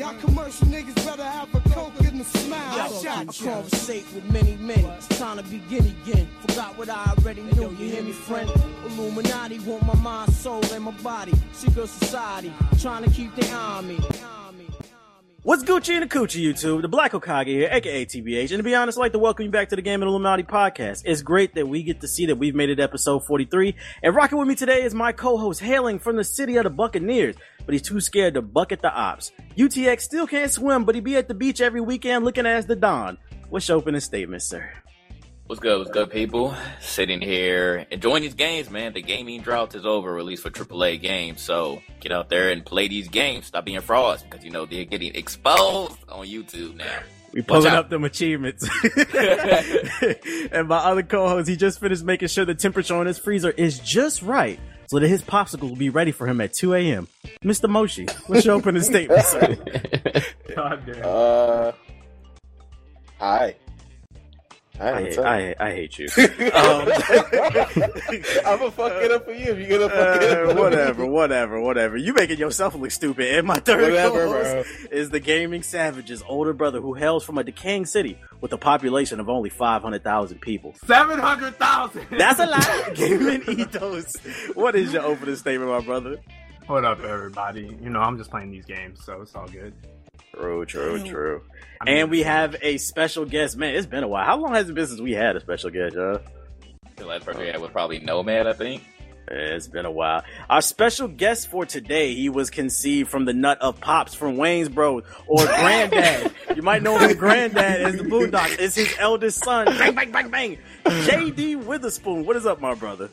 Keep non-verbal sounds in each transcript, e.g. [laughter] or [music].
Y'all commercial niggas better have a coke and a smile. I I shot you. conversate with many men. It's time to begin again. Forgot what I already knew. You hear me, friend? Illuminati want my mind, soul, and my body. Secret society trying to keep their eye on me. What's Gucci and the Coochie YouTube? The Black Hokage here, aka TBH. And to be honest, I'd like to welcome you back to the Game of Illuminati podcast. It's great that we get to see that we've made it episode 43. And rocking with me today is my co-host hailing from the city of the Buccaneers, but he's too scared to bucket the ops. UTX still can't swim, but he be at the beach every weekend looking as the Don. What's your opening statement, sir? What's good? What's good, people? Sitting here enjoying these games, man. The gaming drought is over, at least for AAA games. So get out there and play these games. Stop being frauds because you know they're getting exposed on YouTube now. We pulling up them achievements. [laughs] [laughs] and my other co-host, he just finished making sure the temperature on his freezer is just right so that his popsicle will be ready for him at 2 a.m. Mr. Moshi, what's your opening [laughs] statement, sir? [laughs] God damn. Uh, hi. Hi, I, hate. I, I hate you. [laughs] [laughs] I'm gonna fuck it up for you if you're gonna fuck it Uh, up. for me. whatever, whatever, whatever. You making yourself look stupid. And my third Whatever, co-host is the Gaming Savage's older brother who hails from a decaying city with a population of only 500,000 people. 700,000! [laughs] That's a lot. Gaming Ethos. What is your opening statement, my brother? What up, everybody? You know, I'm just playing these games, so it's all good. True, true, true. I mean, And we have a special guest. Man, it's been a while. How long has it been since we had a special guest, y'all? The last person we had was probably Nomad, I think. Yeah, It's been a while. Our special guest for today, he was conceived from the nut of Pops from Waynesboro or [laughs] Granddad. you might know him as Granddad as the Boondocks. It's his eldest son. Bang, bang, bang, bang. JD Witherspoon. What is up, my brother?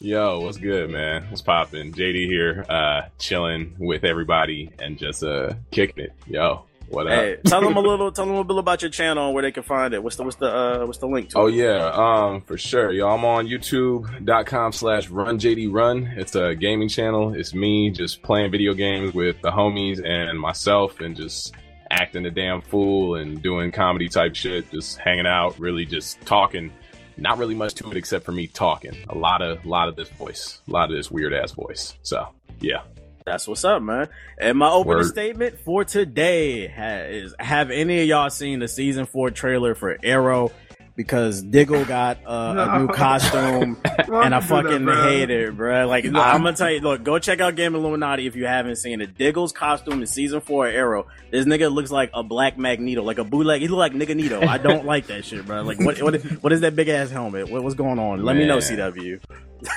Yo, what's good, man? What's poppin'? JD here, uh, chilling with everybody and just uh kicking it. Yo, what up? Hey, tell them a [laughs] little, tell them a little about your channel and where they can find it. What's the, what's the, uh, what's the link to? Oh it? yeah, um, for sure. Yo, I'm on youtube.com slash run JD run. It's a gaming channel. It's me just playing video games with the homies and myself and just acting a damn fool and doing comedy type shit, just hanging out, really just talking. Not really much to it except for me talking. A lot of lot of this voice. A lot of this weird ass voice. So yeah. That's what's up, man. And my opening Word. statement for today is: Have any of y'all seen the season four trailer for Arrow? Because Diggle got uh, a new costume, [laughs] and I do that, fucking hate it, bro. Like, look, I'm gonna tell you, look, go check out Game Illuminati if you haven't seen it. Diggle's costume in season four of Arrow. This nigga looks like a black Magneto, like a bootleg. He look like Nigga Nito. I don't like that shit, bro. Like, what, what, what is that big ass helmet? What, what's going on? Let me know, CW.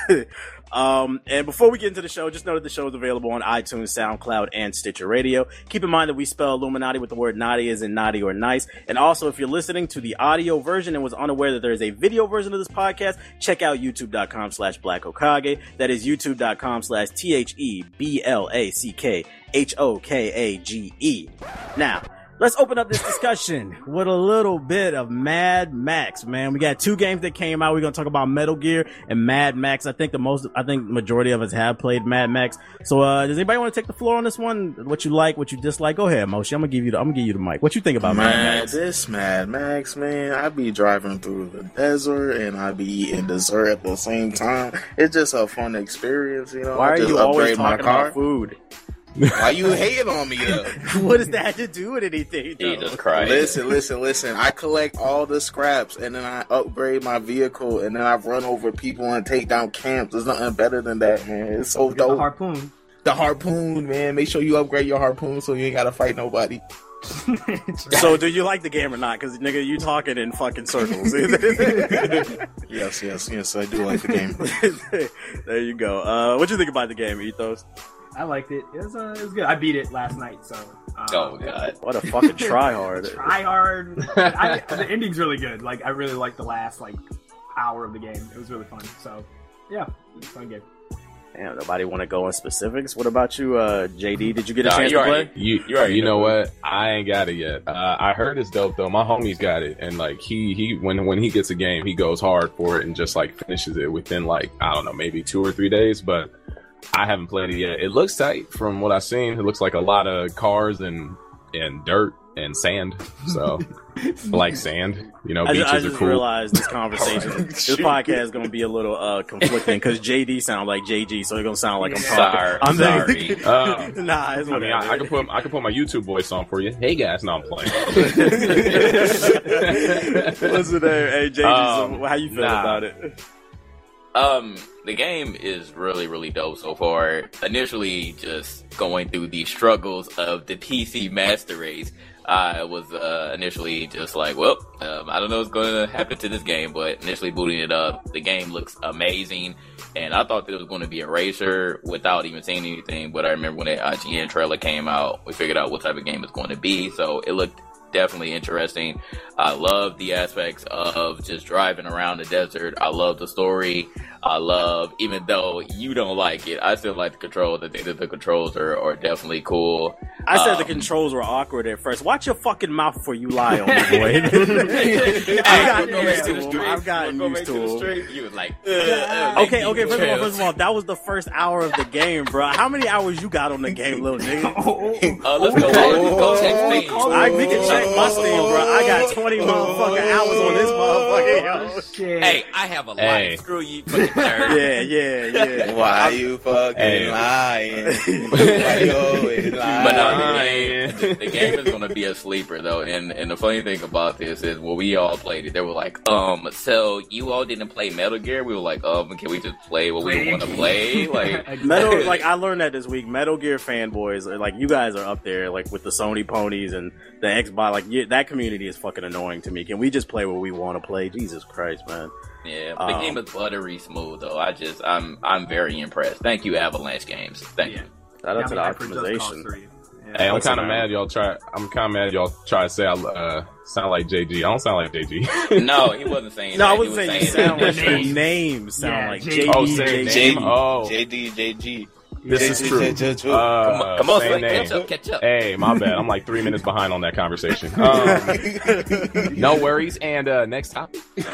[laughs] um, and before we get into the show, just know that the show is available on iTunes, SoundCloud, and Stitcher Radio. Keep in mind that we spell Illuminati with the word naughty as in naughty or nice. And also, if you're listening to the audio version and was unaware that there is a video version of this podcast, check out youtube.com slash black Hokage. That is youtube.com slash T H E B L A C K H O K A G E. Now, Let's open up this discussion with a little bit of Mad Max, man. We got two games that came out. We're gonna talk about Metal Gear and Mad Max. I think the most, I think majority of us have played Mad Max. So, uh, does anybody want to take the floor on this one? What you like, what you dislike? Go ahead, Moshi. I'm gonna give you the, I'm gonna give you the mic. What you think about Mad Man, Max? this Mad Max, man, I be driving through the desert and I be eating dessert at the same time. It's just a fun experience, you know. Why are just you always talking car. about food? Why you hating on me though? [laughs] what does that have to do with anything? though? Jesus Christ. Listen, listen, listen. I collect all the scraps and then I upgrade my vehicle and then I run over people and take down camps. There's nothing better than that, man. It's so Get the dope. harpoon. the harpoon, man. Make sure you upgrade your harpoon so you ain't gotta fight nobody. [laughs] So, do you like the game or not? Because nigga, you talking in fucking circles. [laughs] Yes, yes, yes. I do like the game. there you go. Uh, what you think about the game, Ethos? I liked it. It was, uh, it was good. I beat it last night, so. Um, Oh god. What a fucking [laughs] tryhard. Try hard. [laughs] I, the ending's really good. Like, I really liked the last, like, hour of the game. It was really fun. So, yeah, it was a fun game. Damn, nobody want to go in specifics. What about you, uh, JD? Did you get a Nah, chance you to play? You You already you know know. what? I ain't got it yet. Uh, I heard it's dope though. My homie's got it, and like he he when when he gets a game, he goes hard for it and just like finishes it within like I don't know maybe two or three days. But I haven't played it yet. It looks tight from what I've seen. It looks like a lot of cars and and dirt and sand. So like sand. You know, I beaches just, I are just cool. realized this conversation, [laughs] this podcast is going to be a little uh, conflicting because JD sounds like JG, so it's going to sound like I'm Sorry, talking. I'm sorry. thinking- Uh, [laughs] nah, it's I mean, I, I can put I can put my YouTube voice on for you. Hey guys, no, I'm playing. [laughs] Listen there, hey JG, Um, so how you feel nah. about it? Um, the game is really, really dope so far. Initially, just going through the struggles of the PC Master Race, I was uh, initially just like, well, um, I don't know what's going to happen to this game, but initially booting it up, the game looks amazing. And I thought that it was going to be a racer without even seeing anything. But I remember when that IGN trailer came out, we figured out what type of game it's going to be. So it looked definitely interesting. I love the aspects of just driving around the desert. I love the story. I love, even though you don't like it, I still like the controls. I think that the controls are, are definitely cool. I said the Um, controls were awkward at first. Watch your fucking mouth before you lie on me, boy. I've gotten Go back used to to the them. street. I've gotten used to to them. You was like, uh, uh, Okay, okay. First of all, first of all, that was the first hour of the game, bro. How many hours you got on the game, little nigga? [laughs] Uh, let's go. Let's go check Steam. I, we can check my Steam, bro. I got 20 motherfucking hours on this motherfucker, yo. Hey, I have a Hey. life. Screw you, fucking nerd. Yeah, yeah, yeah. Why you fucking Hey. lying? [laughs] Why you always lying? But no, the game, the, the game is going to be a sleeper though, and and the funny thing about this is when we all played it, they were like, um, so you all didn't play Metal Gear? We were like, um, can we just play what we want to play? Like, [laughs] Metal, like I learned that this week. Metal Gear fanboys, are, like you guys are up there, like with the Sony ponies and the Xbox. Like you, that community is fucking annoying to me. Can we just play what we want to play? Jesus Christ, man. Yeah, but the Um, game is buttery smooth though. I just, I'm, I'm very impressed. Thank you, Avalanche Games. Thank Yeah. you. Shout out to the Got me hyped for Just Cause optimization. Yeah. Hey, I'm kind of mad y'all try. I'm kind of mad y'all try to say I uh, sound like JG. I don't sound like JG. [laughs] No, he [laughs] wasn't saying No, that. I wasn't was saying you sound like your name. name sound Yeah, like J- JD. oh, same JD. Oh, JD, JG. This is true. Uh, Come on, come on, same Slay, name. catch up, catch up. Hey, my [laughs] bad. I'm like three minutes behind on that conversation. Um, no worries. And uh, next topic. Uh, [laughs]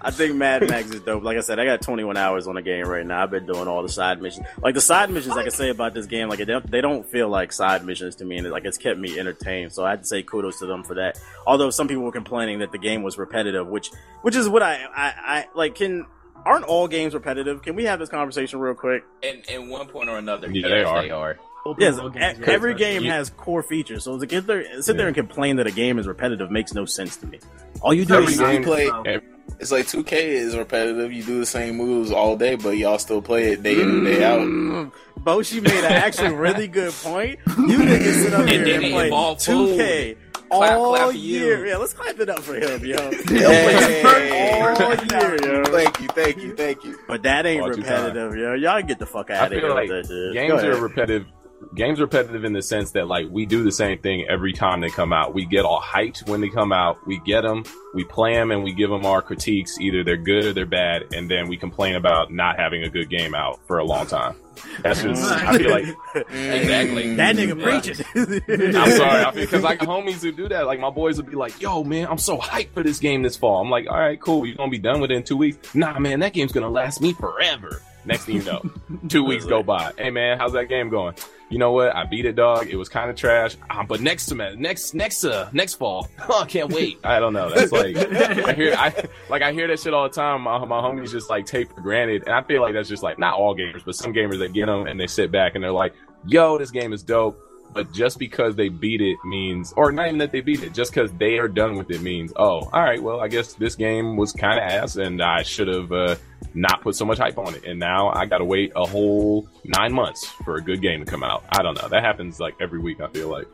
[laughs] I think Mad Max is dope. Like I said, I got 21 hours on the game right now. I've been doing all the side missions. Like the side missions, like I say about this game, like they don't, they don't feel like side missions to me, and it, like it's kept me entertained. So I'd say kudos to them for that. Although some people were complaining that the game was repetitive, which which is what I I, I like. Can aren't all games repetitive? Can we have this conversation real quick? In, in one point or another, Yeah, yes, they are. They are. Open Yes, world games, every game Yeah. has core features. So to get there, sit there and complain that a game is repetitive makes no sense to me. All you do Every is game play, Eh, it's like 2K is repetitive. You do the same moves all day, but y'all still play it day in and day out. Moshi made an actually really good point. You niggas sit up And here then and play 2K Clap, all clap for you. year. Yeah, let's clap it up for him, yo. [laughs] Hey. all year, yo. Thank you, thank you, thank you. But that ain't All repetitive, yo. Y'all get the fuck I out of here like with that shit. Games are repetitive. Games repetitive in the sense that like we do the same thing every time they come out. We get all hyped when they come out. We get them, we play them, and we give them our critiques. Either they're good or they're bad, and then we complain about not having a good game out for a long time. That's just. I feel like [laughs] Exactly. that nigga Yeah. preaching. I'm sorry. I feel because like homies who do that, like my boys would be like, "Yo, man, I'm so hyped for this game this fall." I'm like, "All right, cool. You're gonna be done with it in two weeks?" Nah, man, that game's gonna last me forever. Next thing you know, two weeks go by. Hey, man, how's that game going? You know what? I beat it, dog. It was kind of trash. Um, but next semester, next next uh next fall, [laughs] oh, I can't wait. I don't know. That's like I hear I like I hear that shit all the time. My my homies just like take for granted, and I feel like that's just like not all gamers, but some gamers that get them and they sit back and they're like, "Yo, this game is dope." But just because they beat it means, or not even that they beat it, just because they are done with it means, oh, all right, well, I guess this game was kind of ass, and I should have uh, not put so much hype on it. And now I got to wait a whole nine months for a good game to come out. I don't know. That happens like every week. I feel like.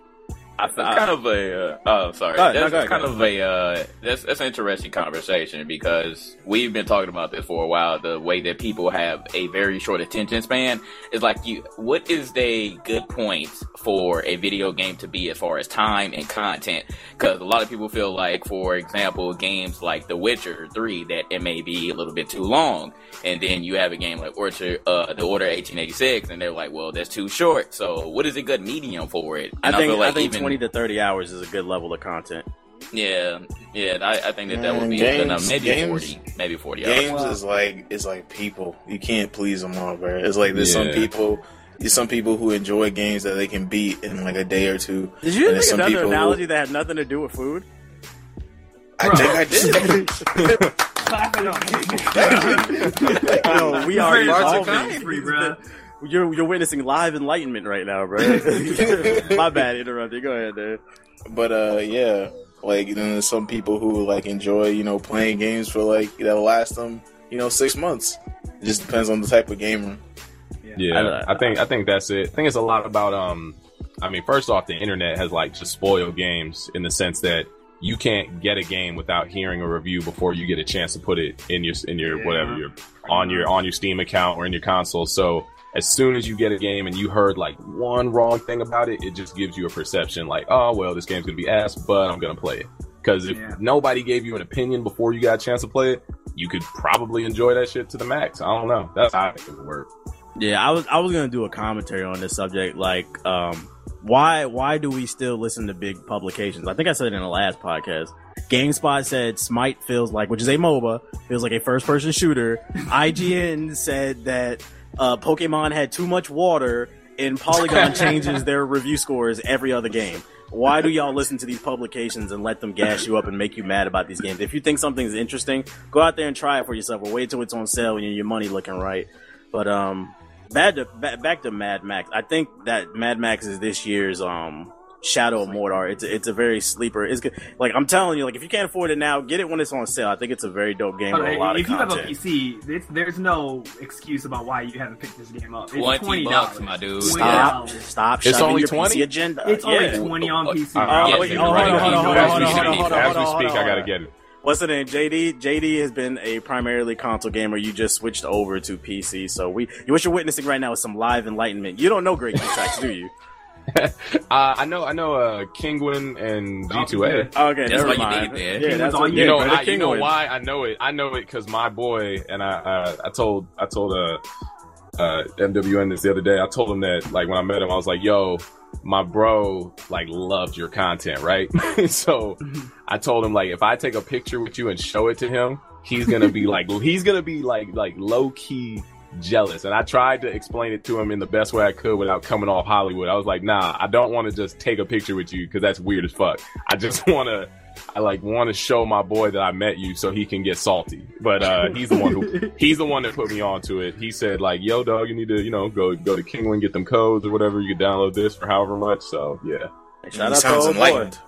I, That's kind of a uh, oh sorry. No, that's kind of a uh, that's that's an interesting conversation because we've been talking about this for a while the way that people have a very short attention span. Is like you what is the good point for a video game to be as far as time and content? Because a lot of people feel like for example games like The Witcher 3 that it may be a little bit too long. And then you have a game like Orchard uh, The Order 1886 and they're like well that's too short. So what is a good medium for it? I and think feel like I think even 20 to 30 hours is a good level of content. yeah, yeah, I, I think that that would be games- enough. Maybe games- forty, maybe forty. hours. Games is like it's like people. You can't please them all, bro. It's like there's some people There's some people who enjoy games that they can beat in like a day or two. Did you And there's think some another people who- analogy that had nothing to do with food? I think I did. Clap it. No, we are March of evolving. Country, bruh. You're you're witnessing live enlightenment right now, bro. [laughs] My bad, interrupted. Go ahead, dude. But uh, yeah, like then there's some people who like enjoy you know playing games for like that'll last them you know six months. It just depends on the type of gamer. Yeah, I- I, think I think that's it. I think it's a lot about um. I mean, first off, the internet has like just spoiled games in the sense that you can't get a game without hearing a review before you get a chance to put it in your in your Yeah. whatever your on your on your Steam account or in your console. So as soon as you get a game and you heard like one wrong thing about it, it just gives you a perception like, oh well, this game's gonna be ass, but I'm gonna play it. Because if Yeah. nobody gave you an opinion before you got a chance to play it, you could probably enjoy that shit to the max. I don't know. That's how I think it would work. Yeah, I was I was gonna do a commentary on this subject, like um, why why do we still listen to big publications? I think I said it in the last podcast. GameSpot said Smite feels like, which is a MOBA, feels like a first person shooter. [laughs] IGN said that uh, Pokemon had too much water, and Polygon [laughs] changes their review scores every other game. Why do y'all listen to these publications and let them gas you up and make you mad about these games? If you think something's interesting, go out there and try it for yourself, or wait till it's on sale and your money looking right. But um, bad to, ba- back to Mad Max. I think that Mad Max is this year's um Shadow of Mordor. It's a, it's a very sleeper. It's good. Like I'm telling you, like if you can't afford it now, get it when it's on sale. I think it's a very dope game with a lot of if you have a. PC, it's, there's no excuse about why you haven't picked this game up. It's Twenty twenty bucks, my dude. Stop, $20. stop. It's only 20? Agenda. It's yeah. only twenty on PC. Uh, Oh, wait, oh, hold on, hold on, hold on, As we hold on, speak, hold on, as we speak, I gotta get it. What's the name? JD. JD has been a primarily console gamer. You just switched over to PC. So we, what you're witnessing right now is some live enlightenment. You don't know Great Key Tracks, do you? [laughs] Uh, I know, I know, uh, Kinguin and G2A. Okay, That's never why you need it, man. Yeah, that's all You know, I, King you know why I know it. I know it because my boy and I, uh, I told, I told uh, uh, MWN this the other day. I told him that like when I met him, I was like, "Yo, my bro like loved your content, right?" [laughs] so [laughs] I told him like if I take a picture with you and show it to him, he's gonna be like, he's gonna be like like low key jealous. And I tried to explain it to him in the best way I could without coming off Hollywood. I was like, nah, I don't want to just take a picture with you because that's weird as fuck. I just [laughs] want to, I like want to show my boy that I met you so he can get salty. But uh, he's the one who, [laughs] he's the one that put me onto it. He said like, yo, dog, you need to, you know, go go to Kinguin, get them codes or whatever. You can download this for however much. So yeah, Shout he sounds enlightened.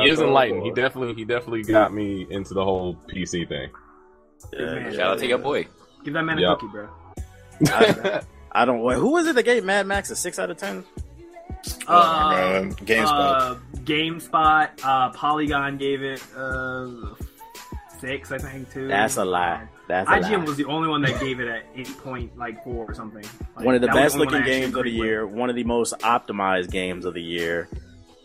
He is enlightened. He definitely, he definitely got me into the whole PC thing. Yeah, Shout out to your boy. Give that man Yeah. a cookie, bro. [laughs] I, I don't. Wait, who was it that gave Mad Max a six out of ten? Uh, Uh, GameSpot. Uh, GameSpot, uh, Polygon gave it uh, six, I think, too. That's a lie. That's a IGN lie. was the only one that gave it at eight point like four or something. Like, one of the best only looking games of the agreed with. year. One of the most optimized games of the year.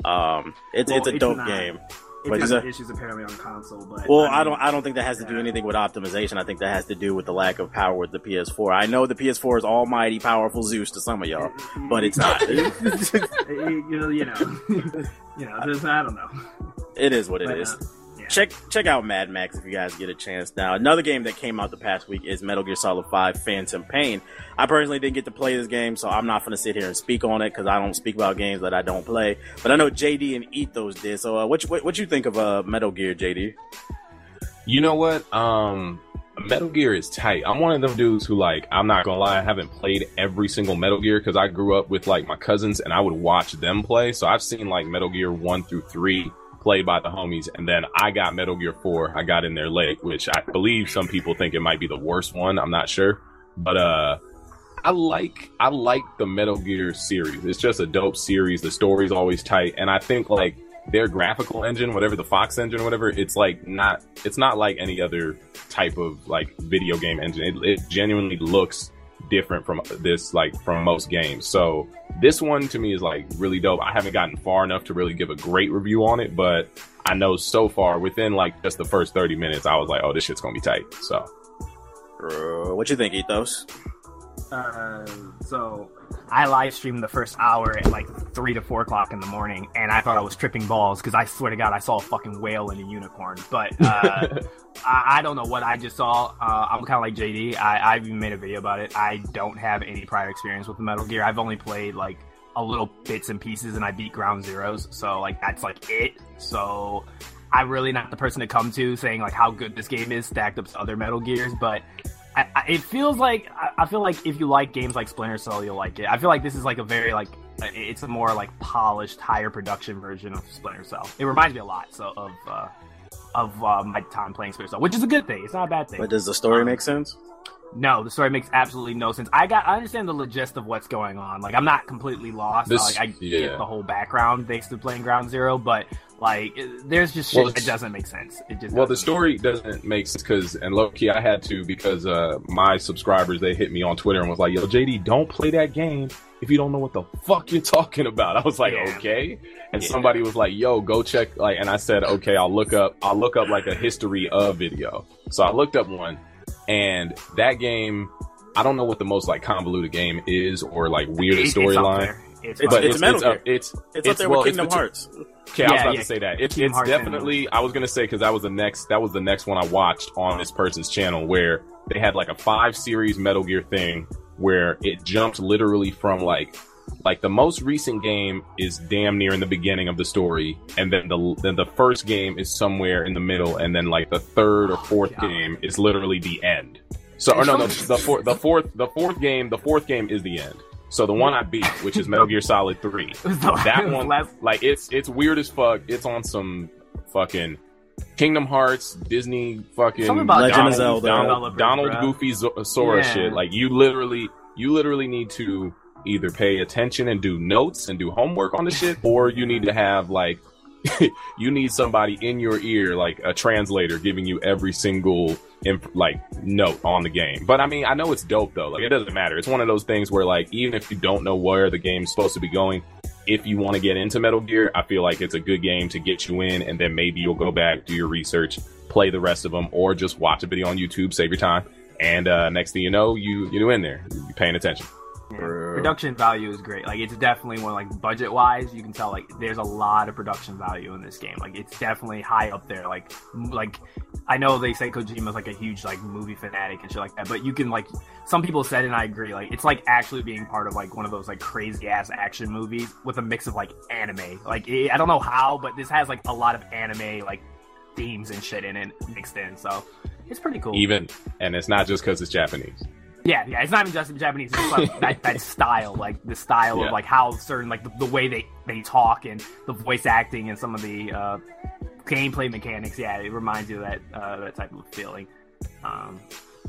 Um, it's Well, it's a it's dope not. game. But got is issues apparently on console, but Well, I, I don't. I don't think that has to do anything with optimization. I think that has to do with the lack of power with the PS4. I know the PS4 is almighty powerful Zeus to some of y'all, but it's not. [laughs] you know, you know, [laughs] you know. I don't know. it is what it But, is. uh, yeah. Check check out Mad Max if you guys get a chance. Now, another game that came out the past week is Metal Gear Solid 5 Phantom Pain. I personally didn't get to play this game, so I'm not going to sit here and speak on it because I don't speak about games that I don't play. But I know JD and Ethos did. So, uh, what you, what, what you think of uh, Metal Gear, JD? You know what? Um, Metal Gear is tight. I'm one of them dudes who like, I'm not gonna lie, I haven't played every single Metal Gear because I grew up with like my cousins and I would watch them play. So I've seen like Metal Gear one through three played by the homies, and then I got Metal Gear four. I got in there late, which I believe some people think it might be the worst one. I'm not sure, but uh. I like I like the Metal Gear series. It's just a dope series. The story's always tight, and I think like their graphical engine, whatever the Fox engine, or whatever, it's like not it's not like any other type of like video game engine. It, it genuinely looks different from this like from most games. So this one to me is like really dope. I haven't gotten far enough to really give a great review on it, but I know so far within like just the first 30 minutes, I was like, oh, this shit's gonna be tight. So Uh, what you think, Ethos? Uh, so I live streamed the first hour at like three to four o'clock in the morning, and I thought I was tripping balls because I swear to God I saw a fucking whale and a unicorn. But uh, [laughs] I, I don't know what I just saw. Uh, I'm kind of like JD. I, I've even made a video about it. I don't have any prior experience with the Metal Gear. I've only played like a little bits and pieces, and I beat Ground Zeroes. So like that's like it. So I'm really not the person to come to saying like how good this game is stacked up to other Metal Gears, but I, I, it feels like I, I feel like if you like games like Splinter Cell, you'll like it. I feel like this is like a very like it's a more like polished, higher production version of Splinter Cell. It reminds me a lot so of uh, of uh, my time playing Splinter Cell, which is a good thing. It's not a bad thing. But does the story Um, make sense? No, the story makes absolutely no sense. I got I understand the gist of what's going on. Like I'm not completely lost. This- like I yeah. get the whole background thanks to playing Ground Zero, but like there's just shit Well, that doesn't make sense. It just Well, the story doesn't make sense because, and low key, I had to because uh, my subscribers they hit me on Twitter and was like, "Yo, JD, don't play that game if you don't know what the fuck you're talking about." I was like, Yeah. "Okay," and Yeah. somebody was like, "Yo, go check," like, and I said, "Okay, I'll look up, I'll look up like a history of video." So I looked up one, and that game, I don't know what the most like convoluted game is or like weirdest storyline. There. It's, It's- it's, Metal it's, up, Gear. it's It's, up there well, with Kingdom Hearts. Okay, I was about yeah. to say that. It's, it's Hearts and- definitely. I was gonna say because that was the next. That was the next one I watched on this person's channel where they had like a five series Metal Gear thing where it jumped literally from like like the most recent game is damn near in the beginning of the story, and then the then the first game is somewhere in the middle, and then like the third or fourth God. game is literally the end. So, or no, no, the fourth, the fourth, the fourth game, the fourth game is the end. So the one I beat, [laughs] which is Metal Gear Solid Three, [laughs] It was the- it that one, last- like it's it's weird as fuck. It's on some fucking Kingdom Hearts, Disney, fucking Legend of Donald, Zelda. Donald, Donald. Goofy Zo- uh, Sora Yeah. shit. Like you literally, you literally need to either pay attention and do notes and do homework on the shit, or you need to have like. [laughs] you need somebody in your ear, like a translator, giving you every single like note on the game. But I mean, I know it's dope though. Like it doesn't matter. It's one of those things where like even if you don't know where the game's supposed to be going, if you want to get into Metal Gear, I feel like it's a good game to get you in, and then maybe you'll go back, do your research, play the rest of them, or just watch a video on YouTube, save your time. And uh, next thing you know, you you're in there, you're paying attention. Yeah. Production value is great. Like it's definitely one like budget wise, you can tell like there's a lot of production value in this game. Like it's definitely high up there. Like m- like I know they say Kojima's like a huge like movie fanatic and shit like that, but you can like some people said and I agree, like it's like actually being part of like one of those like crazy ass action movies with a mix of like anime. Like it, I don't know how, but this has like a lot of anime like themes and shit in it mixed in. So it's pretty cool. Even, and it's not just because it's Japanese. Yeah, yeah, it's not even just in Japanese. It's like that, that style, like the style Yeah. of like how certain, like the, the way they they talk and the voice acting and some of the uh, gameplay mechanics. Yeah, it reminds you of that uh, that type of feeling. Um,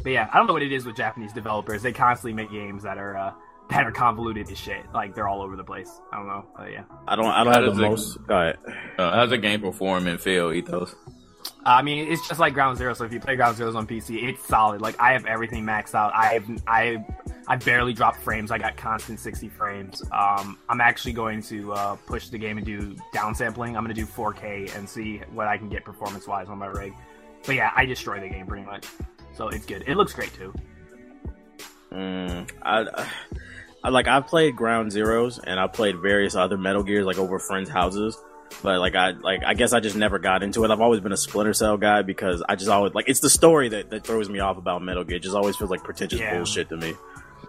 but yeah, I don't know what it is with Japanese developers. They constantly make games that are uh, that are convoluted as shit. Like they're all over the place. I don't know. But yeah, I don't. I don't How have the does it- most. Go ahead. Uh, how's the game perform and feel, Ethos? I mean, it's just like Ground Zero. So if you play Ground Zeroes on PC, it's solid. Like I have everything maxed out. I have I I barely dropped frames. I got constant 60 frames. Um, I'm actually going to uh, push the game and do downsampling. I'm going to do 4K and see what I can get performance wise on my rig. But yeah, I destroy the game pretty much. So it's good. It looks great too. Mm, I, I like I've played Ground Zeroes and I played various other Metal Gears like over friends' houses. But like I like I guess I just never got into it. I've always been a Splinter Cell guy because I just always like it's the story that, that throws me off about Metal Gear. It just always feels like pretentious Yeah. bullshit to me.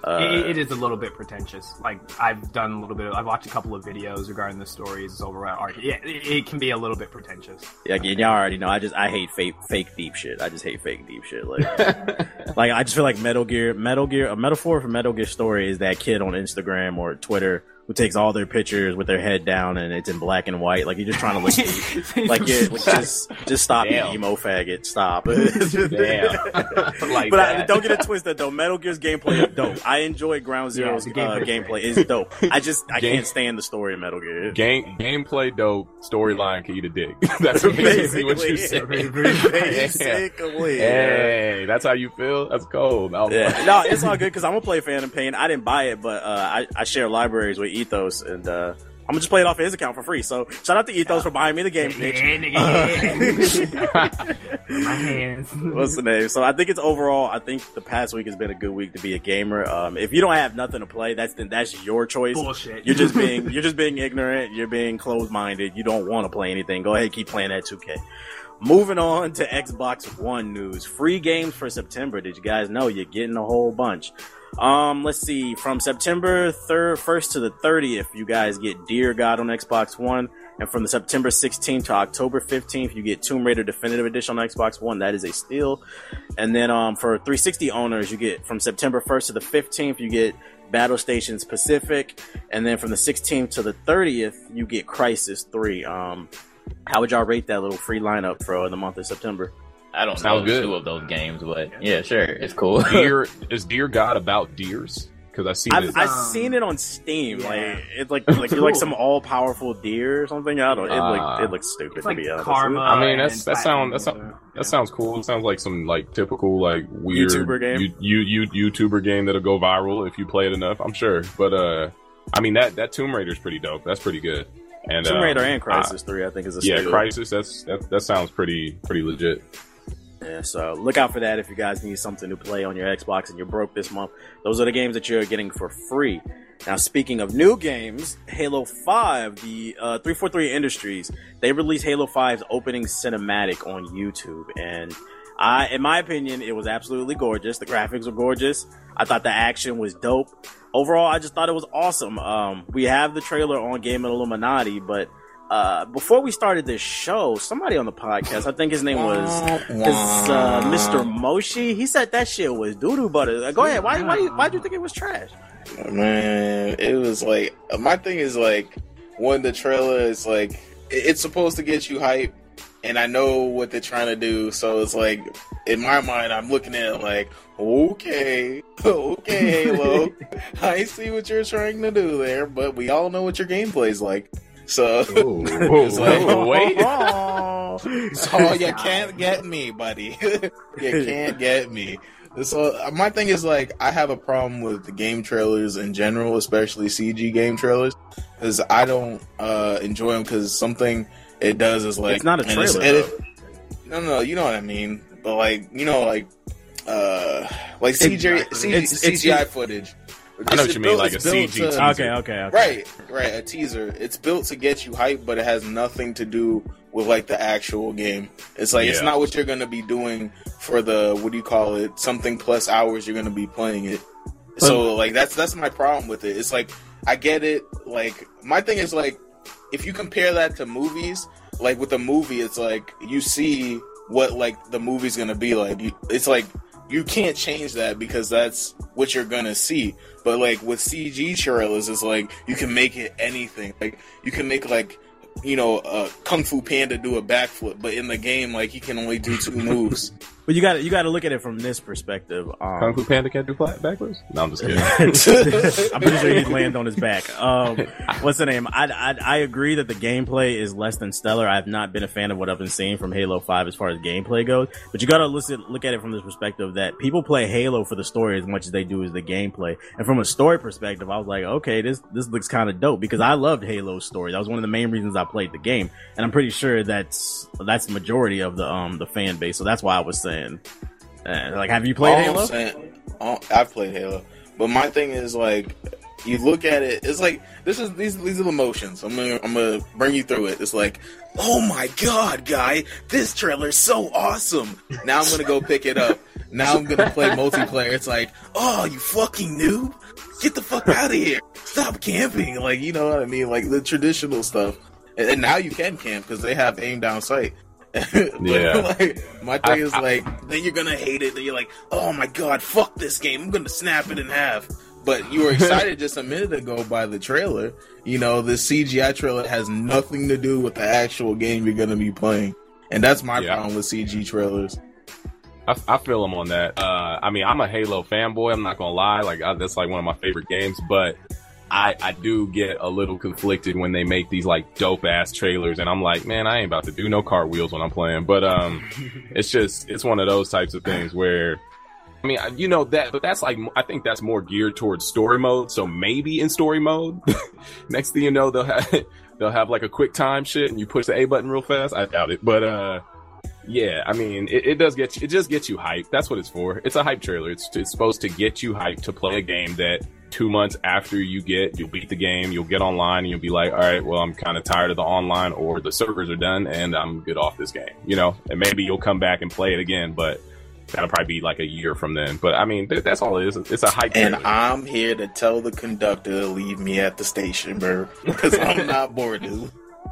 Uh, it, it is a little bit pretentious. Like I've done a little bit. Of, I've watched a couple of videos regarding the stories over at Arcade. Yeah, it, it can be a little bit pretentious. Yeah, again, y'all already know. I just I hate fake fake deep shit. I just hate fake deep shit. Like, [laughs] like I just feel like Metal Gear, Metal Gear, a metaphor for Metal Gear story is that kid on Instagram or Twitter who takes all their pictures with their head down and it's in black and white. Like you're just trying to look [laughs] deep. Like yeah, like just just stop, you emo faggot. Stop. Damn. [laughs] like But I, don't get it twisted though. Metal Gear's gameplay is dope. I enjoy Ground Yeah, Zero's uh, gameplay great. is dope. I [laughs] just I Game- can't stand the story of Metal Gear. Game gameplay dope, storyline can eat a dick. That's basically what you said. Basically, yeah. Hey, that's how you feel. That's cold. Yeah, no, it's all good because I'm gonna play Phantom Pain. I didn't buy it, but uh, I, I share libraries with Ethos, and uh, I'm gonna just play it off of his account for free. So shout out to Ethos for buying me the game, Yeah, bitch. [laughs] My hands. What's the name? So I think it's overall. I think the past week has been a good week to be a gamer. Um, if you don't have nothing to play, that's then that's your choice. Bullshit. You're just being [laughs] you're just being ignorant. You're being closed minded. You don't want to play anything. Go ahead, keep playing that 2K. Moving on to Xbox One news. Free games for September. Did you guys know you're getting a whole bunch? Um, let's see. From September third, first to the thirtieth, you guys get Deer God on Xbox One, and from the September 16th to October 15th, you get Tomb Raider Definitive Edition on Xbox One. That is a steal. And then um, for 360 owners, you get from September 1st to the 15th, you get Battlestations Pacific, and then from the 16th to the 30th, you get Crysis 3. Um, how would y'all rate that little free lineup for the month of September? I don't Sounds know good. two of those games, but yeah, sure, it's cool. Dear [laughs] is Deer God about deers? Because I see I've, this. I've Um, seen it on Steam. yeah. Like it's like like you're like some all powerful deer or something. I don't. It like it looks stupid It's to like be honest. karma. I mean, that's that sound that platinum, sound uh, that sounds cool. It sounds like some like typical like weird YouTuber game? You, you, you YouTuber game that'll go viral if you play it enough. I'm sure, but uh, I mean that that Tomb Raider's pretty dope. That's pretty good. And Tomb um, Raider and I- Crysis Three, I think, is a yeah, steal. Crysis. That's that that sounds pretty pretty legit. Yeah, so look out for that if you guys need something to play on your Xbox and you're broke this month. Those are the games that you're getting for free. Now, speaking of new games, Halo 5, the uh, 343 Industries, they released Halo 5's opening cinematic on YouTube. And I, in my opinion, it was absolutely gorgeous. The graphics were gorgeous. I thought the action was dope. Overall, I just thought it was awesome. Um, we have the trailer on Game of Illuminati, but uh, before we started this show, somebody on the podcast, I think his name was because uh, Mr. Moshi, he said that shit was doo doo butter. Uh, Go ahead. Why? Why? Why do you think it was trash? Man, it was like my thing is like when the trailer is like it's supposed to get you hype, and I know what they're trying to do. So it's like in my mind, I'm looking at it like, okay, [laughs] okay, Halo, [laughs] I see what you're trying to do there, but we all know what your gameplay's like. So Whoa, [laughs] It's like- wait. [laughs] [laughs] So you can't get me, buddy. you can't get me. So my thing is like I have a problem with the game trailers in general, especially CG game trailers, because I don't uh, enjoy them. Because something it does is like It's not a and it's- trailer, and it- no, no, you know what I mean. But like you know, like uh, like CG, CG it's- it's- CGI footage. I know what you mean, built- like a CG to- teaser. Okay, okay, okay. Right, right. A teaser. It's built to get you hyped, but it has nothing to do with like the actual game. It's like it's not what you're gonna be doing for the what do you call it? Something plus hours you're gonna be playing it. So like that's that's my problem with it. It's like I get it. Like my thing is like if you compare that to movies, like with a movie, it's like you see what like the movie's gonna be like. It's like you can't change that because that's what you're gonna see. But like with CG trailers, it's like you can make it anything. Like you can make like you know uh, Kung Fu Panda do a backflip, but in the game, like he can only do two moves. But you got to you got to look at it from this perspective. Kung Um, Fu Panda can't do backwards. No, I'm just kidding. [laughs] I'm pretty sure [laughs] he'd land on his back. Um, what's the name? I, I I agree that the gameplay is less than stellar. I've not been a fan of what I've been seeing from Halo Five as far as gameplay goes. But you got to look at it from this perspective that people play Halo for the story as much as they do as the gameplay. And from a story perspective, I was like, okay, this this looks kind of dope because I loved Halo's story. That was one of the main reasons I played the game, and I'm pretty sure that's that's the majority of the um the fan base. So that's why I was saying, uh, like, have you played All Halo? saying- all- I've played Halo, but my thing is like, you look at it. It's like this is these these are the emotions. I'm gonna I'm gonna bring you through it. It's like, oh my god, guy, this trailer's so awesome. Now I'm gonna go pick it up. Now I'm gonna play multiplayer. It's like, oh, you fucking noob, get the fuck out of here. Stop camping. Like you know what I mean? Like the traditional stuff. And, and now you can camp because they have aim down sight. [laughs] Yeah. like, my thing is like, then you're gonna hate it. Then you're like, oh my god, fuck this game. I'm gonna snap it in half. But you were [laughs] excited just a minute ago by the trailer. You know, the CGI trailer has nothing to do with the actual game you're gonna be playing, and that's my Yeah. problem with CG trailers. I, I feel them on that. Uh, I mean, I'm a Halo fanboy. I'm not gonna lie. Like I, that's like one of my favorite games. But I I do get a little conflicted when they make these like dope ass trailers, and I'm like, man, I ain't about to do no cartwheels when I'm playing. But um, [laughs] it's just it's one of those types of things where I mean, you know that, but that's like I think that's more geared towards story mode. So maybe in story mode, [laughs] next thing you know, they'll have [laughs] they'll have like a quick time shit, and you push the A button real fast. I doubt it, but uh, yeah, I mean, it, it does get you. It just gets you hyped. That's what it's for. It's a hype trailer. It's it's supposed to get you hyped to play a game that two months after you get, you'll beat the game, you'll get online, and you'll be like, all right, well, I'm kind of tired of the online, or the servers are done, and I'm good off this game. You know, and maybe you'll come back and play it again, but that'll probably be like a year from then. But I mean, th- that's all it is. It's a hype. And. I'm here to tell the conductor to leave me at the station, bro, because I'm not bored, dude.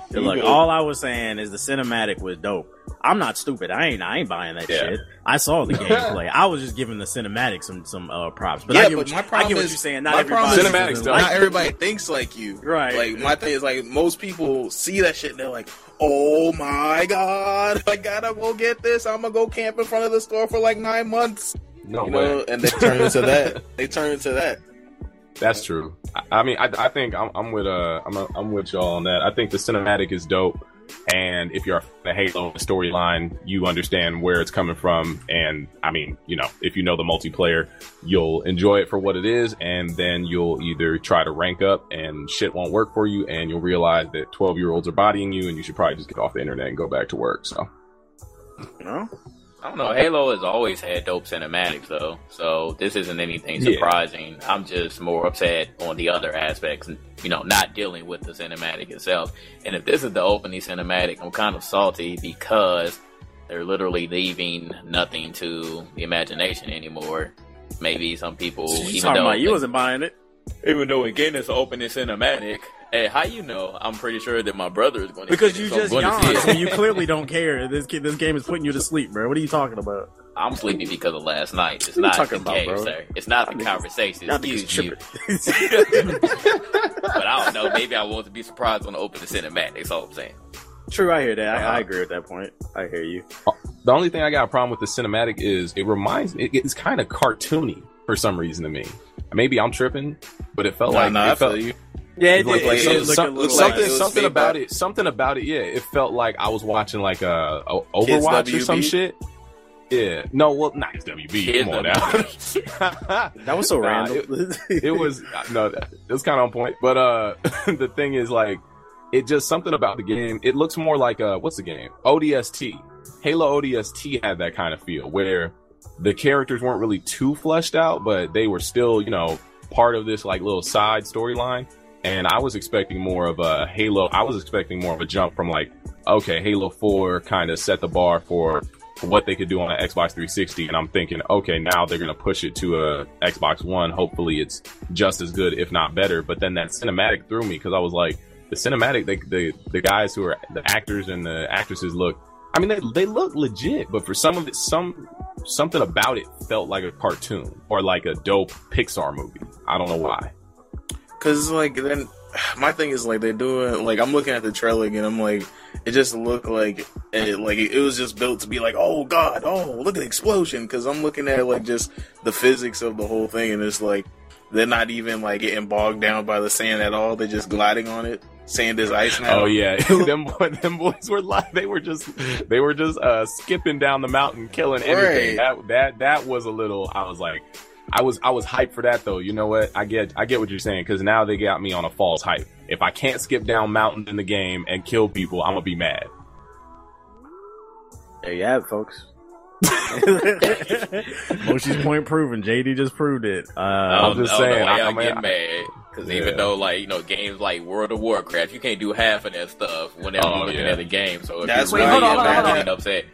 They're like, all I was saying is the cinematic was dope. I'm not stupid. I ain't. I ain't buying that Yeah. shit. I saw the [laughs] gameplay. I was just giving the cinematic some some uh, props. But yeah, I get, but what, my you, I problem get what is you're saying. Not everybody. problem Cinematics, is though. not everybody thinks like you, Right. Like my thing is like most people see that shit and they're like, "Oh my god, I gotta go get this. I'm gonna go camp in front of the store for like nine months." no you way. know, and they turn into that. [laughs] They turn into that. That's true. I, I mean, I, I think I'm, I'm with uh, I'm, a, I'm with y'all on that. I think the cinematic is dope, and if you're a Halo storyline, you understand where it's coming from. And I mean, you know, if you know the multiplayer, you'll enjoy it for what it is, and then you'll either try to rank up, and shit won't work for you, and you'll realize that 12 year olds are bodying you, and you should probably just get off the internet and go back to work. So No? I don't know. Halo has always had dope cinematics, though, so this isn't anything Yeah. surprising. I'm just more upset on the other aspects, you know, not dealing with the cinematic itself. And if this is the opening cinematic, I'm kind of salty because they're literally leaving nothing to the imagination anymore. Maybe some people, You even though about you wasn't buying it. even though again it's an opening cinematic. Hey, how you know? I'm pretty sure that my brother is going to Because see you it, so just going to see yawned. it. So you clearly don't care. This kid, this game is putting you to sleep, bro. What are you talking about? I'm sleepy because of last night. It's What not talking the about, game, bro? sir. It's not the Y'all conversation. Y'all Excuse you. [laughs] but I don't know. Maybe I want to be surprised when I open the cinematic. That's all I'm saying. True, I hear that. I, I agree with that point. I hear you. Uh, the only thing I got a problem with the cinematic is it reminds me, it, it's kind of cartoony for some reason to me. Maybe I'm tripping, but it felt Nah, like nah, I felt feel you. Yeah, It looked like it- some- it looked some- a something, like something made about by- it. Something about it. Yeah, it felt like I was watching like a, a Overwatch or some shit. Yeah, no, well, not WB. Kids Come on now. [laughs] that was so Nah, random. it was no, it was kind of on point. But uh, [laughs] the thing is, like, it just something about the game. It looks more like uh, what's the game? ODST. Halo ODST had that kind of feel where the characters weren't really too fleshed out, but they were still, you know, part of this like little side storyline. And I was expecting more of a Halo. I was expecting more of a jump from like, okay, Halo Four kind of set the bar for what they could do on an Xbox 360, and I'm thinking, okay, now they're gonna push it to a Xbox One. Hopefully, it's just as good, if not better. But then that cinematic threw me because I was like, the cinematic, the the guys who are the actors and the actresses look. I mean, they they look legit, but for some of it, some something about it felt like a cartoon or like a dope Pixar movie. I don't know why. Cause like then [sighs] my thing is like they're doing like I'm looking at the trailer and I'm like it just looked like it like it was just built to be like oh god oh look at the explosion because I'm looking at like just the physics of the whole thing and it's like they're not even like getting bogged down by the sand at all they're just gliding on it sand is ice now Oh yeah, [laughs] [laughs] them boy, them boys were like they were just they were just uh skipping down the mountain, killing everything. That that that was a little. I was like, I was I was hyped for that though. You know what? I get I get what you're saying because now they got me on a false hype. If I can't skip down mountains in the game and kill people, I'm gonna be mad. There you have it, folks. [laughs] Moshi's point proven. JD just proved it. Uh, I'm just I don't saying, why I- y'all I get I- mad because Yeah. even though like you know games like World of Warcraft, you can't do half of that stuff whenever Oh, you're looking yeah. at the game. So if That's you're Wait, really hold on, hold on, I'm hold getting upset.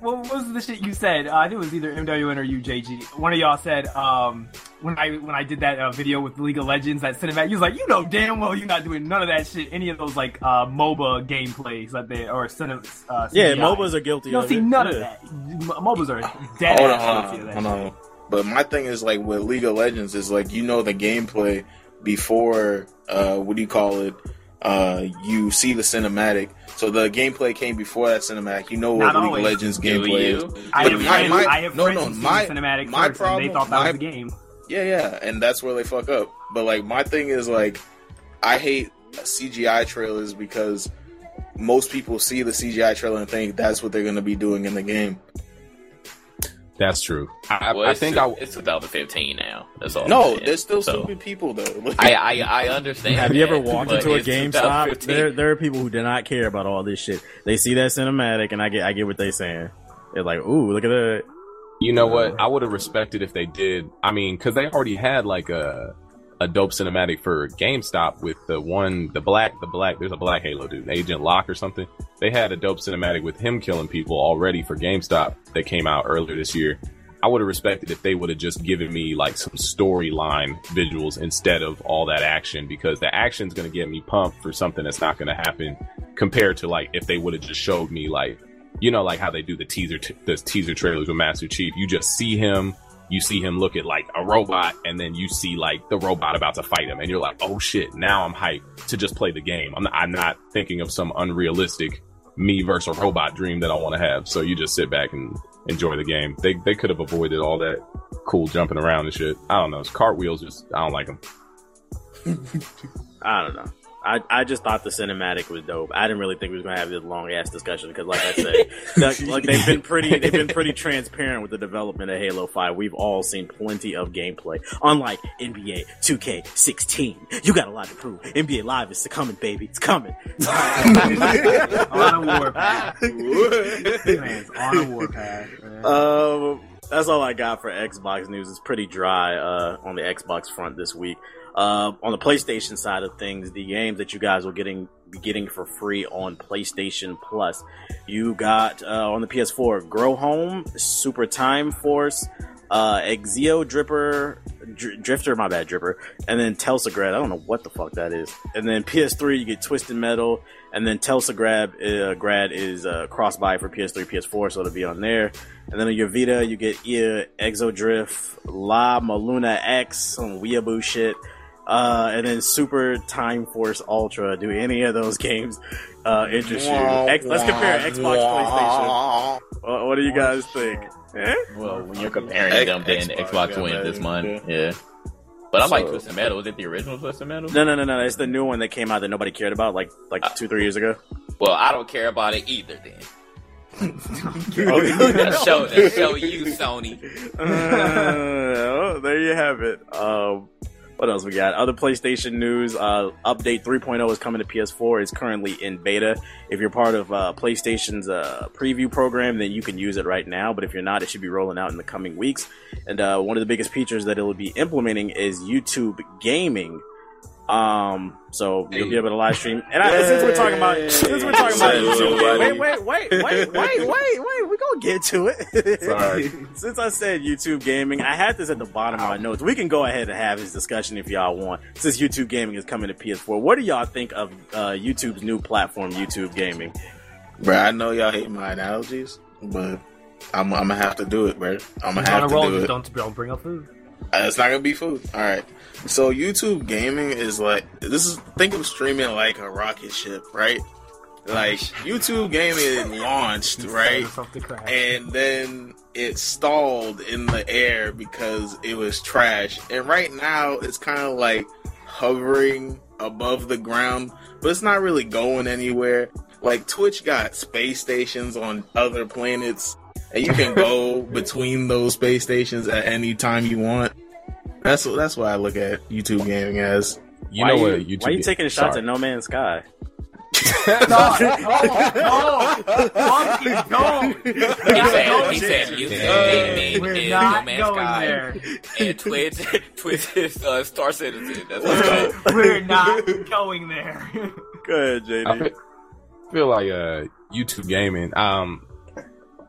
What was the shit you said? Uh, I think it was either MWN or UJG. One of y'all said um, when I when I did that uh, video with League of Legends, that cinematic. You was like, you know damn well you're not doing none of that shit. Any of those like uh, MOBA gameplays that they or cine, uh, yeah, CGI. MOBAs are guilty You don't see it. none Yeah. of that. M- MOBAs are dead hold on, hold on, hold on. But my thing is like with League of Legends is like you know the gameplay before uh what do you call it? Uh you see the cinematic. So the gameplay came before that cinematic. You know what Not League always. of Legends Do gameplay you? is. I have my- friends, my- I have no, no, my- the cinematic my first, and they problem- thought that my- was the game. Yeah, yeah, and that's where they fuck up. But like my thing is like I hate CGI trailers because most people see the CGI trailer and think that's what they're going to be doing in the game. That's true. I, Well, I think I it's 2015 now. That's all. No, there's still So, stupid people though. [laughs] I, I I understand. Have you ever walked into a it's GameStop? There, there are people who do not care about all this shit. They see that cinematic, and I get, I get what they're saying. They're like, "Ooh, look at that." You know uh, what? I would have respected if they did. I mean, because they already had like a a dope cinematic for GameStop with the one, the black, the black. There's a black Halo dude, Agent Locke or something. They had a dope cinematic with him killing people already for GameStop that came out earlier this year. I would have respected if they would have just given me like some storyline visuals instead of all that action because the action's going to get me pumped for something that's not going to happen compared to like if they would have just showed me like you know like how they do the teaser t- the teaser trailers with Master Chief you just see him you see him look at like a robot and then you see like the robot about to fight him and you're like oh shit now I'm hyped to just play the game. I'm not, I'm not thinking of some unrealistic me versus a robot dream that I want to have. So you just sit back and enjoy the game. They they could have avoided all that cool jumping around and shit. I don't know it's cartwheels just I don't like them [laughs] I don't know. I, I just thought the cinematic was dope. I didn't really think we was gonna have this long ass discussion because, like I said, [laughs] that- like they've been pretty they've been pretty transparent with the development of Halo Five. We've all seen plenty of gameplay. Unlike NBA 2K16, you got a lot to prove. NBA Live is coming, baby. It's coming. [laughs] on a warpath. Man's [laughs] on a warpath. Um, that's all I got for Xbox news. It's pretty dry uh, on the Xbox front this week. Uh, on the PlayStation side of things, the games that you guys will getting getting for free on PlayStation Plus, you got uh, on the PS4, Grow Home, Super Time Force, uh, Exio Dripper, Dr- Drifter, my bad, Dripper, and then Teslagrad. I don't know what the fuck that is. And then PS3, you get Twisted Metal, and then Teslagrad uh, Grad is uh, cross buy for PS3, PS4, so it'll be on there. And then on your Vita, you get EA, Exodrift, La Maluna X, some weeaboo shit. Uh, and then Super Time Force Ultra. Do any of those [laughs] games uh, interest you? X, let's compare Xbox, PlayStation. What, what do you guys think? Eh? Well, when you're comparing X- them, then Xbox, Xbox, yeah, wins this man, month. Yeah. But I like Twisted Metal. Is it the original Twisted Metal? No, no, no, no. It's the new one that came out that nobody cared about, like like two, three years ago. Well, I don't care about it either. Then [laughs] [laughs] that show, that show you, Sony. Uh, oh, there you have it. Um, what else we got? Other PlayStation news. Uh, update 3.0 is coming to PS4. It's currently in beta. If you're part of uh, PlayStation's uh, preview program, then you can use it right now. But if you're not, it should be rolling out in the coming weeks. And uh, one of the biggest features that it will be implementing is YouTube gaming. Um, so you'll be able to live stream. And I, since we're talking about since we're talking about Say YouTube, wait, wait, wait, wait, wait, [laughs] wait, wait. We're gonna get to it. Sorry. [laughs] Since I said YouTube gaming, I had this at the bottom of my notes. We can go ahead and have this discussion if y'all want. Since YouTube gaming is coming to PS4, what do y'all think of uh, YouTube's new platform, YouTube gaming? Bro, I know y'all hate my analogies, but I'm, I'm gonna have to do it, bro. I'm gonna have to roll, do it. don't, don't bring up food. Uh, It's not gonna be food. All right. So YouTube gaming is like this is think of streaming like a rocket ship, right? Like YouTube gaming launched, right? Yourself to crash. And then it stalled in the air because it was trash. And right now it's kind of like hovering above the ground, but it's not really going anywhere. Like Twitch got space stations on other planets, and you can go [laughs] between those space stations at any time you want. That's that's what I look at YouTube gaming as. you why know you, what YouTube Why you taking shots Sorry. at No Man's Sky? [laughs] no, no, fucking don't. He said, he said, you Yeah. said gaming We're is not No Man's going Sky, there. and Twitch, [laughs] Twitch is uh, Star Citizen. That's what We're not going there. Go ahead, JD. I feel, feel like uh YouTube gaming. Um,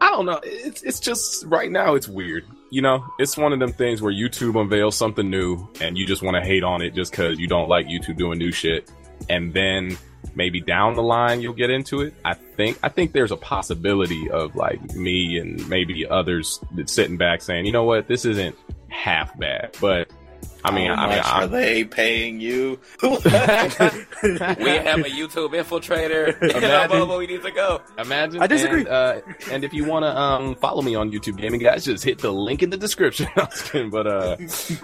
I don't know. It's it's just right now it's weird. You know, it's one of them things where YouTube unveils something new and you just want to hate on it just because you don't like YouTube doing new shit, and then maybe down the line you'll get into it. I think I think there's a possibility of like me and maybe others sitting back saying, you know what, this isn't half bad, but. I mean, How I mean, much I, are they paying you? [laughs] [laughs] we have a YouTube infiltrator. [laughs] Imagine- we need to go. Imagine. I disagree. And, uh, and if you want to um, follow me on YouTube Gaming, guys, just hit the link in the description. Kidding, but uh,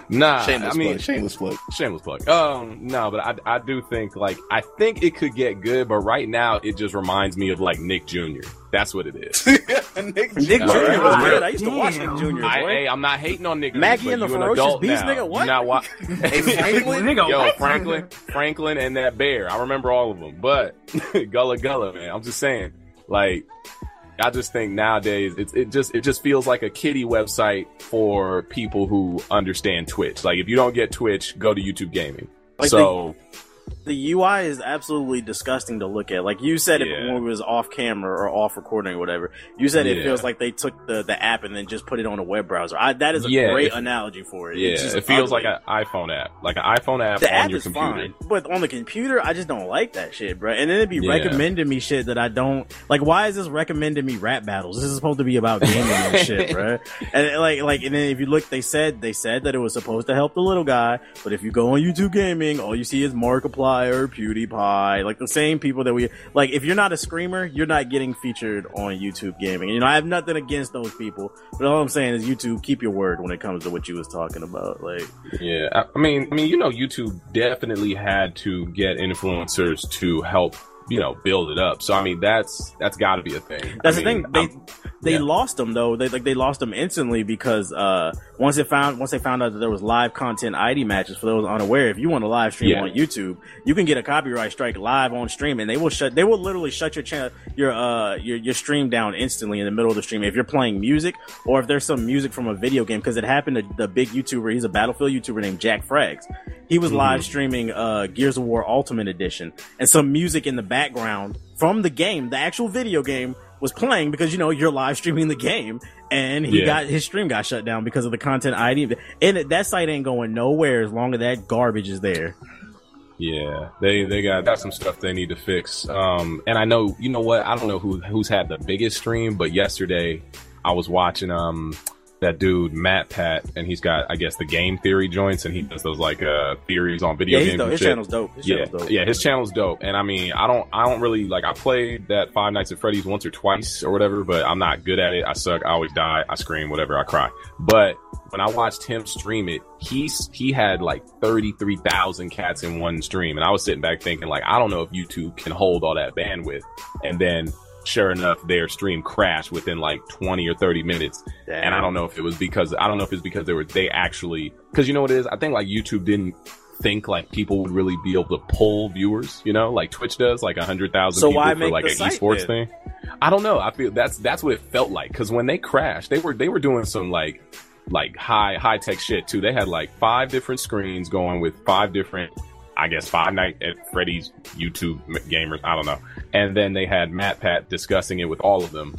nah. shameless I mean, plug. Shameless plug. shameless plug. Um, no, but I, I do think like I think it could get good, but right now it just reminds me of like Nick Jr. That's what it is. [laughs] Nick, Nick Jr. right. was good. I used to watch Nick Jr. I, hey, I'm not hating on Nick. Maggie and the you an Ferocious adult Beast, now. nigga, what? You not wa- [laughs] Hey, Franklin. Nigga, Yo, what? Franklin, Franklin, and that bear. I remember all of them. But [laughs] Gullah Gullah, man. I'm just saying, like, I just think nowadays it's it just it just feels like a kiddie website for people who understand Twitch. Like, if you don't get Twitch, go to YouTube Gaming. Like so the UI is absolutely disgusting to look at. Like you said it when we was off camera or off recording or whatever. You said it feels like they took the, the app and then just put it on a web browser. I, that is a Yeah, great analogy for it. yeah, it feels ugly. like an iPhone app, like an iPhone app the on app your is computer. fine, but on the computer, I just don't like that shit, bro. And then it'd be Yeah. recommending me shit that I don't like. Why is this recommending me rap battles? This is supposed to be about gaming and [laughs] shit, bro. And like, like, and then if you look, they said they said that it was supposed to help the little guy, but if you go on YouTube Gaming, all you see is Markiplier, PewDiePie, like the same people that we like. If you're not a screamer, you're not getting featured on YouTube Gaming. You know, I have nothing against those people, but all I'm saying is YouTube, keep your word when it comes to what you was talking about, like. Yeah, I, I mean, I mean, you know, YouTube definitely had to get influencers to help, you know, build it up. So I mean, that's that's got to be a thing. That's I the mean, thing. They they yeah. lost them though. They like they lost them instantly because uh once it found once they found out that there was live content ID matches for those unaware. If you want to live stream Yeah. on YouTube, you can get a copyright strike live on stream, and they will shut. They will literally shut your channel your uh your your stream down instantly in the middle of the stream if you're playing music or if there's some music from a video game. Because it happened to the big YouTuber. He's a Battlefield YouTuber named Jack Frags. He was live streaming uh Gears of War Ultimate Edition, and some music in the background from the game, the actual video game, was playing because you know you're live streaming the game, and he Yeah. got his stream got shut down because of the content ID. And that site ain't going nowhere as long as that garbage is there. Yeah, they they got got some stuff they need to fix. Um, and I know you know what I don't know who who's had the biggest stream, but yesterday I was watching um that dude Matt Pat, and he's got I guess the game theory joints, and he does those like uh theories on video Yeah, games. dope. his shit. channel's dope. His yeah, channel's dope. yeah, his channel's dope. And I mean, I don't, I don't really like. I played that Five Nights at Freddy's once or twice or whatever, but I'm not good at it. I suck. I always die. I scream, whatever. I cry. But when I watched him stream it, he's he had like thirty three thousand cats in one stream, and I was sitting back thinking, like, I don't know if YouTube can hold all that bandwidth. And then, sure enough, their stream crashed within like twenty or thirty minutes. And I don't know if it was because I don't know if it's because they were they actually because you know what it is. I think like YouTube didn't think like people would really be able to pull viewers. You know, like Twitch does, like a hundred thousand So people for like an esports then? thing. I don't know. I feel that's that's what it felt like because when they crashed, they were they were doing some like like high high tech shit too. They had like five different screens going with five different. I guess Five Night at Freddy's YouTube gamers. I don't know. And then they had Matt Pat discussing it with all of them.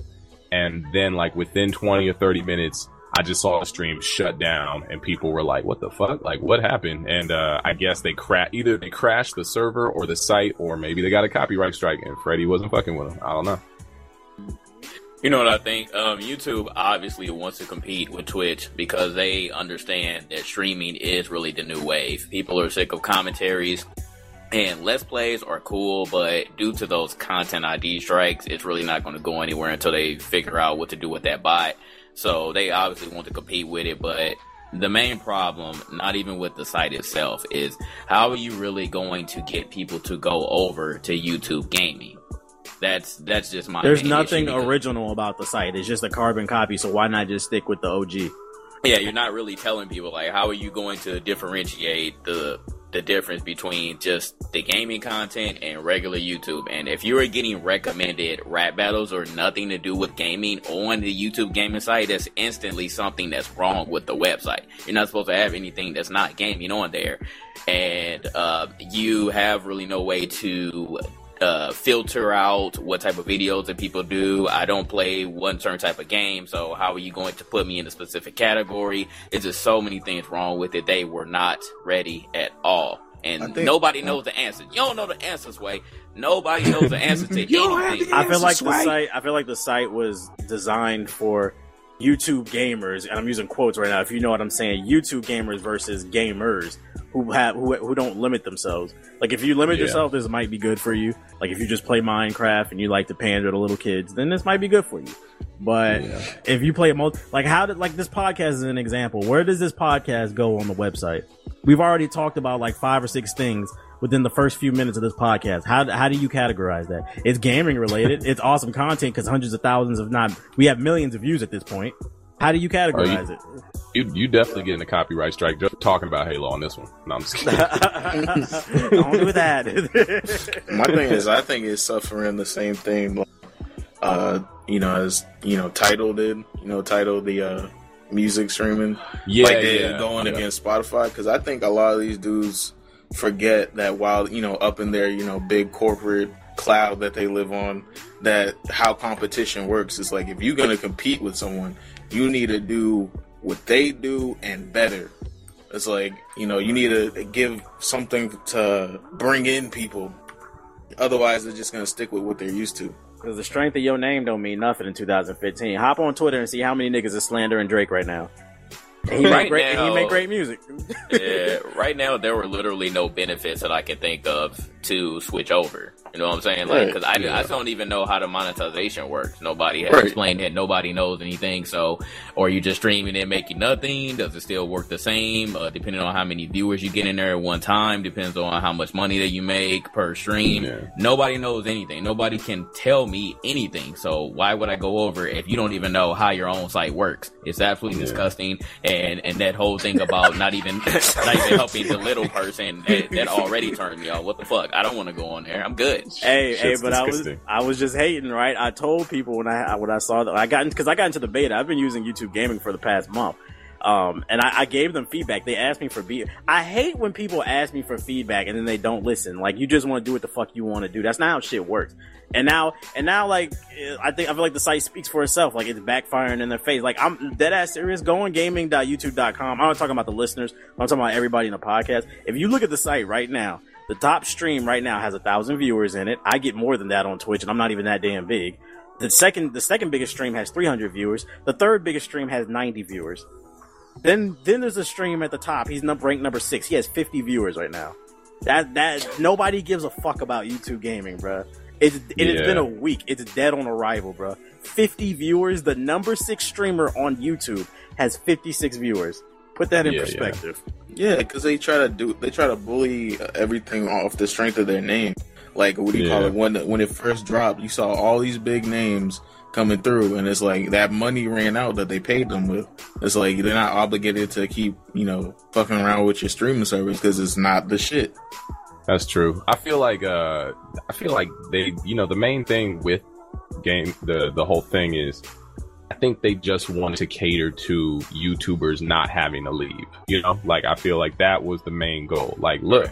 And then like within 20 or 30 minutes, I just saw the stream shut down and people were like, what the fuck? Like what happened? And, uh, I guess they cra- either they crashed the server or the site or maybe they got a copyright strike and Freddy wasn't fucking with them. I don't know. You know what I think? Um, YouTube obviously wants to compete with Twitch because they understand that streaming is really the new wave. People are sick of commentaries and let's plays are cool, but due to those content ID strikes, it's really not going to go anywhere until they figure out what to do with that bot. So they obviously want to compete with it, but the main problem, not even with the site itself, is how are you really going to get people to go over to YouTube gaming? That's that's just my. There's nothing original about the site. It's just a carbon copy. So why not just stick with the OG? Yeah, you're not really telling people like how are you going to differentiate the the difference between just the gaming content and regular YouTube. And if you are getting recommended rap battles or nothing to do with gaming on the YouTube gaming site, that's instantly something that's wrong with the website. You're not supposed to have anything that's not gaming on there. And uh, you have really no way to uh, filter out what type of videos that people do. I don't play one certain type of game, so how are you going to put me in a specific category? It's just so many things wrong with it. They were not ready at all. And think- nobody knows the answer. You don't know the answers, way. Nobody knows the answer to [laughs] You don't have anything. the I feel like Yes, the site. I feel like the site was designed for YouTube gamers, and I'm using quotes right now. If you know what I'm saying, YouTube gamers versus gamers who have who, who don't limit themselves. Like if you limit Yeah. yourself, this might be good for you. Like if you just play Minecraft and you like to pander to little kids, then this might be good for you. But if you play multi, like how did like this podcast is an example. Where does this podcast go on the website? We've already talked about like five or six things within the first few minutes of this podcast? How how do you categorize that? It's gaming related. it's awesome content because hundreds of thousands, of not, we have millions of views at this point. How do you categorize you, it? You you definitely getting a copyright strike just talking about Halo on this one. No, I'm just kidding. [laughs] [laughs] Don't do that. My thing is, I think it's suffering the same thing. Uh, you know, as you know, Tidal did. You know, Tidal the uh, music streaming. Yeah, like they yeah, going yeah. against Spotify because I think a lot of these dudes forget that while you know up in their you know big corporate cloud that they live on, that how competition works is like if you're gonna compete with someone, you need to do what they do and better. It's like you know you need to give something to bring in people. Otherwise, they're just gonna stick with what they're used to. Because the strength of your name don't mean nothing in 2015. Hop on Twitter and see how many niggas is slandering Drake right now. And he Right make great. and he now- make great music. yeah, right now there were literally no benefits that I can think of to switch over. You know what I'm saying? Like, Right, because I, yeah. I don't even know how the monetization works. Nobody has Right. explained it. Nobody knows anything. So, or you just streaming and making nothing? Does it still work the same? Uh, depending on how many viewers you get in there at one time, depends on how much money that you make per stream. Yeah. Nobody knows anything. Nobody can tell me anything. So why would I go over if you don't even know how your own site works? It's absolutely Yeah. disgusting. And and that whole thing about not even [laughs] not even helping the little person that, that already turned me off. What the fuck? I don't want to go on there. I'm good. Hey, hey, Shit's but I was. I was just hating, right? I told people when I when I saw that I got because I got into the beta. I've been using YouTube Gaming for the past month, um, and I, I gave them feedback. They asked me for be. I hate when people ask me for feedback and then they don't listen. Like you just want to do what the fuck you want to do. That's not how shit works. And now, and now, like I think I feel like the site speaks for itself. Like it's backfiring in their face. Like I'm dead ass serious. Go on gaming.youtube.com. I'm not talking about the listeners. I'm talking about everybody in the podcast. If you look at the site right now, the top stream right now has a thousand viewers in it. I get more than that on Twitch, and I'm not even that damn big. The second, the second biggest stream has 300 viewers. The third biggest stream has 90 viewers. Then, then there's a stream at the top. He's number ranked number six. He has 50 viewers right now. That that nobody gives a fuck about YouTube gaming, bruh. It's it has Yeah. been a week. It's dead on arrival, bruh. 50 viewers. The number six streamer on YouTube has 56 viewers. Put that in Yeah, yeah. perspective. Yeah, because they try to do they try to bully everything off the strength of their name. Like what do you call it? When when it first dropped, you saw all these big names coming through, and it's like that money ran out that they paid them with. It's like they're not obligated to keep you know fucking around with your streaming service because it's not the shit. That's true. I feel like uh I feel like they you know the main thing with game the the whole thing is I think they just wanted to cater to YouTubers not having to leave. You know, like I feel like that was the main goal. Like, look,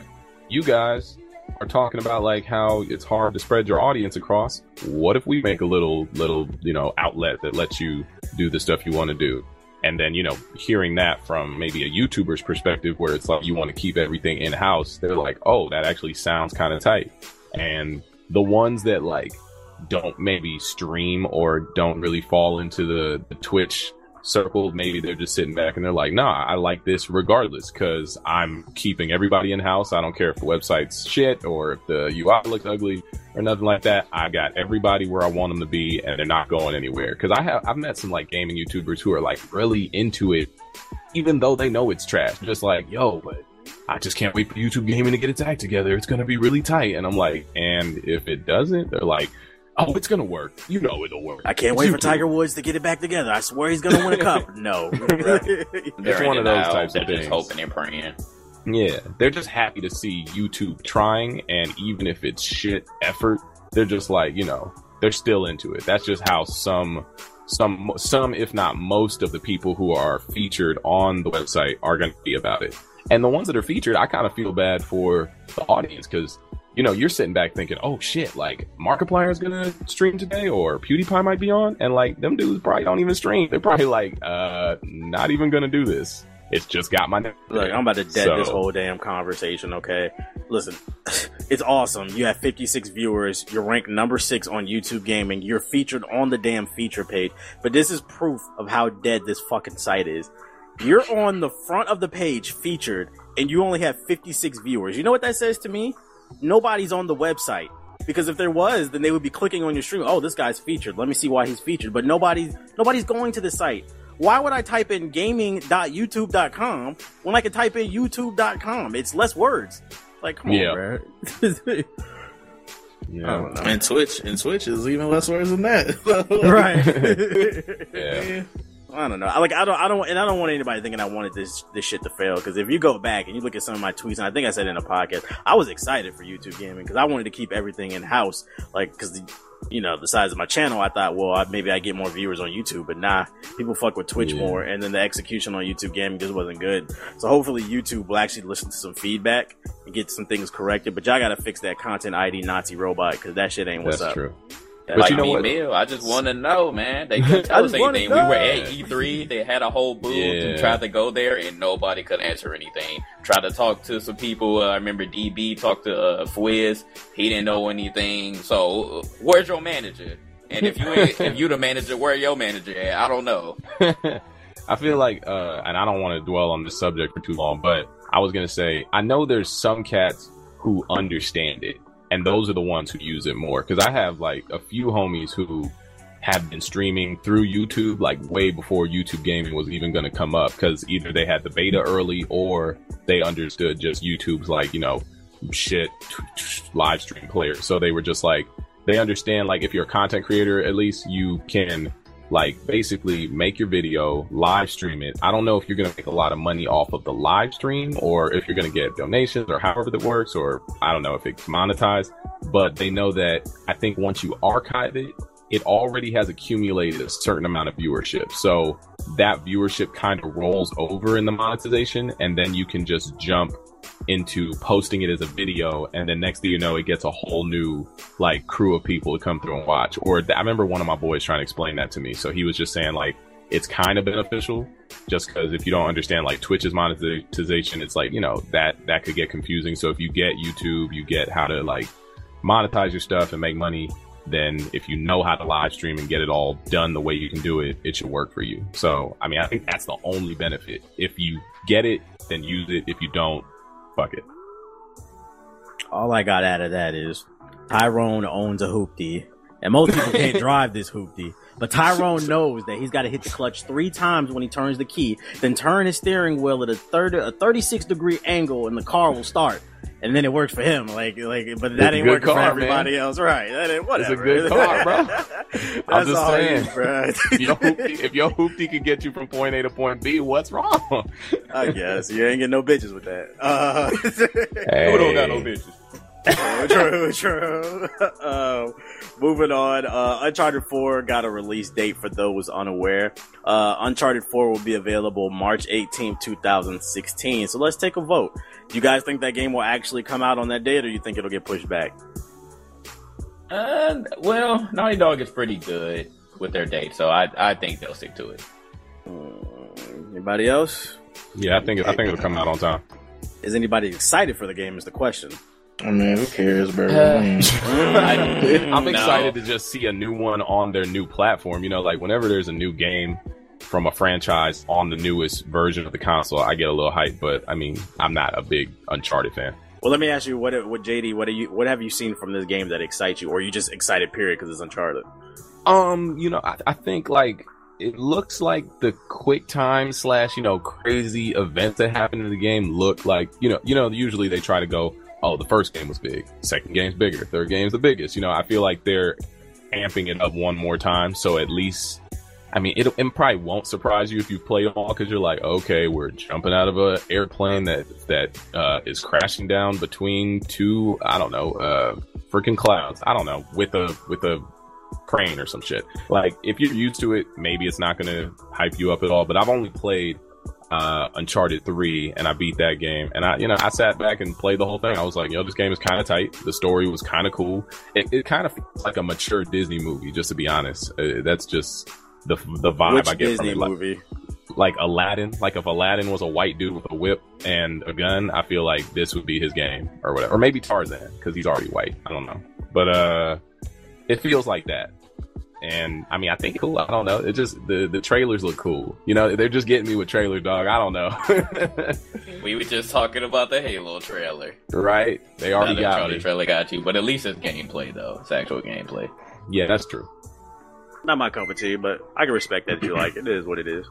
you guys are talking about like how it's hard to spread your audience across. What if we make a little little, you know, outlet that lets you do the stuff you want to do? And then, you know, hearing that from maybe a YouTuber's perspective where it's like you want to keep everything in house, they're like, oh, that actually sounds kind of tight. And the ones that like don't maybe stream or don't really fall into the, the Twitch circle, maybe they're just sitting back and they're like, nah, I like this regardless because I'm keeping everybody in house. I don't care if the website's shit or if the UI looks ugly or nothing like that. I got everybody where I want them to be and they're not going anywhere. Cause I have, I've met some like gaming YouTubers who are like really into it, even though they know it's trash. Just like, yo, but I just can't wait for YouTube gaming to get its act together. It's going to be really tight. And I'm like, and if it doesn't, they're like, oh, it's going to work. You know it'll work. I can't It's wait for YouTube. Tiger Woods to get it back together. I swear he's gonna win a cup. [laughs] No. They're [laughs] one of those types of They're things. hoping and praying. Yeah, they're just happy to see YouTube trying, and even if it's shit effort, they're just like, you know, they're still into it. That's just how some, some, some, if not most of the people who are featured on the website are going to be about it. And the ones that are featured, I kind of feel bad for the audience because, you know, you're sitting back thinking, oh shit, like Markiplier is to stream today or PewDiePie might be on. And like, them dudes probably don't even stream. They're probably like, uh, not even to do this. It's just got my name. Look, I'm about to dead So- this whole damn conversation, okay? Listen, [laughs] it's awesome. You have 56 viewers. You're ranked number six on YouTube Gaming. You're featured on the damn feature page. But this is proof of how dead this fucking site is. You're on the front of the page featured, and you only have 56 viewers. You know what that says to me? Nobody's on the website. Because if there was, then they would be clicking on your stream. Oh, this guy's featured. Let me see why he's featured. But nobody's nobody's going to the site. Why would I type in gaming.youtube.com when I can type in youtube.com? It's less words. Like, come Yeah. on, bro. [laughs] Yeah. I don't know. And Twitch, and Twitch is even less words than that. [laughs] right. [laughs] Yeah. I don't know. I like I don't I don't and I don't want anybody thinking I wanted this this shit to fail because if you go back and you look at some of my tweets and I think I said in a podcast I was excited for YouTube gaming because I wanted to keep everything in house like because you know the size of my channel I thought well I, maybe I get more viewers on YouTube but nah people fuck with Twitch Yeah. more and then the execution on YouTube gaming just wasn't good so hopefully YouTube will actually listen to some feedback and get some things corrected but y'all gotta fix that content ID Nazi robot because that shit ain't what's That's up. true. That- But like you know what? I just want to know, man. They [laughs] couldn't tell us anything. We were at E3. They had a whole booth. Yeah. We tried to go there, and nobody could answer anything. Tried to talk to some people. Uh, I remember DB talked to uh, Fwiz. He didn't know anything. So, uh, where's your manager? And if you ain't, if you the manager, where your manager at? I don't know. [laughs] I feel like, uh, and I don't want to dwell on this subject for too long, but I was gonna say, I know there's some cats who understand it, and those are the ones who use it more. Because I have like a few homies who have been streaming through YouTube like way before YouTube gaming was even going to come up. Because either they had the beta early or they understood just YouTube's like you know shit live stream player. So they were just like they understand like if you're a content creator, at least you can like basically make your video, live stream it. I don't know if you're going to make a lot of money off of the live stream or if you're going to get donations or however that works, or I don't know if it's monetized, but they know that I think once you archive it, it already has accumulated a certain amount of viewership. So that viewership kind of rolls over in the monetization and then you can just jump into posting it as a video and then next thing you know it gets a whole new like crew of people to come through and watch. Or th- i remember one of my boys trying to explain that to me. So he was just saying like it's kind of beneficial just because if you don't understand like twitch's monetization it's like you know that that could get confusing. So if you get youtube you get how to like monetize your stuff and make money then if you know how to live stream and get it all done the way you can do it it should work for you. So i mean i think that's the only benefit. If you get it then use it. If you don't fuck it all I got out of that is Tyrone owns a hoopty, and most people can't [laughs] drive this hoopty. But Tyrone knows that he's got to hit the clutch three times when he turns the key, then turn his steering wheel at a thirty a thirty six degree angle, and the car will start. And then it works for him, like like. But that It's ain't good working for car, everybody else, right? That ain't whatever. good car, bro. [laughs] That's I'm just all saying. is, bro. if your hoopty, if your hoopty could get you from point A to point B, what's wrong? I guess you ain't getting no bitches with that. Uh, [laughs] Who don't got no bitches? True, true. [laughs] Uh, moving on, uh, Uncharted 4 got a release date for those unaware. Uh, Uncharted 4 will be available March 18th, 2016. So let's take a vote. Do you guys think that game will actually come out on that date, or do you think it'll get pushed back? Uh, well, Naughty Dog is pretty good with their date, so I I think they'll stick to it. Hmm, Anybody else? yeah, I think I think it'll come out on time. Is anybody excited for the game? Is the question. I mean, who cares, bro? Uh, [laughs] I [laughs] mean, I'm No. excited to just see a new one on their new platform. You know, like whenever there's a new game from a franchise on the newest version of the console, I get a little hype. But I mean, I'm not a big Uncharted fan. Well, let me ask you, what, what JD, what are you, what have you seen from this game that excites you, or are you just excited period because it's Uncharted? Um, you know, I, I think like it looks like the quick time slash you know crazy events that happen in the game look like you know you know usually they try to go oh the first game was big second game's bigger third game's the biggest you know I feel like they're amping it up one more time so at least I mean it, it probably won't surprise you if you play them all because you're like okay we're jumping out of a airplane that that uh, is crashing down between two I don't know uh freaking clouds I don't know with a with a crane or some shit. Like if you're used to it, maybe it's not gonna hype you up at all. But I've only played uh Uncharted 3 and I beat that game and I you know I sat back and played the whole thing. I was like, yo, this game is kind of tight. The story was kind of cool. It, it kind of feels like a mature Disney movie, just to be honest. Uh, that's just the the vibe Which I get Disney from it. Like, movie? like Aladdin, like if Aladdin was a white dude with a whip and a gun, I feel like this would be his game or whatever. Or maybe Tarzan because he's already white. I don't know, but uh, it feels like that. And I mean, I think cool. I don't know. It just the the trailers look cool. You know, they're just getting me with trailer dog. I don't know, [laughs] We were just talking about the Halo trailer. right? They Now already the got Charlie me. trailer got you, but at least it's gameplay though. It's actual gameplay. Yeah, that's true. Not my cup of tea, but I can respect that you like it. It is what it is.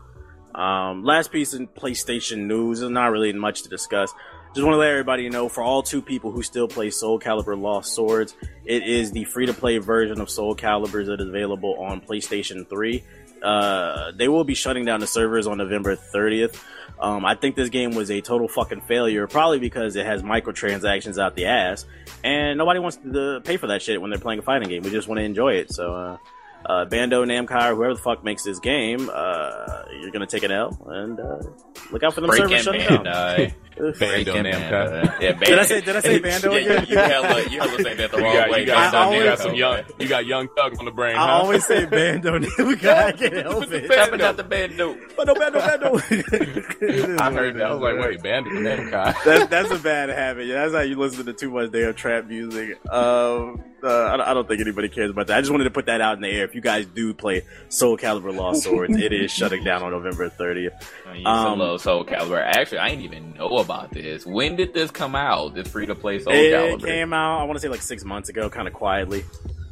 Um, last piece in PlayStation news. There's not really much to discuss. Just want to let everybody know for all two people who still play Soul Calibur Lost Swords, it is the free to play version of Soul Calibur that is available on PlayStation 3. Uh, they will be shutting down the servers on November 30th. Um, I think this game was a total fucking failure, probably because it has microtransactions out the ass, and nobody wants to pay for that shit when they're playing a fighting game. We just want to enjoy it. So, uh, uh, Bando, Namco, or whoever the fuck makes this game, uh, you're gonna take an L and uh, look out for them servers shutting down. Bandai. Bando Namco. Bandai. Yeah, Did I say did I say Bando Yeah, again? you, you hella, you hella saying that the [laughs] You wrong got, way. you got, I some, you got some young, you got young thug on the brain. I huh? always say Bando Namco. I can't help it. Tapping out the bando. Bando, Bando, Bando. [laughs] I heard that. I was like, wait, Bando Namco. [laughs] That, that's a bad habit. Yeah, that's how you listen to too much damn trap music. Um, uh, I, don't- think anybody cares about that. I just wanted to put that out in the air. If you guys do play Soul Calibur Lost Swords, it is shutting down on November 30th. I used Um, to love Soul Calibur. Actually, I didn't even know about this. When did this come out? This free to play Soul it Calibur. came out, I want to say like six months ago, kind of quietly.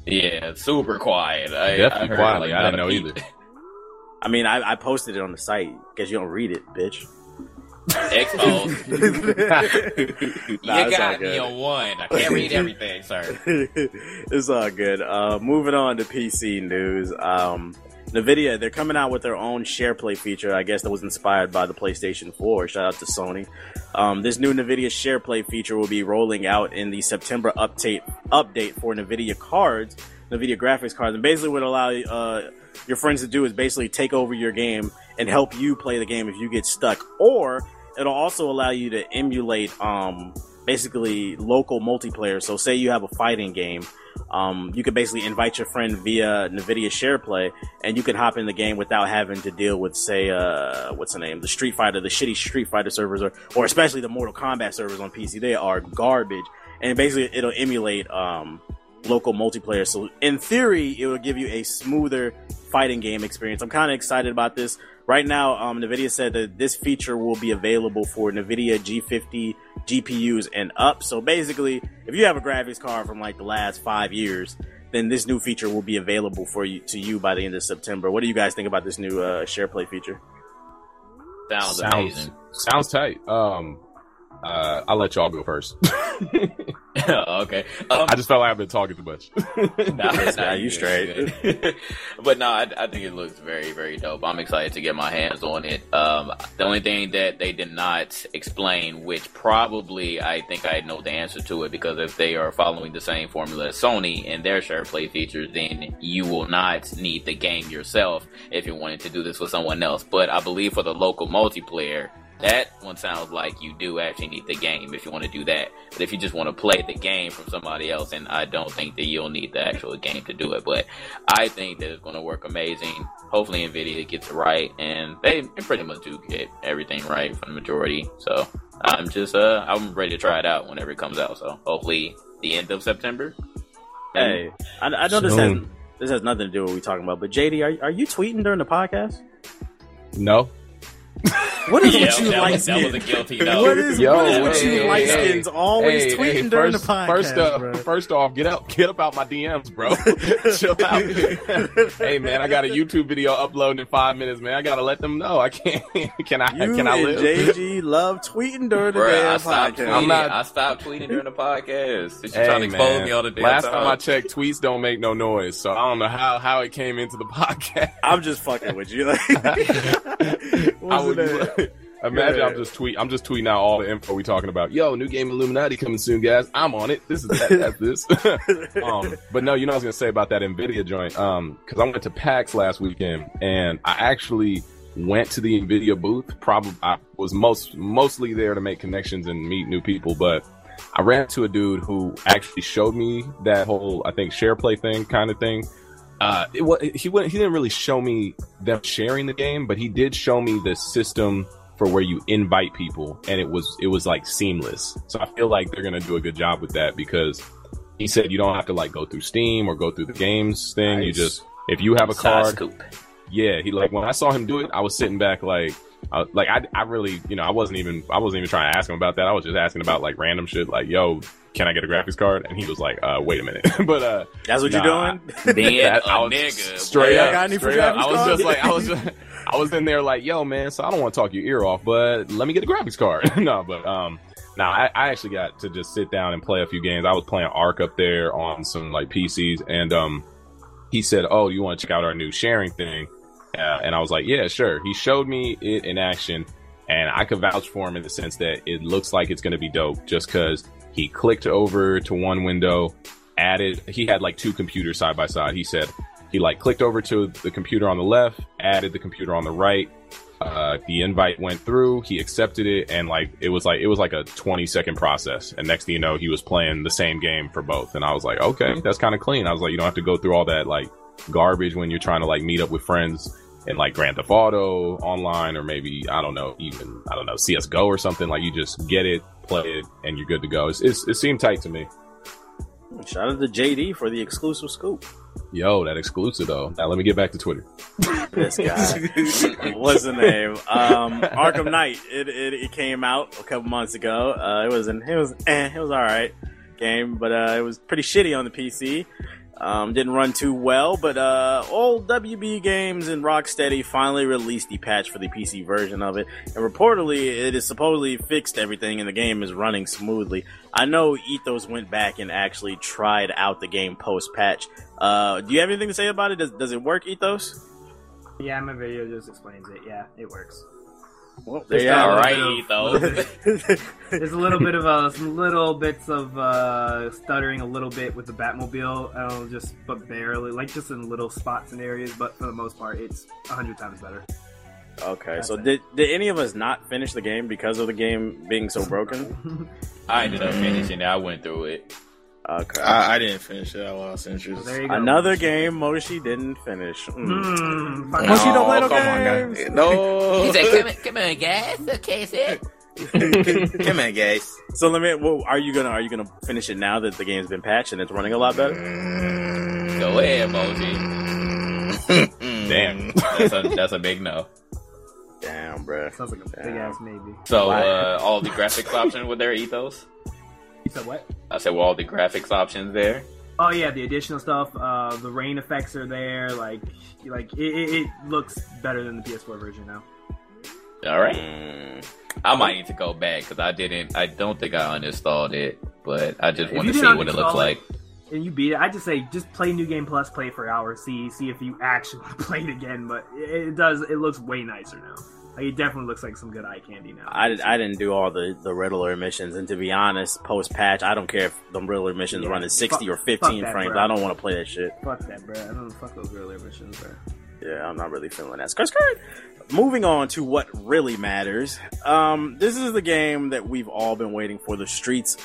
Yeah, super quiet. I, Definitely I quietly. like, I didn't know peep. either. [laughs] I mean, I, I posted it on the site because you don't read it, bitch. Exposed. [laughs] [laughs] Nah, you got me on one. I can't read everything, sir. it's all good. Uh, moving on to PC news. Um, Nvidia, they're coming out with their own share play feature. I guess that was inspired by the PlayStation 4. Shout out to Sony. Um, this new Nvidia share play feature will be rolling out in the September update update for Nvidia cards, Nvidia graphics cards, and basically what allow uh, your friends to do is basically take over your game and help you play the game if you get stuck, or it'll also allow you to emulate um, basically local multiplayer. So, say you have a fighting game um, you can basically invite your friend via NVIDIA SharePlay, and you can hop in the game without having to deal with, say, uh, what's the name, the Street Fighter, the shitty Street Fighter servers, or, or especially the Mortal Kombat servers on PC. They are garbage, and basically it'll emulate um, local multiplayer. So in theory, it will give you a smoother fighting game experience. I'm kind of excited about this. Right now, um, NVIDIA said that this feature will be available for NVIDIA G50 GPUs and up. So basically, if you have a graphics card from like the last five years, then this new feature will be available for you to you by the end of September. What do you guys think about this new uh, share play feature? Sounds, Sounds amazing. sounds tight. Um, uh, I'll let y'all go first. [laughs] [laughs] okay. Um, I just felt like I've been talking too much. [laughs] Nah, nah, nah, you straight. but no, I, I think it looks very, very dope. I'm excited to get my hands on it. Um, the only thing that they did not explain, which probably I think I know the answer to it, because if they are following the same formula as Sony and their share play features, then you will not need the game yourself if you wanted to do this with someone else. But I believe for the local multiplayer, that one sounds like you do actually need the game if you want to do that. But if you just want to play the game from somebody else, and I don't think that you'll need the actual game to do it. But I think that it's going to work amazing. Hopefully, Nvidia gets it right, and they, they pretty much do get everything right for the majority. So I'm just uh I'm ready to try it out whenever it comes out. So hopefully, the end of September. Hey, I, I know this has, this has nothing to do with what we're talking about, but JD, are, are you tweeting during the podcast? no. What is Yeah, with you that, light was, that was a skins? guilty no. What is, Yo, what is with hey, you hey, light hey. skins always Hey, tweeting hey, during first, the podcast? First, uh, bro? first off, get up, get up out my DMs, bro. [laughs] Chill out. hey, man, I got a YouTube video uploading in five minutes, man. I gotta let them know. I can't. [laughs] Can I? you can I and live? JG love tweeting during the Bruh, I damn stopped podcast. tweeting. I'm not- I stopped tweeting during the podcast. Since Hey, you're trying to expose man. me all the damn Last time. time I checked, tweets don't make no noise, so I don't know how how it came into the [laughs] podcast. I'm just fucking with you. Like, I what's would, the name? [laughs] imagine Yeah. I'm just tweet. I'm just tweeting out all the info we talking about. Yo, new game Illuminati coming soon, guys. I'm on it. This is that. That's this. [laughs] um, but no, you know what I was gonna say about that Nvidia joint. Um, because I went to PAX last weekend and I actually went to the Nvidia booth. Probably I was most mostly there to make connections and meet new people, but. I ran to a dude who actually showed me that whole, I think, share play thing kind of thing. Uh, it, he went, he didn't really show me them sharing the game, but he did show me the system for where you invite people, and it was it was like seamless. So I feel like they're gonna do a good job with that because he said you don't have to like go through Steam or go through the games thing. You just if you have a Side card, scoop. yeah, he like when I saw him do it, I was sitting back like, I, like I, I really, you know, I wasn't even, I wasn't even trying to ask him about that. I was just asking about like random shit, like, yo, can I get a graphics card? And he was like, uh, wait a minute, [laughs] but uh, That's what Nah. you're doing? Being [laughs] that- a I was nigga. straight boy. up, got any for straight up. I was just like, I was, just, [laughs] I was in there like, yo, man, so I don't want to talk your ear off, but let me get a graphics card. no, but um, Now I, I actually got to just sit down and play a few games. I was playing Ark up there on some like PCs, and um, he said, "Oh, you want to check out our new sharing thing?" Uh, and I was like, "Yeah, sure." He showed me it in action, and I could vouch for him in the sense that it looks like it's going to be dope, just because he clicked over to one window, added. He had like two computers side by side. He said he like clicked over to the computer on the left, added the computer on the right. Uh, the invite went through. He accepted it, and like it was like it was like a 20 second process. And next thing you know, he was playing the same game for both. And I was like, okay, that's kind of clean. I was like, you don't have to go through all that like garbage when you're trying to like meet up with friends and like Grand Theft Auto online, or maybe I don't know, even I don't know CS:GO or something. Like you just get it, play it, and you're good to go. It's, it's, it seemed tight to me. Shout out to JD for the exclusive scoop. Yo, that exclusive though. Now let me get back to Twitter. [laughs] This guy. What's the name? Um, Arkham Knight. It, it it came out a couple months ago. Uh, it was an, it was eh, it was all right game, but uh, it was pretty shitty on the PC. Um, didn't run too well, but uh, WB Games and Rocksteady finally released the patch for the PC version of it, and reportedly it is supposedly fixed everything, and the game is running smoothly. I know Ethos went back and actually tried out the game post patch. Uh, do you have anything to say about it? Does, does it work, Ethos? Yeah, my video just explains it. Yeah, it works. Well, There's there you got are. a little right, bit though. [laughs] There's a little bit of uh, some little bits of uh, stuttering a little bit with the Batmobile, uh, just but barely, like just in little spots and areas. But for the most part, it's a hundred times better. Okay, That's so it. did did any of us not finish the game because of the game being so broken? [laughs] I ended up finishing it. I went through it. Okay. I, I didn't finish it. I lost interest. there you go. Another game Moshi didn't finish. Mm. Fuck Moshi off. don't play no come on, games. guys. [laughs] No. He said, "Come on, come on, guys. Okay, sir." [laughs] Come on, guys. So let me. Well, are you gonna are you gonna finish it now that the game's been patched and it's running a lot better? Go ahead, Moshi. Damn. [laughs] That's a that's a big no. Damn, bruh. Sounds like a big ass maybe. So uh, all the graphics options with their Ethos. You said what? I said, well, all the graphics options there. Oh yeah, the additional stuff. Uh, the rain effects are there. Like, like it, it, it looks better than the PS4 version now. All right. Mm. I might need to go back because I didn't. I don't think I uninstalled it, but I just want to see what it looks like. And you beat it. I just say just play New Game Plus, play for hours, see see if you actually [laughs] play it again. But it, it does. It looks way nicer now. Like, it definitely looks like some good eye candy now. I, did, I didn't do all the, the Riddler missions, and to be honest, post patch, I don't care if the Riddler missions Yeah, running 60 or 15 that, frames. bro. I don't want to play that shit. Fuck that, bro. I don't fuck those earlier missions, bro. Yeah, I'm not really feeling that. Skirt, skirt. Moving on to what really matters. Um, this is the game that we've all been waiting for. The streets.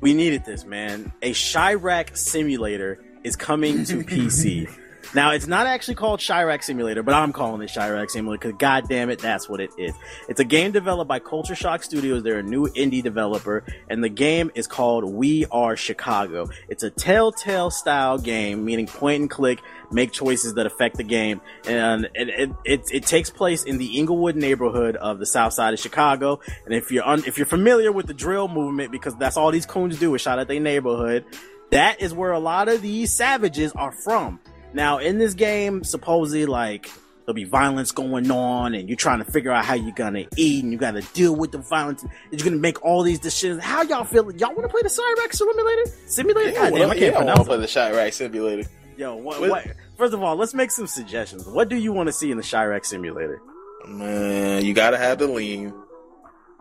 We needed this, man. A Chiraq simulator is coming to [laughs] PC. Now, it's not actually called Chiraq Simulator, but I'm calling it Chiraq Simulator because, god damn it, that's what it is. It's a game developed by Culture Shock Studios. They're a new indie developer, and the game is called We Are Chicago. It's a telltale style game, meaning point and click, make choices that affect the game, and it, it, it, it takes place in the Englewood neighborhood of the south side of Chicago. And if you're un, if you're familiar with the drill movement, because that's all these coons do is shot at their neighborhood, that is where a lot of these savages are from. Now, in this game, supposedly, like, there'll be violence going on, and you're trying to figure out how you're gonna eat, and you gotta deal with the violence, and you're gonna make all these decisions. How y'all feel? Y'all wanna play the Cyrex simulator? Simulator? Yeah, God damn, I well, can't yeah, I want pronounce to play the shot right simulator. Yo, what, What- what, first of all, let's make some suggestions. What do you want to see in the Chiraq simulator? Man, you gotta have the lean.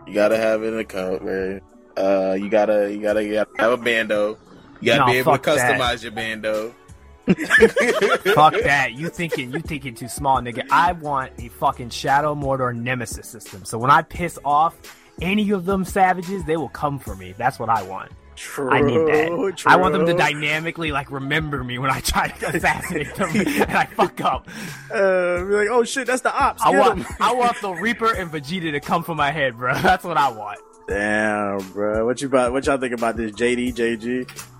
You gotta have it in the cover. Uh, you gotta, you gotta, you gotta have a bando. You gotta Nah, be able to fuck that. customize your bando. [laughs] Fuck that. You thinking you thinking too small, nigga. I want a fucking Shadow Mordor Nemesis system. So when I piss off any of them savages, they will come for me. That's what I want. True, I need that. I want them to dynamically like remember me when I try to assassinate them [laughs] and I fuck up. Uh, be like, oh shit, that's the ops. I Get want. I want the Reaper and Vegeta to come for my head, bro. [laughs] That's what I want. Damn, bro. What you about? What y'all think about this? JD, JG.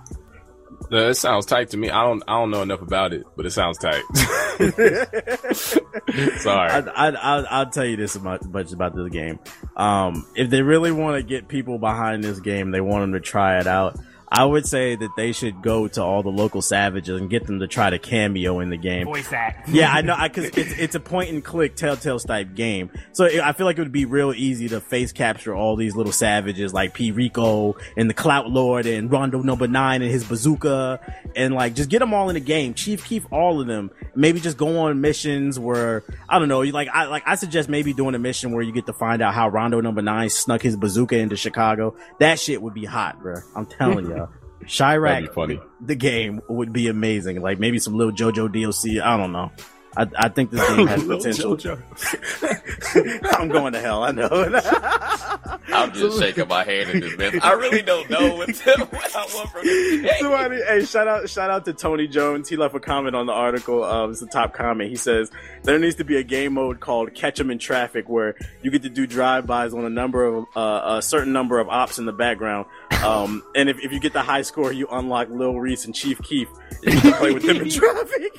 Uh, it sounds tight to me. I don't I don't know enough about it, but it sounds tight. [laughs] [laughs] Sorry. I, I, I'll, I'll tell you this much, much about this game. Um, if they really want to get people behind this game, they want them to try it out. I would say that they should go to all the local savages and get them to try to cameo in the game. Voice act. Yeah, I know, because it's, it's a point and click Telltale type game. So it, I feel like it would be real easy to face capture all these little savages like P. Rico and the Clout Lord and Rondo Number Nine and his bazooka and like just get them all in the game. Chief Keef all of them. Maybe just go on missions where I don't know. You like I like I suggest maybe doing a mission where you get to find out how Rondo Number Nine snuck his bazooka into Chicago. That shit would be hot, bro. I'm telling [laughs] you. Chiraq, That'd be funny. the game would be amazing. Like maybe some little JoJo DLC. I don't know. I, I think this game has [laughs] potential. [laughs] I'm going to hell. I know. [laughs] I'm just shaking my head in this mess. I really don't know what, to, what I want from this game. Somebody, hey, shout out, shout out to Tony Jones. He left a comment on the article. Um, it's the top comment. He says there needs to be a game mode called Catch 'em in Traffic, where you get to do drive-bys on a number of uh, a certain number of ops in the background. Um, and if, if you get the high score, you unlock Lil Reese and Chief Keef. And you can play with them in [laughs] traffic.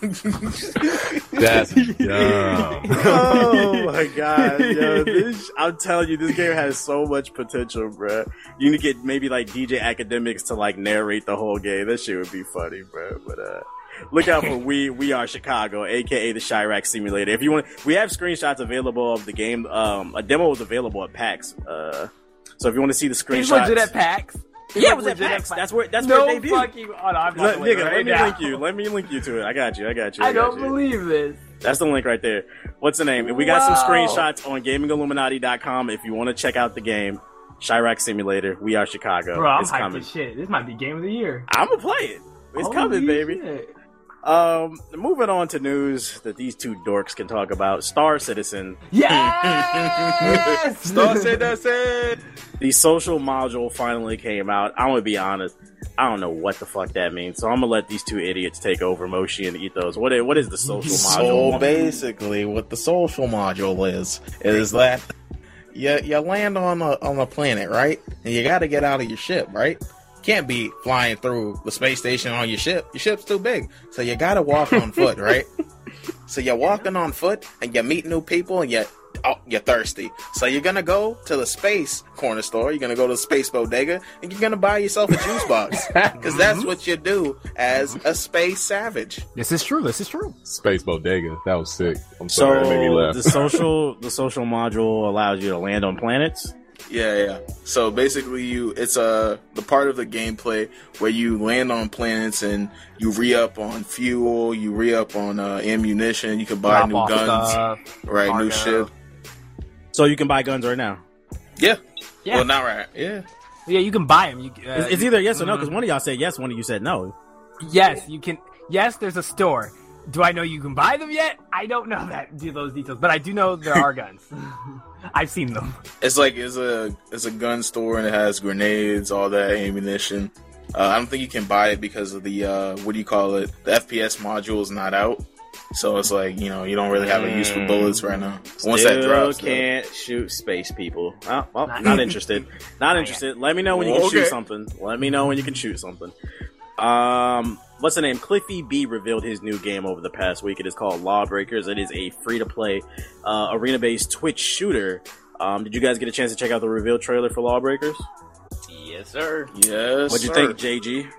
[laughs] That's [laughs] dumb. oh my god, yo, this, I'm telling you, this game has so much potential, bruh. You need to get maybe like DJ Akademiks to like narrate the whole game. That shit would be funny, bruh. But uh, look out for we we are Chicago, aka the Chiraq Simulator. If you want, we have screenshots available of the game. Um, a demo is available at PAX. Uh, so if you want to see the screenshots, legit at PAX. yeah, it was at PAX. That's where that's no where it debuted. fucking. Oh, no, I'm not nigga, right let me now. link you. Let me link you to it. I got you. I got you. I, I got don't you. believe this. That's the link right there. What's the name? We got some screenshots on gamingilluminati.com if you want to check out the game. Chiraq Simulator. We are Chicago. Bro, I'm it's hyped coming. as shit. This might be game of the year. I'm gonna play it. It's Holy coming, baby. shit. Um, moving on to news that these two dorks can talk about. Star Citizen, Yes! [laughs] Star Citizen. the social module finally came out. I'm gonna be honest. I don't know what the fuck that means, so I'm gonna let these two idiots take over Moshi and Ethos. What is, what is the social module? So basically, what the social module is is that you you land on a on a planet, right? And you got to get out of your ship, right? Can't be flying through the space station on your ship. Your ship's too big, so you got to walk on foot, right? [laughs] So you're walking on foot, and you meet new people, and you oh you're thirsty. So you're gonna go to the space corner store. You're gonna go to the space bodega, and you're gonna buy yourself a juice box [laughs] because that's mm-hmm. what you do as a space savage. This is true. This is true. Space Bodega. That was sick. I'm So sorry, it made me laugh. the social [laughs] the social module allows you to land on planets. Yeah, yeah. So basically, you it's uh, the part of the gameplay where you land on planets and you re up on fuel, you re up on uh, ammunition, you can buy Drop new guns, stuff. right? New ship. So you can buy guns right now. Yeah. Yeah. Well, not right. Yeah. Yeah, you can buy them. You, uh, It's, it's either yes or no because one of y'all said yes, one of you said no. Yes, you can. Yes, there's a store. Do I know you can buy them yet? I don't know that do those details, but I do know there are [laughs] guns. [laughs] I've seen them. It's like it's a it's a gun store and it has grenades, all that ammunition. Uh, I don't think you can buy it because of the uh, what do you call it? The FPS module is not out, so it's like you know you don't really have a use for bullets right now. Once that Still drops, though. can't shoot space people. Oh, well, Not not [laughs] interested. Not interested. Let me know when you can shoot something. Let me know when you can shoot something. Um, what's the name? Cliffy B revealed his new game over the past week. It is called Lawbreakers. It is a free to play uh, arena based Twitch shooter. Um, did you guys get a chance to check out the reveal trailer for Lawbreakers? Yes, sir. Yes. What'd you sir. think, JG?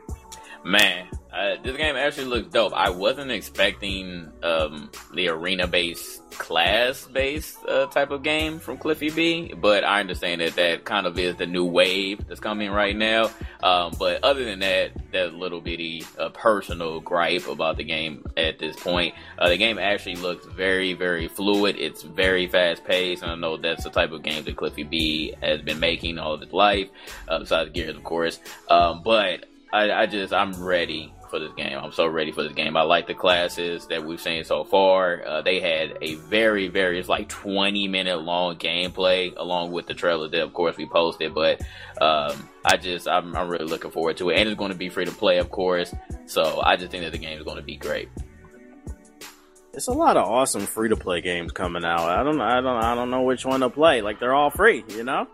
Man, uh, this game actually looks dope. I wasn't expecting um, the arena-based, class-based uh, type of game from Cliffy B, but I understand that that kind of is the new wave that's coming right now. Um, but other than that, that little bitty uh, personal gripe about the game at this point, uh, the game actually looks very, very fluid. It's very fast-paced, and I know that's the type of game that Cliffy B has been making all of his life, uh, besides Gears, of course. Um, but I, I just I'm ready for this game. I'm so ready for this game. I like the classes that we've seen so far. Uh, they had a very very it's like 20 minute long gameplay along with the trailer that of course we posted. But um, I just I'm, I'm really looking forward to it, and it's going to be free to play, of course. So I just think that the game is going to be great. It's a lot of awesome free to play games coming out. I don't I don't I don't know which one to play. Like they're all free, you know?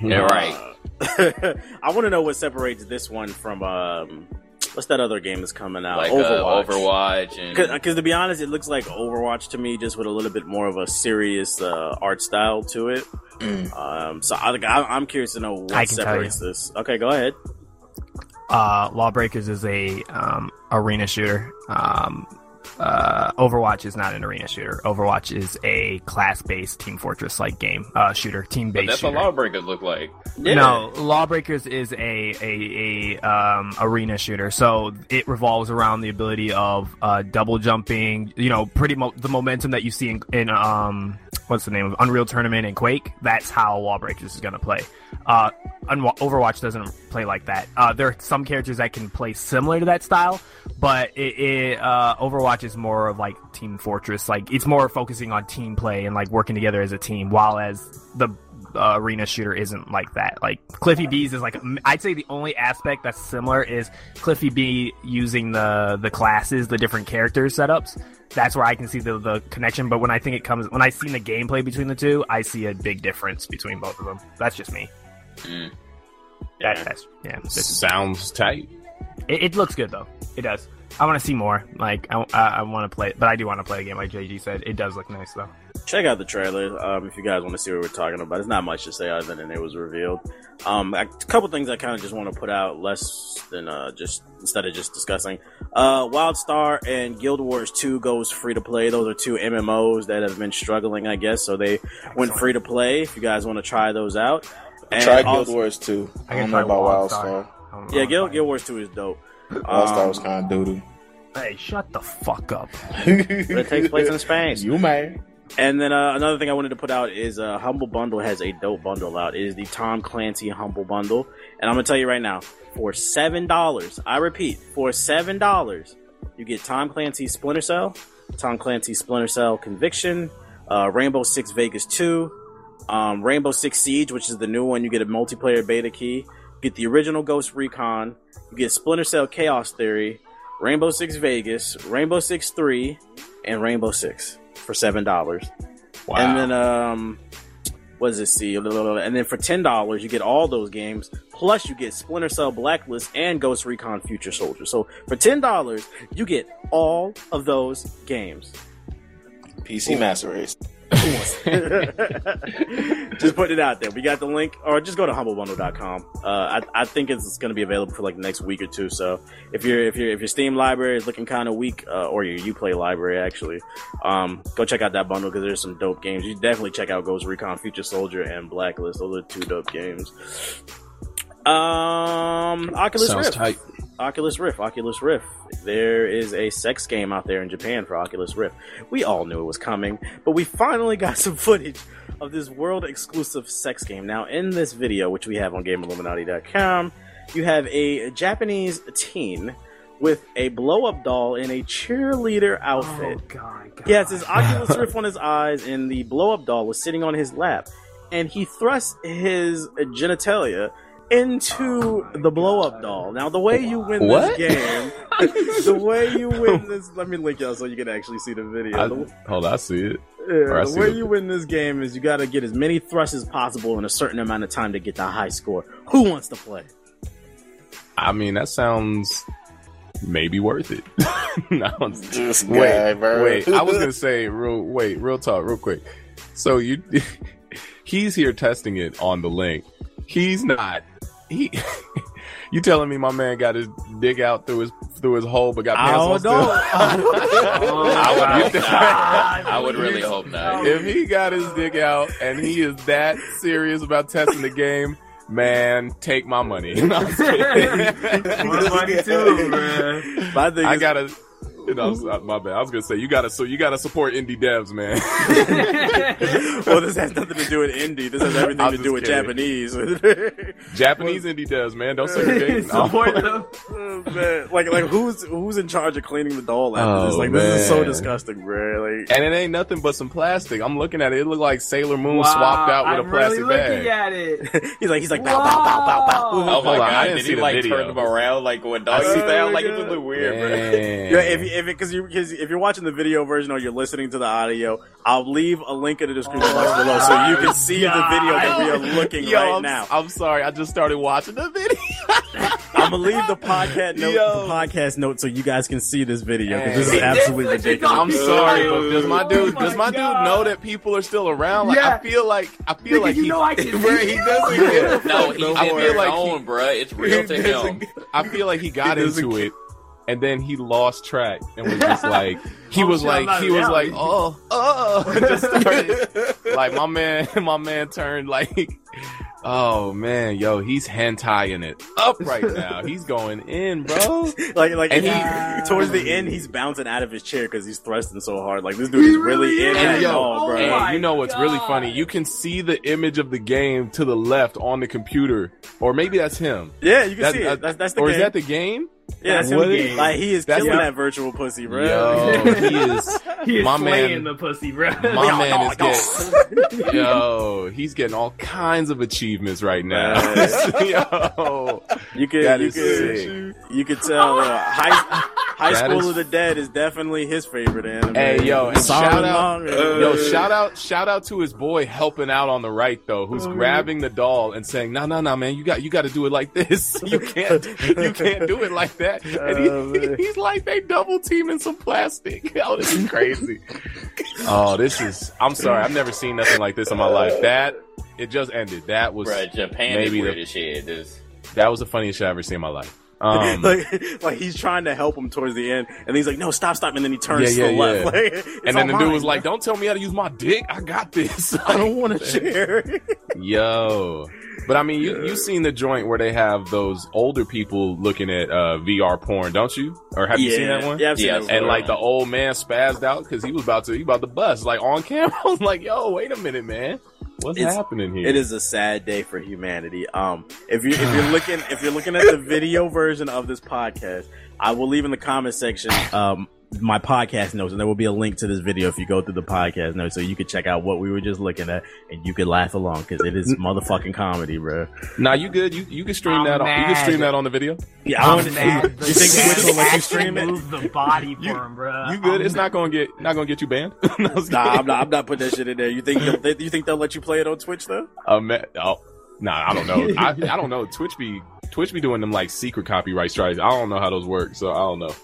Yeah, right. Uh, [laughs] I want to know what separates this one from um, what's that other game that's coming out? Like Overwatch, uh, Overwatch and Because to be honest, it looks like Overwatch to me, just with a little bit more of a serious uh, art style to it. Mm. Um, so I, I, I'm curious to know I what can tell separates this. Okay, go ahead. Uh, Lawbreakers is a um, arena shooter. Um, uh, Overwatch is not an arena shooter. Overwatch is a class-based Team Fortress-like game, uh, shooter, team-based that's shooter. what Lawbreakers look like. No, Lawbreakers is a a, a um, arena shooter, so it revolves around the ability of uh, double jumping. You know, pretty mo- the momentum that you see in, in um what's the name of Unreal Tournament and Quake. That's how Lawbreakers is going to play. Uh, Overwatch doesn't play like that. Uh, there are some characters that can play similar to that style, but it, it uh, Overwatch is more of like Team Fortress. Like it's more focusing on team play and like working together as a team, while as the uh, arena shooter isn't like that. Like Cliffy B's is like I'd say the only aspect that's similar is Cliffy B using the the classes, the different character setups. That's where I can see the the connection. But when I think it comes when I see the gameplay between the two, I see a big difference between both of them. That's just me. Mm. That, that's yeah. that's- Sounds tight. it, it looks good though. It does. I want to see more. Like I, I, I want to play it, but I do want to play a game. Like JG said, it does look nice though. Check out the trailer um, if you guys want to see what we're talking about. There's not much to say other than it was revealed. Um, a couple things I kind of just want to put out, less than uh, just instead of just discussing. Uh, WildStar and Guild Wars 2 goes free to play. Those are two MMOs that have been struggling, I guess. So they went free to play. If you guys want to try those out, And Try Guild also- Wars too. I, can don't know about WildStar. WildStar. I don't know Yeah, Guild, Guild Wars 2 is dope. WildStar Um, was kind of doo Hey, shut the fuck up. it takes place in [laughs] space. You may. And then uh, another thing I wanted to put out is uh, Humble Bundle has a dope bundle out. It is the Tom Clancy Humble Bundle, and I'm gonna tell you right now, for seven dollars, I repeat, for seven dollars, you get Tom Clancy Splinter Cell, Tom Clancy Splinter Cell Conviction, uh, Rainbow Six Vegas 2, um, Rainbow Six Siege, which is the new one. You get a multiplayer beta key. You get the original Ghost Recon. You get Splinter Cell Chaos Theory, Rainbow Six Vegas, Rainbow Six Three, and Rainbow Six for seven dollars. Wow. And then um what does it see? And then for ten dollars you get all those games, plus you get Splinter Cell Blacklist and Ghost Recon Future Soldier. So for ten dollars, you get all of those games. PC Master Race. [laughs] just putting it out there. We got the link, or just go to humblebundle.com. Uh, I, I think it's going to be available for like the next week or two. So if your if your if your Steam library is looking kind of weak, uh, or your UPlay library actually, um, go check out that bundle because there's some dope games. You definitely check out Ghost Recon Future Soldier and Blacklist. Those are two dope games. Um, Oculus Sounds Rift. tight. Oculus Rift, Oculus Rift. There is a sex game out there in Japan for Oculus Rift. We all knew it was coming, but we finally got [laughs] some footage of this world exclusive sex game. Now, in this video, which we have on GameIlluminati.com, you have a Japanese teen with a blow up doll in a cheerleader outfit. Oh god, god. He has his Oculus Rift on his eyes, and the blow up doll was sitting on his lap. And he thrusts his genitalia into the blow up doll. Now, the way you win What? this game, [laughs] the way you win this, let me link y'all so you can actually see the video. I, The- hold on, I see it. yeah, I the see way the- you win this game is you got to get as many thrusts as possible in a certain amount of time to get the high score. Who wants to play? I mean, that sounds maybe worth it. [laughs] no, I'm- This guy, wait, bro. wait. I was gonna [laughs] say, real wait, real talk, real quick. So you, he's here testing it on the link. He's not. He, [laughs] you telling me my man got his dick out through his through his hole, but got pants on still? [laughs] [laughs] I would hope I would really hope not. if he got his dick out and he is that serious about testing the game, man, take my money. No, I'm just kidding. More money too, man. My thing I is- gotta. You know, my bad. I was gonna say you gotta so you gotta support indie devs, man. [laughs] well, this has nothing to do with indie. This has everything I'm to just do with kidding. Japanese. [laughs] Japanese indie devs, man. Don't segregate. [laughs] Support them. Oh, man. Like, like who's who's in charge of cleaning the doll after oh, this? Oh, Like, this is so disgusting, bro. Like, And it ain't nothing but some plastic. I'm looking at it. It looked like Sailor Moon Wow, swapped out with I'm a plastic really bag. looking at it. he's like, he's like, bow, bow, bow, bow, bow. Oh my Hold on, I god! didn't Did see he the like video. turn them around like with doggy Oh style? my Like it God. just look weird, bro. Yeah, if you, if because you because if you're watching the video version or you're listening to the audio, I'll leave a link in the description box below so you can oh, see the video that we are looking Yo, right I'm, now. I'm sorry. I just started watching the video. [laughs] I'm gonna leave the podcast note, Yo. the podcast note, so you guys can see this video because this is absolutely is ridiculous. I'm sorry, but does my dude Oh does my my dude know that people are still around? Like I feel like I feel Nigga, like you he, know I can [laughs] Bro, he [laughs] doesn't give a No, fuck he's no I feel his like own, bruh. It's real to He him. I feel like he got He into it and then he lost track and was just [laughs] like he Oh, was shit, like he was down. like oh oh [laughs] just started like my man [laughs] my man turned like oh man yo he's hand tying it up right now he's going in bro like, like, And he, he- towards the end, he's bouncing out of his chair because he's thrusting so hard. Like this dude is really, really in is. it Yo, all, bro. oh you know what's really funny? You can see the image of the game to the left on the computer, or maybe that's him. yeah, you can That- see uh, it. That's, that's the or game. is that the game? Yeah, that's that's him him. game. Like he is That's killing the- that virtual pussy, bro. Yo, he is. [laughs] He is My slaying man- the pussy, bro. My Yo, man yo, is getting. Yo, he's getting all kinds of achievements right now. [laughs] yo, You could, you is could, you could tell. Uh, high, high That School is- of the Dead is definitely his favorite anime. Hey, yo, and shout out- manga. Uh, yo, shout out, shout out to his boy helping out on the right though, who's Oh, grabbing the doll and saying, "No, no, no, man, you got, you got to do it like this. [laughs] You can't, you can't do it like that." [laughs] And he, Oh, man. he's like, they double teaming some plastic. [laughs] Oh, this is crazy. oh, this is. I'm sorry, I've never seen nothing like this in my life. That it just ended. That was Bruh, Japan maybe is the- shit. This that was the funniest shit I ever seen in my life. Um, [laughs] like, like he's trying to help him towards the end, and he's like, "No, stop, stop!" And then he turns Yeah, to the yeah, left. yeah. Like, and then the all dude was like, "Don't tell me how to use my dick. I got this." [laughs] "I don't want to [laughs] share." Yo. But I mean, you you seen the joint where they have those older people looking at uh, VR porn, don't you? Or have you seen that one? Yeah, I've seen Yeah, that And like the old man spazzed out because he was about to he about to bust like on camera. I was like, "Yo, wait a minute, man, what's It's- happening here?" It is a sad day for humanity. Um, if you if you're looking if you're looking at the [laughs] video version of this podcast, I will leave in the comment section um my podcast notes, and there will be a link to this video if you go through the podcast notes, so you can check out what we were just looking at, and you could laugh along because it is motherfucking comedy, bro. Nah, you good? You you can stream I'm that. On, you can stream that on the video. Yeah, I I'm mad. You think Twitch will let you stream it? Move the body for You- him, bro. You good? I'm It's not gonna get not gonna get you banned. [laughs] No, I was Nah, kidding. I'm not. I'm not putting that shit in there. You think they'll, you think they'll let you play it on Twitch though? Uh, ma- oh, nah, I don't know. I, I don't know. Twitch be Twitch be doing them like secret copyright strikes. I don't know how those work, so I don't know.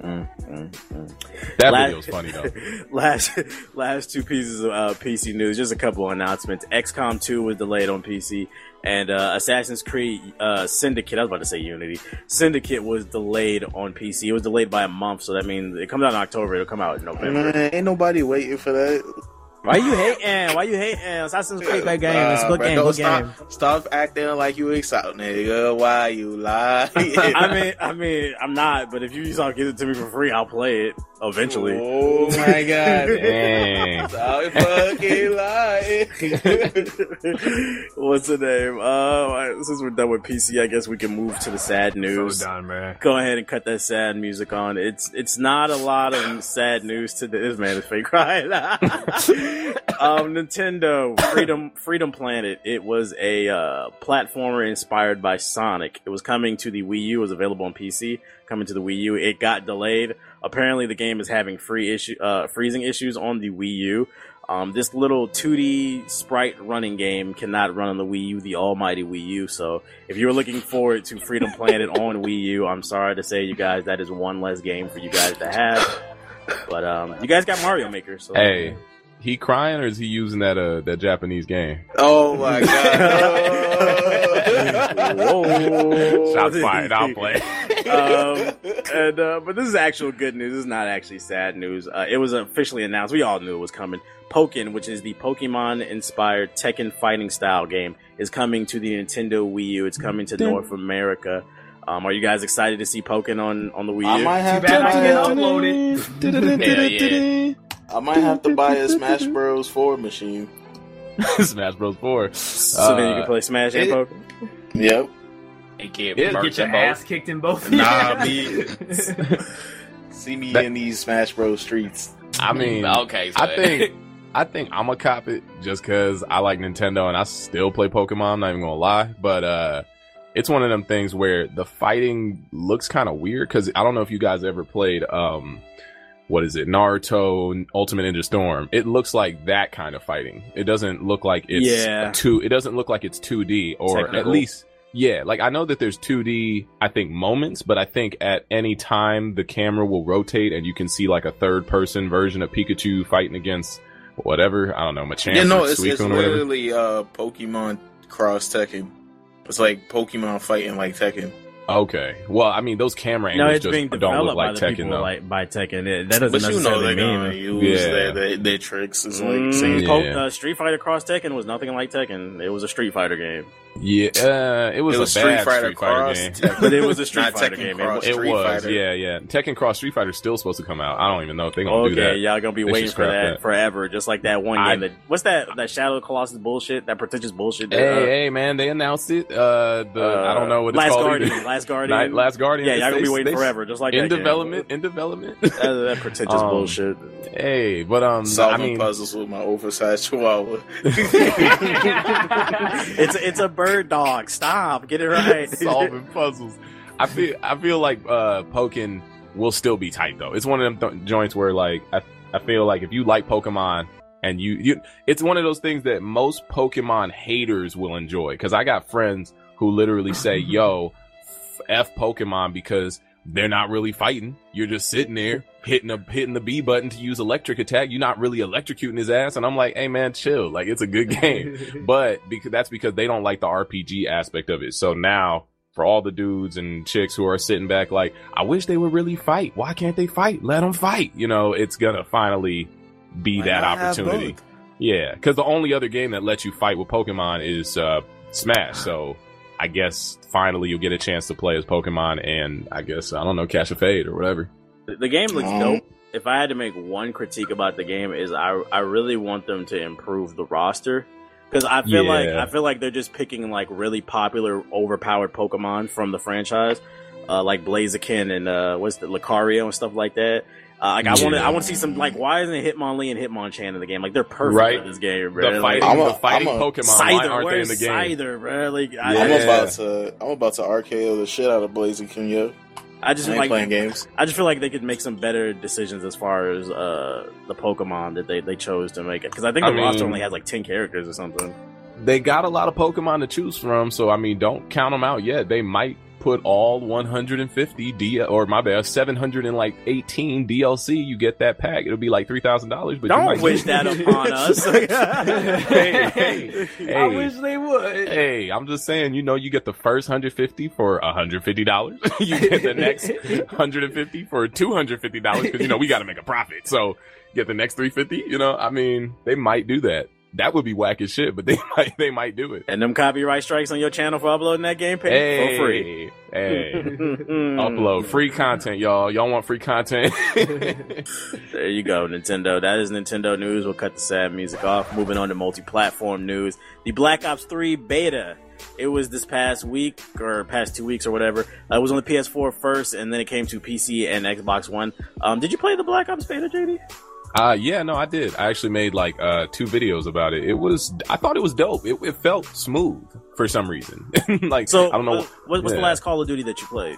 That La- video's funny though. [laughs] last last two pieces of uh, PC news. Just a couple announcements. XCOM 2 was delayed on PC, and uh, Assassin's Creed uh, Syndicate. I was about to say Unity. Syndicate was delayed on PC. It was delayed by a month, so that means it comes out in October. It'll come out in November. Man, ain't nobody waiting for that. Why you hating? Why you hating? Assassin's Creed, good game. It's a good Nah, game. Good stop, game. Stop acting like you excited, nigga. Why you lie? [laughs] I mean, I mean, I'm not. But if you just all give it to me for free, I'll play it eventually. Oh my [laughs] god. Dang. Stop fucking lying. [laughs] What's the name? Uh, since we're done with PC, I guess we can move to the sad news. so done, man. Go ahead and cut that sad music on. It's it's not a lot of sad news today. This man is fake crying. Um, Nintendo Freedom Freedom Planet. It was a uh, platformer inspired by Sonic. It was coming to the Wii U. It was available on PC. Coming to the Wii U. It got delayed. Apparently, the game is having free issue uh, freezing issues on the Wii U. Um, this little 2D sprite running game cannot run on the Wii U, the almighty Wii U. So if you're looking forward to Freedom Planet [laughs] on Wii U, I'm sorry to say, you guys, that is one less game for you guys to have. But um, you guys got Mario Maker, so Hey, he crying or is he using that uh that Japanese game? Oh my god. [laughs] Whoa. Shots fired. I'll play. um, and uh, but this is actual good news. This is not actually sad news. Uh, it was officially announced. We all knew it was coming. Pokken, which is the Pokemon-inspired Tekken fighting style game, is coming to the Nintendo Wii U. It's coming to North America. Um, are you guys excited to see Pokken on on the Wii I U? might have Too to bad I buy can't upload it. [laughs] I might have to buy a Smash Bros. 4 machine. [laughs] Smash Bros. Four. so then you can Uh, play Smash and it- Pokken. Yep. he can't Yeah, Get your them both. ass kicked in both. Nah, [laughs] me. [laughs] See me That- in these Smash Bros. streets. I mean, okay, so I think I think I'm gonna cop it just because I like Nintendo and I still play Pokemon. I'm not even gonna lie, but uh, it's one of them things where the fighting looks kind of weird because I don't know if you guys ever played um, what is it, Naruto Ultimate Ninja Storm? It looks like that kind of fighting. It doesn't look like it's Yeah. two. It doesn't look like it's 2D or at least Yeah, like I know that there's 2D, I think moments, but I think at any time the camera will rotate and you can see like a third person version of Pikachu fighting against whatever. I don't know, Machamp Yeah, no, or it's, it's or literally uh, Pokemon Cross Tekken. It's like Pokemon fighting like Tekken. Okay. Well, I mean, those camera No, angles it's just being don't developed look by like the Tekken though. like by Tekken. It- that doesn't But you know they're mean. gonna use Yeah. their, their, their tricks. It's like Mm, saying, Po- uh, Street Fighter Cross Tekken was nothing like Tekken. It was a Street Fighter game. Yeah, uh, it was, it was a Street bad Fighter Street Fighter Cross game. Tekken. But it was a Street Fighter Tekken game. Cross It It Street was, Fighter. yeah, yeah. Tekken Cross Street Fighter is still supposed to come out. I don't even know if they're gonna do Okay, that. y'all gonna be They waiting for that, that. forever, just like that one I- game. That, what's that? That Shadow of the Colossus bullshit? That pretentious bullshit? That, Hey, uh, hey, man, they announced it. Uh, the uh, I don't know what it's Last called. Guardian. either. Last Guardian. Night- Last Guardian. Yeah, y'all gonna be waiting they- forever, just like in that game. development. In development. [laughs] That, that pretentious Um, bullshit. hey, but um, I solving mean, puzzles with my oversized [laughs] chihuahua. [laughs] it's it's a bird dog. Stop. Get it right. [laughs] solving puzzles. I feel I feel like uh Pokken will still be tight though. It's one of them th- joints where like I I feel like if you like Pokemon and you you it's one of those things that most Pokemon haters will enjoy because I got friends who literally say, [laughs] "Yo, f Pokemon because they're not really fighting. You're just sitting there hitting a hitting the B button to use electric attack. You're not really electrocuting his ass." And I'm like, "Hey man, chill. Like it's a good game." [laughs] but because that's because they don't like the RPG aspect of it. So now for all the dudes and chicks who are sitting back like, I wish they would really fight. Why can't they fight? Let them fight. You know, it's gonna finally be Why that opportunity. Yeah, because the only other game that lets you fight with Pokemon is uh, Smash. So I guess finally you'll get a chance to play as Pokemon, and I guess I don't know, catch a fade or whatever. The, the game looks Um, dope. If I had to make one critique about the game, is I I really want them to improve the roster because I feel like I feel like they're just picking like really popular, overpowered Pokemon from the franchise, uh, like Blaziken and uh, what's the Lucario and stuff like that. Uh, like I want to I want to see some like why isn't Hitmonlee and Hitmonchan in the game? Like they're perfect Right. for this game, bro. The Like, fighting, I'm a- the fighting I'm a- Pokemon, why aren't they in the game? Scyther, bro? Like I, I'm about to I'm about to RKO the shit out of Blaziken, yo. I just I ain't like playing games. I just feel like they could make some better decisions as far as uh, the Pokemon that they, they chose to make it. Because I think the I roster mean- only has like ten characters or something. They got a lot of Pokemon to choose from, so I mean, don't count them out yet. They might put all 150 D or my bad, 718 DLC. You get that pack. It'll be like three thousand dollars. But Don't wish that [laughs] upon us. hey, [laughs] hey, hey. I wish they would. Hey, I'm just saying, you know, you get the first 150 for $150. [laughs] you get the next 150 for $250 because, you know, we got to make a profit. So get the next 350, you know, I mean, they might do that. That would be whack as shit, but they [laughs] might, they might do it. and them copyright strikes on your channel for uploading that game pay Hey, for free. Hey, [laughs] upload [laughs] free content, y'all. Y'all want free content? There you go, Nintendo. That is Nintendo news. We'll cut the sad music off. Moving on to multi-platform news. The Black Ops 3 beta. It was this past week or past two weeks or whatever. Uh, it was on the PS4 first, and then it came to PC and Xbox One. Um, did you play the Black Ops beta, JD? Uh, yeah, no, I did. I actually made like uh two videos about it. It was, I thought it was dope. It, it felt smooth for some reason. [laughs] like, So, I don't know. uh, what, what's the last Call of Duty that you played?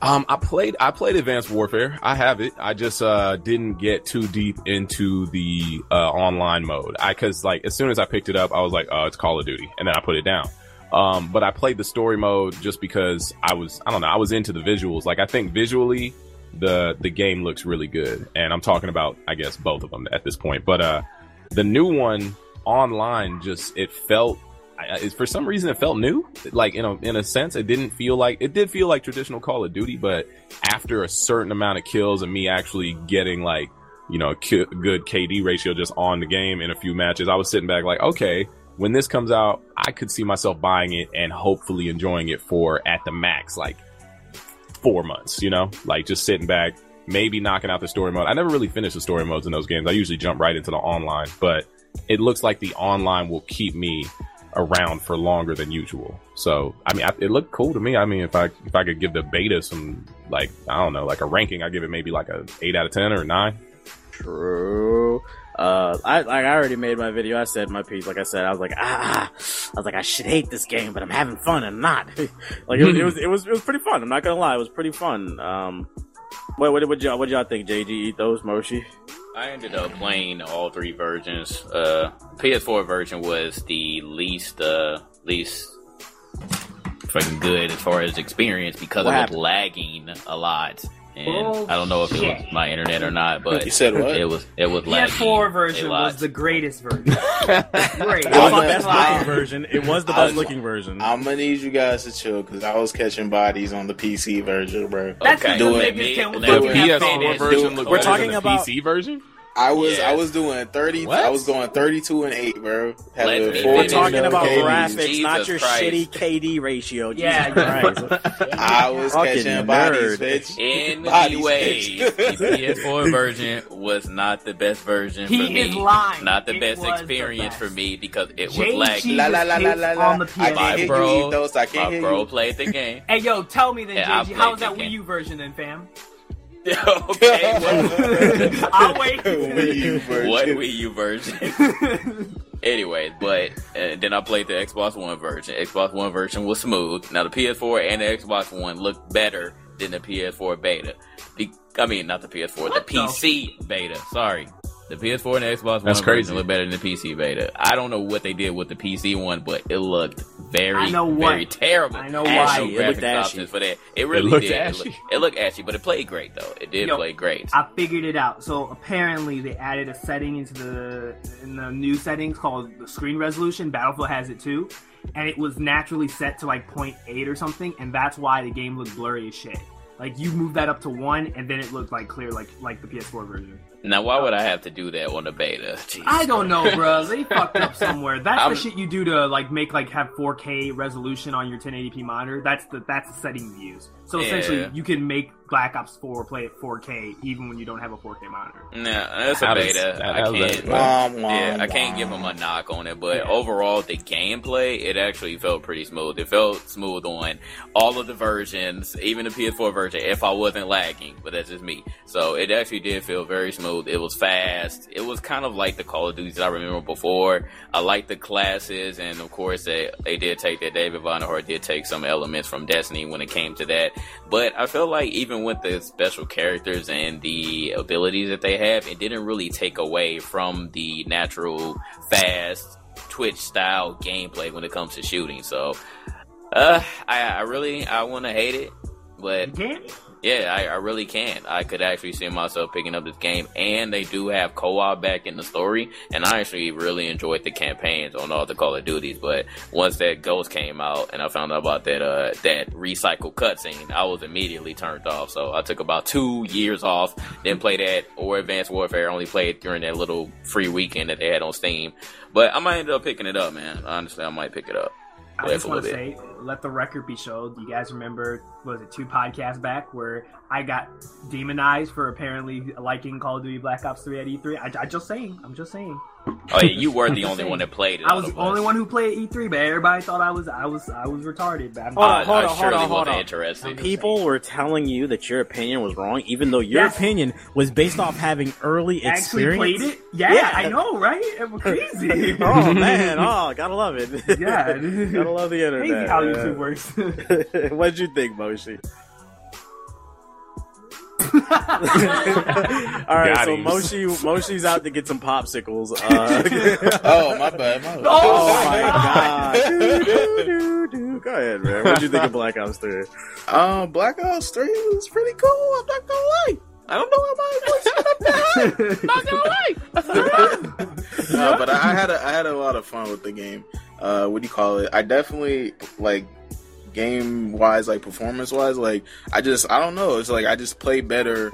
Um, I played, I played Advanced Warfare. I have it. I just, uh, didn't get too deep into the, uh, online mode. I, cause like, as soon as I picked it up, I was like, oh, it's Call of Duty. And then I put it down. Um, but I played the story mode just because I was, I don't know, I was into the visuals. Like, I think visually, the, the game looks really good. And I'm talking about, I guess, both of them at this point. But, uh, the new one online just, it felt, I, for some reason it felt new like in a in a sense it didn't feel like it did feel like traditional call of duty but after a certain amount of kills and me actually getting like you know a ki- good kd ratio just on the game in a few matches i was sitting back like okay when this comes out i could see myself buying it and hopefully enjoying it for at the max like four months you know like just sitting back maybe knocking out the story mode i never really finished the story modes in those games i usually jump right into the online but it looks like the online will keep me around for longer than usual. So, I mean, I, it looked cool to me. I mean, if I if I could give the beta some like I don't know, like a ranking, I give it maybe like a eight out of ten or a nine. True. Uh, I like I already made my video. I said my piece. Like I said, I was like, ah, I was like, I should hate this game, but I'm having fun and not. [laughs] like it was, it was, it was, it was pretty fun. I'm not gonna lie, it was pretty fun. Um, what, what, what y'all, what y'all think? JG, Ethos, Moshi. I ended up playing all three versions. Uh, PS4 version was the least, uh, least fucking good as far as experience because What it was happened? lagging a lot. And I don't know if it was my internet or not, but You said what? it was it was lagging. PS4 version was the greatest version. [laughs] Great. It was the best a- looking version. It was the I best was- looking version. I'm gonna need you guys to chill because I was catching bodies on the PC version, bro. That's Okay. because Do it. niggas can't The The fucking it. have PS4 version Do We're better talking than about- the PC version. I was Yes. I was doing thirty. What? I was going thirty two and eight, bro. Having me four We're talking about KDs. graphics, not your Christ. shitty KD ratio. Yeah, Jesus Christ. [laughs] I was Fucking catching bodies, nerd. bitch. Bodies, Anyways, bitch. the PS4 [laughs] version was not the best version He for me. is lying. Not the It best was the experience for me because it was JG lagging. La la la la la la. on the I can't My PS4. hear bro, you, Ethos. I can't my bro you. played the game. Hey, yo, tell me then, JG, how was that. Wii U version then, fam? [laughs] okay, what, [laughs] I'll wait. Wii U version. what Wii U version? [laughs] anyway, but uh, then I played the Xbox One version. Xbox One version was smooth. Now the PS4 and the Xbox One look better than the PS4 beta. Be- I mean, not the PS4, What the the- PC beta. Sorry. The PS4 and the Xbox That's One crazy. version look better than the PC beta. I don't know what they did with the PC one, but it looked very, I know what. very terrible. I know Had why. no It looked graphics ashy. options for that. It really looked did. It looked, it looked ashy, but it played great though. It did Yo, play great. I figured it out. So apparently they added a setting into the in the new settings called the screen resolution. Battlefield has it too, and it was naturally set to like 0.8 or something, and that's why the game looked blurry as shit. Like you move that up to one, and then it looked like clear, like like the PS4 version. Now, why would I have to do that on the beta? Jesus [laughs] I don't know, bro. They [laughs] fucked up somewhere. That's I'm- the shit you do to like make like have 4K resolution on your 1080p monitor. That's the that's the setting you use. So essentially, Yeah. you can make Black Ops 4 play at 4K even when you don't have a 4K monitor. Nah, that's a beta. I can't. Yeah, I can't give them a knock on it, but Yeah. overall, the gameplay it actually felt pretty smooth. It felt smooth on all of the versions, even the PS4 version. If I wasn't lagging, but that's just me. So it actually did feel very smooth. It was fast. It was kind of like the Call of Duties I remember before. I liked the classes, and of course, they they did take that. David Vonderhaar did take some elements from Destiny when it came to that. But I feel like even with the special characters and the abilities that they have, it didn't really take away from the natural fast Twitch style gameplay when it comes to shooting. So, uh, I, I really I want to hate it, but can? Yeah, I, I really can. I could actually see myself picking up this game, and they do have co-op back in the story, and I actually really enjoyed the campaigns on all the Call of Duties. But once that Ghost came out, and I found out about that uh, that recycled cutscene, I was immediately turned off. So I took about two years off, didn't play that or Advanced Warfare. Only played during that little free weekend that they had on Steam. But I might end up picking it up, man. Honestly, I might pick it up. I just want to say, let the record be showed. You guys remember, was it two podcasts back where I got demonized for apparently liking Call of Duty Black Ops 3 at E3? I, I just saying. I'm just saying. Oh yeah, you were the [laughs] only saying. one that played it. I was the only one who played E3, but everybody thought I was I was I was retarded. But I'm Hold on, I- hold I on, hold on, hold wasn't on. interested. People were telling you that your opinion was wrong, even though your Yes. opinion was based off having early actually experience. Actually played it. Yeah, Yeah. I know, right? It was crazy. [laughs] oh man, [laughs] oh, gotta love it. Yeah. gotta love the internet. Crazy how. YouTube works. what did you think, Moshi? [laughs] All right, Got so him. Moshi Moshi's out to get some popsicles. Uh, [laughs] Oh my bad. My bad. oh my god! Do, do, do, do. Go ahead, man. What did you think of Black Ops Three? Um, Black Ops Three was pretty cool. I'm not gonna lie. I don't know why my voice went up that high. [laughs] Not gonna lie. no, but I, I had a I had a lot of fun with the game. Uh, what do you call it? I definitely like game wise, like performance wise, like I just I don't know. It's like I just play better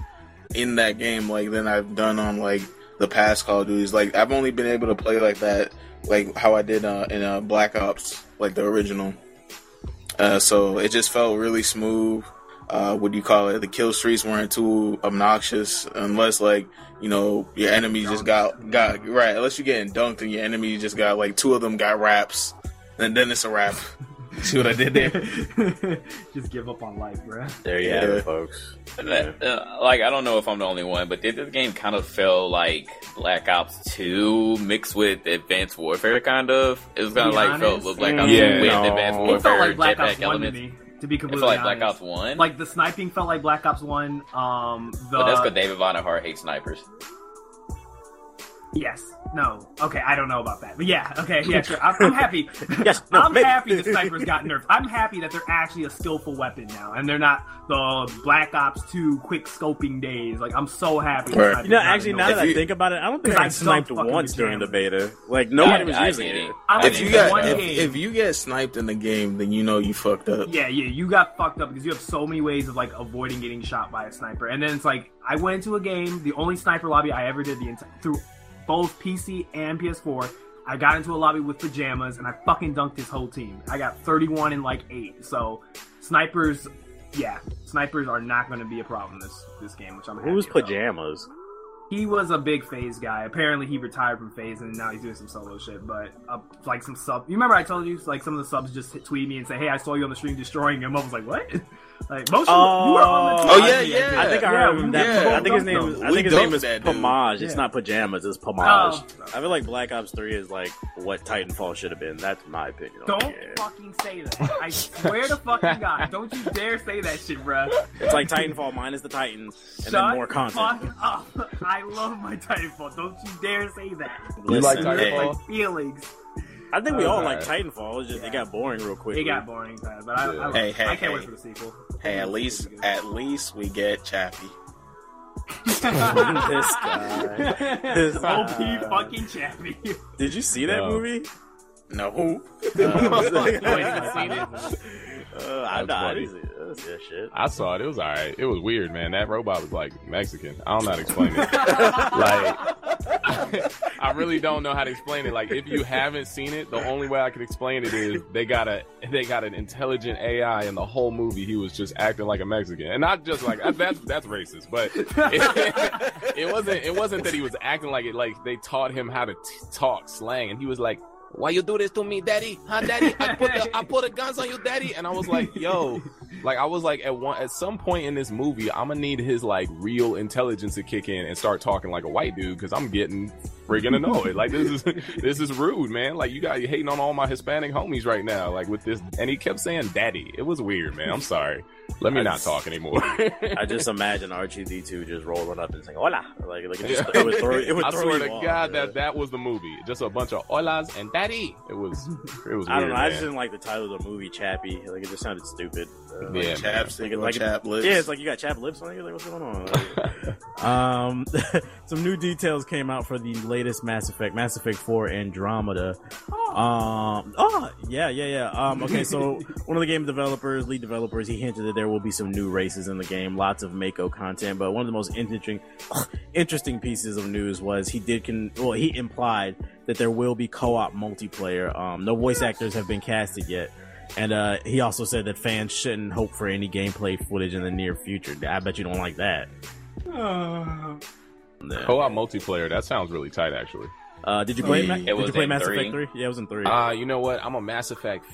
in that game like than I've done on like the past Call of Duties. Like I've only been able to play like that, like how I did uh, in uh, Black Ops, like the original. Uh, so it just felt really smooth. Uh, what do you call it? The kill streaks weren't too obnoxious, unless like you know your enemy just got got right. Unless you're getting dunked and your enemy just got like two of them got wraps, and then it's a wrap. [laughs] [laughs] See what I did there? [laughs] Just give up on life, bro. There you have have it, it, folks. That- uh, like I don't know if I'm the only one, but did this game kind of feel like Black Ops Two mixed with Advanced Warfare? Kind of. It was kind of like felt honest, with Black Ops Yeah, Two with no. Advanced It Warfare felt like Black jetpack Ops 1 to elements. me, to be It completely felt like Black. Ops One. Like the sniping felt like Black Ops 1. Um, the, but that's because David Vonderhaar hates snipers. Yes. No. Okay. I don't know about that, but yeah. Okay. Yeah. [laughs] Sure. I'm, I'm happy. [laughs] Yes, no, I'm maybe. happy the snipers got nerfed. I'm happy that they're actually a skillful weapon now, and they're not the Black Ops 2 quick scoping days. Like I'm so happy. Right. You know, actually, now that I think about it, I don't think I I sniped don't once during the beta. Like nobody I- was I using did it. it. I I If you got one if, game. if you get sniped in the game, then you know you fucked up. Yeah, yeah, you got fucked up because you have so many ways of like avoiding getting shot by a sniper. And then it's like I went into a game, the only sniper lobby I ever did the entire through both PC and PS4. I got into a lobby with pajamas and I fucking dunked this whole team. I got 31 and like eight. So snipers, yeah, snipers are not going to be a problem this this game, which I'm Who's pajamas? He was a big FaZe guy. Apparently, he retired from FaZe and now he's doing some solo shit. But uh, like some sub, you remember I told you like some of the subs just tweet me and say, "Hey, I saw you on the stream destroying him." I was like, "What?" [laughs] like most of you were on the Oh, yeah, yeah. I think I Yeah, heard of him. That, yeah. I think his name. Don't Is, I think his name dumped is that. Pamaj. It's Yeah. not pajamas. It's oh, Pamaj. Oh. I feel like Black Ops Three is like what Titanfall should have been. That's my opinion. Don't the fucking say that. I swear to fucking God. [laughs] Don't you dare say that shit, bruh. It's like Titanfall minus the Titans and Shut then more content. fuck up. [laughs] I love my Titanfall. Don't you dare say that. You like Listen, Hey. Titanfall? Like feelings. I think we oh, all like Titanfall. It's just it got boring real quick. It got boring, but I, I, Hey, hey, I can't hey. wait for the sequel. Hey, at least at least we get Chappie. [laughs] [laughs] this guy. This [laughs] OP guy. fucking chappy. Did you see that No. movie? No. You ain't seen it? Uh, I, That's nah, I didn't see. I didn't see that shit. I saw it. It was alright. It was weird, man. That robot was like Mexican. I don't know how to explain it. [laughs] like, [laughs] I really don't know how to explain it. Like, if you haven't seen it, the only way I can explain it is they got a they got an intelligent AI in the whole movie. He was just acting like a Mexican, and not just like that's that's racist, but [laughs] it, it wasn't it wasn't that he was acting like it. Like they taught him how to t- talk slang, and he was like. Why you do this to me, daddy? Huh, daddy? I put the I put the guns on you, daddy. And I was like, yo, like I was like at one at some point in this movie, I'm gonna need his like real intelligence to kick in and start talking like a white dude because I'm getting freaking annoyed. [laughs] Like this is this is rude, man. Like you got you hating on all my Hispanic homies right now. Like with this, and he kept saying daddy. It was weird, man. I'm sorry. Let me I not just- talk anymore. I just [laughs] imagine R2D2 just rolling up and saying "Hola," like like it, just, it would [laughs] throw it would I throw swear to off, God yeah. that that was the movie. Just a bunch of olas and daddy. It was it was weird. I don't know. I just didn't like the title of the movie, Chappie. Like it just sounded stupid. Uh, Yeah, like, Chapstick Like, like- chap lips. yeah, it's like you got chap lips on you. Like what's going on? Like, [laughs] Um, [laughs] some new details came out for the latest Mass Effect, Mass Effect 4 Andromeda. Um, oh, yeah, yeah, yeah. Um, okay, so [laughs] one of the game developers, lead developers, he hinted that there will be some new races in the game, lots of Mako content, but one of the most interesting, interesting pieces of news was he did, con- well, he implied that there will be co-op multiplayer. Um, no voice actors have been casted yet. And uh, he also said that fans shouldn't hope for any gameplay footage in the near future. I bet you don't like that. Yeah. Co-op multiplayer. That sounds really tight, actually. Uh, did you play? Ma- did you play Mass three. Effect Three? Yeah, it was in three. Uh, you know what? I'm a Mass Effect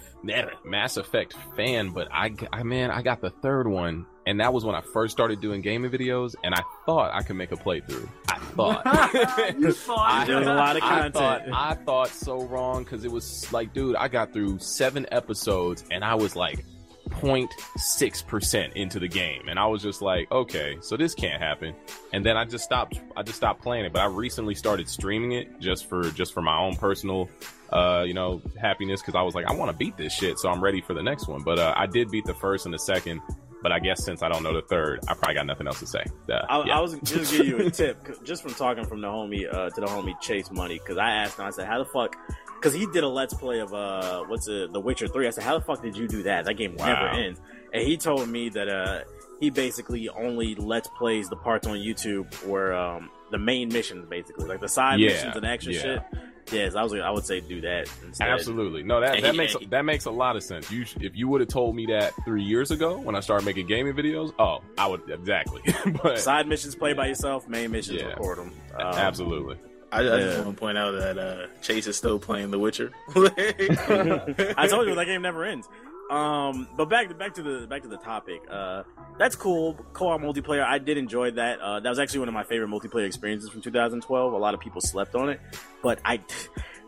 Mass Effect fan, but I, I man, I got the third one, and that was when I first started doing gaming videos, and I thought I could make a playthrough. I thought. [laughs] you thought. There's a lot of I content. thought I thought so wrong because it was like, dude, I got through seven episodes and I was like 0.6 percent into the game, and I was just like, okay, so this can't happen. And then I just stopped. I just stopped playing it. But I recently started streaming it just for just for my own personal, uh, you know, happiness because I was like, I want to beat this shit, so I'm ready for the next one. But uh, I did beat the first and the second. But I guess since I don't know the third, I probably got nothing else to say. Uh, I, yeah. I was just give you a [laughs] tip just from talking from the homie uh, to the homie Chase Money, because I asked him, I said, "How the fuck?" Because he did a let's play of uh, what's it, The Witcher Three. I said, "How the fuck did you do that? That game never ends." And he told me that uh, he basically only let's plays the parts on YouTube where um, the main missions, basically, like the side Yeah, missions and extra yeah. shit. Yes, I was. I would say do that instead. Absolutely. No, that, that makes [laughs] that makes a lot of sense. You if you would have told me that three years ago when I started making gaming videos, oh, I would exactly. [laughs] but Side missions play by yourself. Main missions Yeah. record them. absolutely. I, I just want to point out that uh, Chase is still playing The Witcher. [laughs] I told you that game never ends. Um, but back back to the back to the topic. Uh, that's cool. Co-op multiplayer. I did enjoy that. Uh, that was actually one of my favorite multiplayer experiences from 2012. A lot of people slept on it, but I,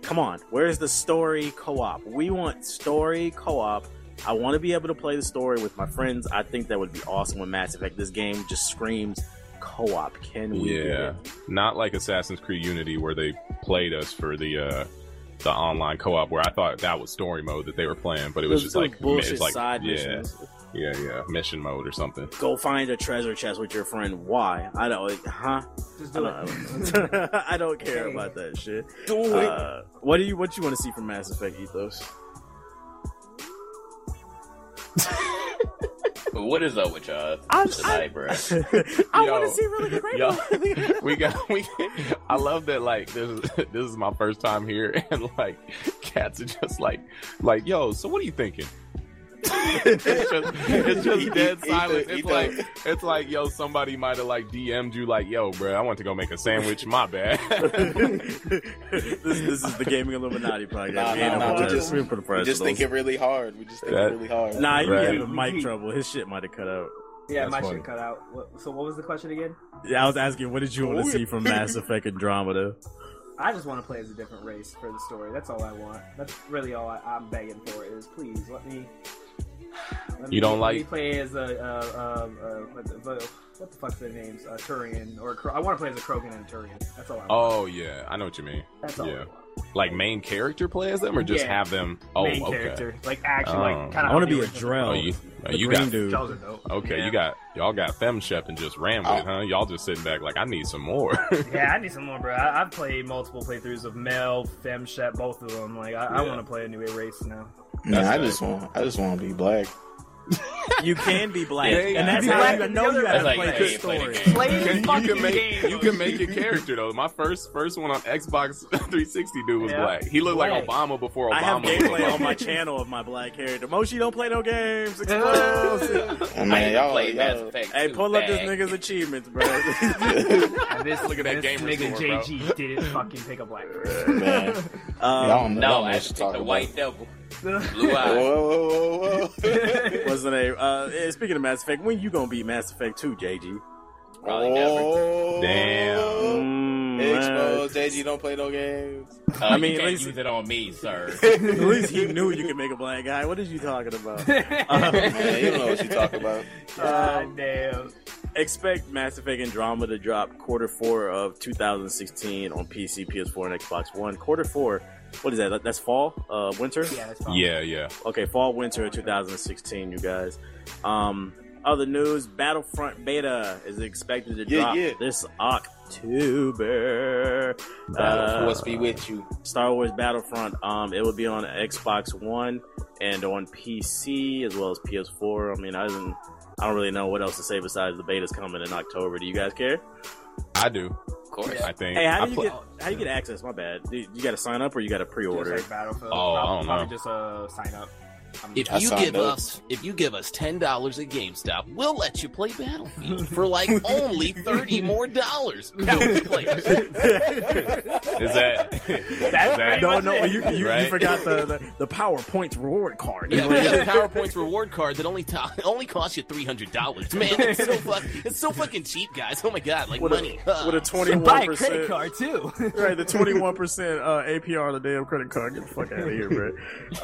come on, where's the story co-op? We want story co-op. I want to be able to play the story with my friends. I think that would be awesome with Mass Effect. This game just screams co-op. Can we? Yeah, not like Assassin's Creed Unity where they played us for the uh the online co-op where I thought that was story mode that they were playing, but it was Those just like bullshit it's like side yeah, missions. yeah, yeah, mission mode or something. Go find a treasure chest with your friend. Why? I don't. Like, huh? Just I do it. don't, [laughs] I don't care about that shit. Do Uh, what do you What you want to see from Mass Effect Ethos? What is up with y'all I'm- tonight, bro? I [laughs] want to see really good great. [laughs] Yo, [laughs] we got we. I love that. Like this, is, this is my first time here, and like cats are just like, like, yo. So what are you thinking? It's just, it's just dead Ethan- silent. It's Ethan- like, it's like, yo, somebody might have like DM'd you, like, yo, bro, I want to go make a sandwich. My bad. [laughs] this, this is the Gaming Illuminati podcast. Nah, We ain't nah, nah, we just- we put a We just think those. it really hard. We just think That- it really hard. Nah, you Right. get mic trouble. His shit might have cut out. Yeah, That's my funny. shit cut out. What, so what was the question again? Yeah, I was asking, what did you want to see from Mass [laughs] Effect Andromeda? I just want to play as a different race for the story. That's all I want. That's really all I, I'm begging for. Is please let me. Let me You don't let me like- play as a uh, uh, uh, what, the, what the fuck's their names? A Turian or a Kro- I want to play as a Krogan and a Turian. That's all I want. oh yeah, I know what you mean. That's all. I yeah. want. Like main character play as them, or just Yeah. have them? Oh, Main okay. character, like actually, Oh. like kind of. I want to be a Drell. Oh, you, oh, the you green got dude. Those are dope. Okay, Yeah. you got y'all got Fem Shep and just ran with it, Oh. huh? Y'all just sitting back like I need some more. [laughs] Yeah, I need some more, bro. I, I've played multiple playthroughs of Mel, Femshep, both of them. Like, I, I Yeah. want to play a new race now. Man, I just want, I just want to be black. You can be black, [laughs] Yeah, and that's you how black you know you other- gotta That's play like, the hey, play the story. game. Play you the can, you fucking can make game. you can make your character though. My first first one on Xbox [laughs] 360 dude was Yeah. black. He looked Black. like Obama before Obama. I have was gameplay Obama. on my channel of my black character. Moshi don't play no games. Explosive. [laughs] Oh, I man, ain't y'all, played Mass y'all, Effect. hey, 2 pull up this back. nigga's achievements, bro. And this, Look at that this gamer nigga score, bro. JG didn't fucking pick a black person. man. um, Y'all don't know, No, I what had you're to pick talking the about. White Devil. Blue Whoa, eyes. whoa, whoa, whoa. what's the name? Uh, eh, speaking of Mass Effect, when you gonna beat Mass Effect 2, JG? Probably never. oh, Damn. Mm, Exposed. JG don't play no games. Uh, I I mean, mean, you at can't least- use it on me, sir. [laughs] At least he knew you could make a black guy. What is you talking about? [laughs] Man, you don't know what you talk about. [laughs] God damn. Expect Mass Effect Andromeda to drop quarter four of 2016 on PC, PS4, and Xbox One. Quarter four, what is that? That- That's fall, uh, winter. Yeah, that's fine. Yeah, yeah. Okay, fall winter of 2016, you guys. Um, other news: Battlefront beta is expected to Yeah, drop yeah. this October. Uh, What's be with you? Star Wars Battlefront. Um, it will be on Xbox One and on PC as well as PS4. I mean, I don't, I don't really know what else to say besides the beta's coming in October. Do you guys care? I do. Of course. I think. Hey, how do you pl- get how do you get access? My bad. Do you, got to sign up or you got to Just pre-order? like Battlefield. Oh, I I'll don't probably know. just uh, sign up. I'm- If I you give up. us if you give us ten dollars at GameStop, we'll let you play Battlefield for like [laughs] only thirty more dollars. [laughs] Is that? That's that pretty No, much no, it. you, you, you forgot the, the the PowerUp reward card. Yeah, [laughs] we got a PowerUp's reward card that only to- only costs you three hundred dollars. Man, it's so fuck, it's so fucking cheap, guys. Oh my god, like with money. a, with a twenty And one buy a credit card too. Right, the twenty one percent uh, APR on the damn credit card. Get the fuck out of here, bro.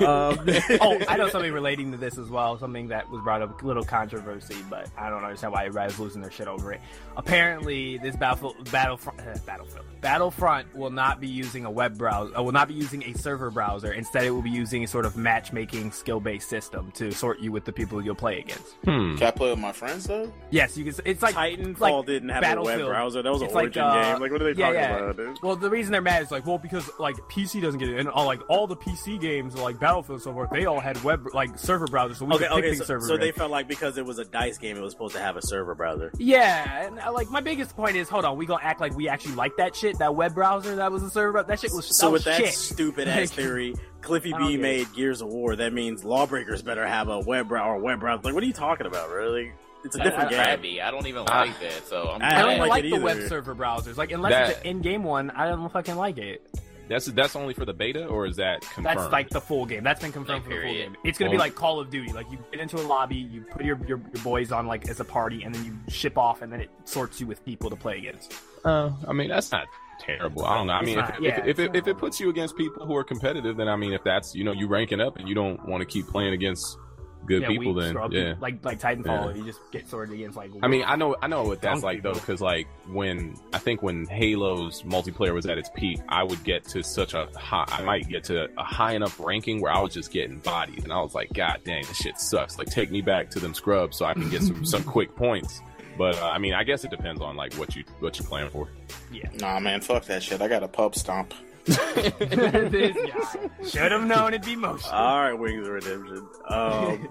Um, oh, I know something relating to this as well. Something that was brought up, a little controversy, but I don't understand why everybody's losing their shit over it. Apparently, this Battlefield, Battlefront, uh, Battlefield, Battlefront will not be using a web browser. Uh, will not be using a server browser. Instead, it will be using a sort of matchmaking skill-based system to sort you with the people you'll play against. Hmm. Can I play with my friends though? Yes, you can. It's like Titanfall like didn't have a web browser. That was an It's like, Origin uh, game. Like, what are they yeah, talking yeah. about? Dude? Well, the reason they're mad is like, well, because like PC doesn't get it, and all like all the PC games like Battlefield and so forth, they all had web like server browsers, so we Okay, could pick okay. the So, server. so they felt like because it was a dice game, it was supposed to have a server browser. yeah, and uh, like my biggest point is, hold on, we gonna act like we actually like that shit, that web browser that was a server. That shit was So that with was that shit. stupid ass theory, Cliffy I B get it. made Gears of War. That means lawbreakers better have a web browser or web browser. Like, what are you talking about, really? It's a different That's game. crabby. I don't even like that. So I'm I I don't don't glad. even like like, it the web server browsers. Like unless That- it's an in-game one, I don't fucking like it. That's that's only for the beta, or is that confirmed? That's like the full game. That's been confirmed Like, for the full game. It's gonna be like Call of Duty. Like you get into a lobby, you put your, your your boys on like as a party, and then you ship off, and then it sorts you with people to play against. Uh, I mean, that's not terrible. I don't know. I mean, not- if, yeah, if, if, it, if it puts you against people who are competitive, then I mean, if that's you know you ranking up and you don't want to keep playing against good yeah, people. Then scrub yeah. like like Titanfall, Yeah. you just get sorted against like. I mean, I know, I know what that's Drunk like though, because like when I think when Halo's multiplayer was at its peak, I would get to such a high, I might get to a high enough ranking where I was just getting bodied, and I was like, God dang, this shit sucks. Like, take me back to them scrubs so I can get some [laughs] some quick points. But uh, I mean, I guess it depends on like what you what you plan for. Yeah. Nah, man, fuck that shit. I got a pub stomp. This guy should have known it'd be motion. All right, Wings of Redemption. Um,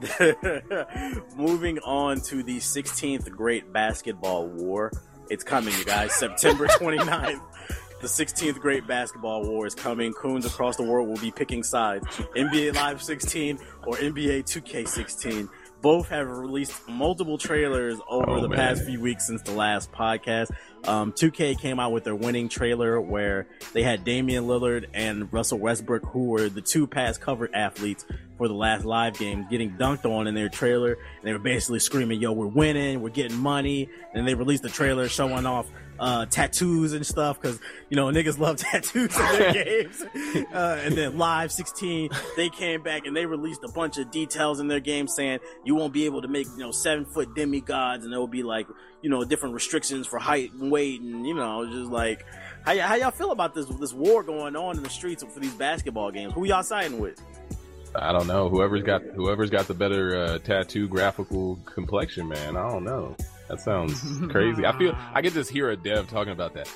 [laughs] moving on to the 16th Great Basketball War. It's coming, you guys. September [laughs] 29th. The 16th Great Basketball War is coming. Coons across the world will be picking sides. NBA Live 16 or NBA 2K16. Both have released multiple trailers over Oh, the man. past few weeks since the last podcast. Um, 2K came out with their winning trailer where they had Damian Lillard and Russell Westbrook, who were the two past covered athletes for the last live game, getting dunked on in their trailer. And they were basically screaming, yo, we're winning, we're getting money. And they released the trailer showing off uh, tattoos and stuff because, you know, niggas love [laughs] tattoos in their [laughs] games. Uh, and then Live 16, they came back and they released a bunch of details in their game saying you won't be able to make, you know, seven foot demigods and there will be like, you know, different restrictions for height and weight and, you know, just like, how, y- how y'all feel about this, this war going on in the streets for these basketball games? Who y'all siding with? I don't know. Whoever's got whoever's got the better uh, tattoo graphical complexion, man. I don't know. That sounds [laughs] crazy. I feel I could just hear a dev talking about that.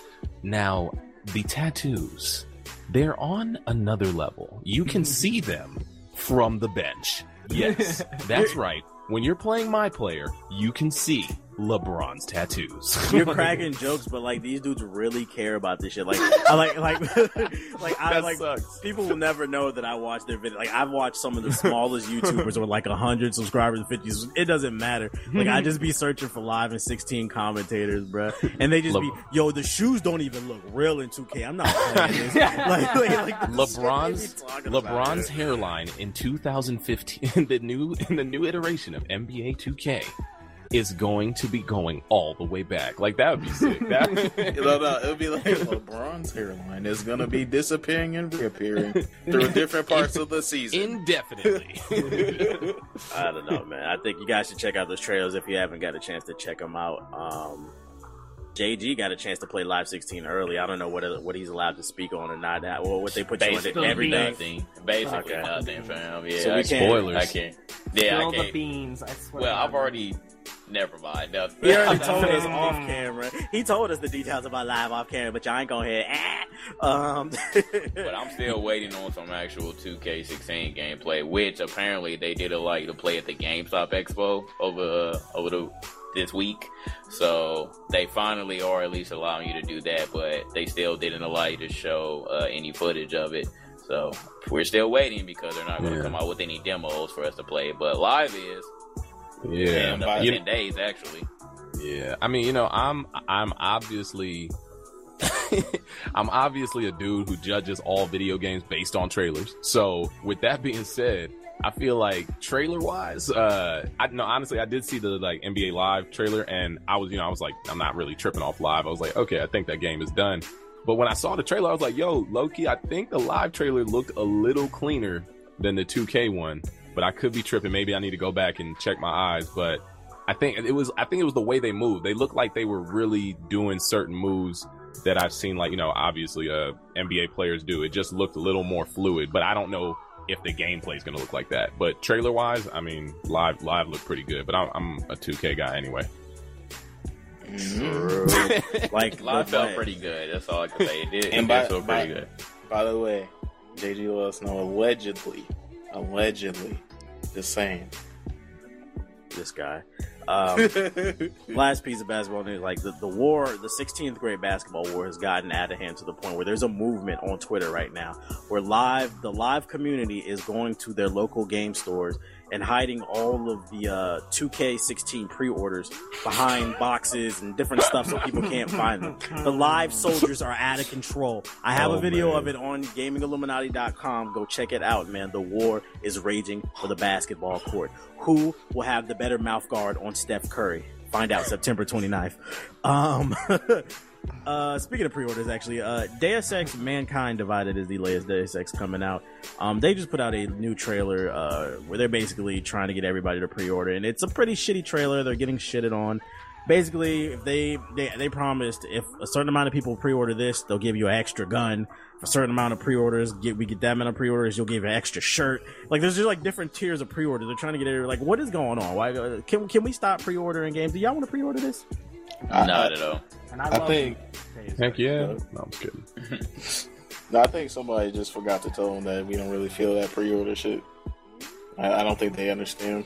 Now, the tattoos, they're on another level. You can [laughs] see them from the bench. Yes, [laughs] that's right. When you're playing my player, you can see LeBron's tattoos. [laughs] You're cracking jokes, but like these dudes really care about this shit. Like, I like, like, [laughs] like, I That like. sucks. People will never know that I watch their video. Like, I've watched some of the smallest [laughs] YouTubers with like hundred subscribers, fifty. It doesn't matter. Like, I just be searching for live and sixteen commentators, bro, and they just Le- be, yo, the shoes don't even look real in 2K. I'm not playing this. like, like, like the shit they be LeBron's. LeBron's hairline in 2015 in the new in the new iteration of NBA 2K is going to be going all the way back. Like that would be sick. That, [laughs] No, no, it'll be like LeBron's hairline is gonna be disappearing and reappearing through different [laughs] parts of the season. indefinitely. [laughs] I don't know, man. I think you guys should check out those trailers if you haven't got a chance to check them out. Um, JG got a chance to play Live 16 early. I don't know what what he's allowed to speak on or not. That or what they put you on Basically everything. nothing. Basically Okay. nothing, fam. Yeah, So we I can't- can't. Spoilers. I can't. Yeah, Spill I the can't. beans. I swear. Well, I've God. already. Never mind. No. He already told us off camera. He told us the details about live off camera, but y'all ain't gonna hear. Ah. Um, [laughs] But I'm still waiting on some actual 2K16 gameplay, which apparently they did allow you to play at the GameStop Expo over uh, over the this week. So they finally are at least allowing you to do that, but they still didn't allow you to show uh, any footage of it. So we're still waiting because they're not going to Yeah. come out with any demos for us to play. But live is yeah. in but- You- ten days actually. Yeah, I mean, you know, I'm I'm obviously [laughs] I'm obviously a dude who judges all video games based on trailers. So, with that being said, I feel like trailer wise, uh, I no honestly, I did see the like NBA Live trailer, and I was, you know, I was like, I'm not really tripping off live. I was like, okay, I think that game is done. But when I saw the trailer, I was like, yo, Loki, I think the live trailer looked a little cleaner than the 2K one. But I could be tripping. Maybe I need to go back and check my eyes. But I think it was I think it was the way they moved. They looked like they were really doing certain moves that I've seen like, you know, obviously uh NBA players do. It just looked a little more fluid, but I don't know if the gameplay is going to look like that. But trailer wise, I mean, live live looked pretty good, but I'm, I'm a 2K guy anyway. [laughs] Like Live felt pretty good. That's all I can say. It did, it And did by- feel by- pretty good. By the way, JG let us know allegedly, allegedly, just saying. This guy. [laughs] Um, last piece of basketball news like the, the war the 16th grade basketball war has gotten out of hand to the point where there's a movement on twitter right now where live the live community is going to their local game stores and hiding all of the uh, 2k16 pre-orders behind boxes and different stuff so people can't find them the live soldiers are out of control i have a Oh, video man. of it on gamingilluminati.com go check it out man the war is raging for the basketball court who will have the better mouth guard on Steph Curry? Find out September 29th. Um, [laughs] Uh, speaking of pre-orders, actually, uh, Deus Ex: Mankind Divided is the latest Deus Ex coming out. Um, they just put out a new trailer uh, where they're basically trying to get everybody to pre-order, and it's a pretty shitty trailer. They're getting shitted on. Basically, if they they they promised if a certain amount of people pre-order this, they'll give you an extra gun. If a certain amount of pre-orders, get we get that amount of pre-orders, you'll give an extra shirt. Like there's just like different tiers of pre-orders. They're trying to get it. Like what is going on? Why uh, can can we stop pre-ordering games? Do y'all want to pre-order this? Not at all. And I, I think- Days Heck Gone. yeah. No, I'm just kidding. [laughs] No, I think somebody just forgot to tell them that we don't really feel that pre-order shit. I, I don't think they understand.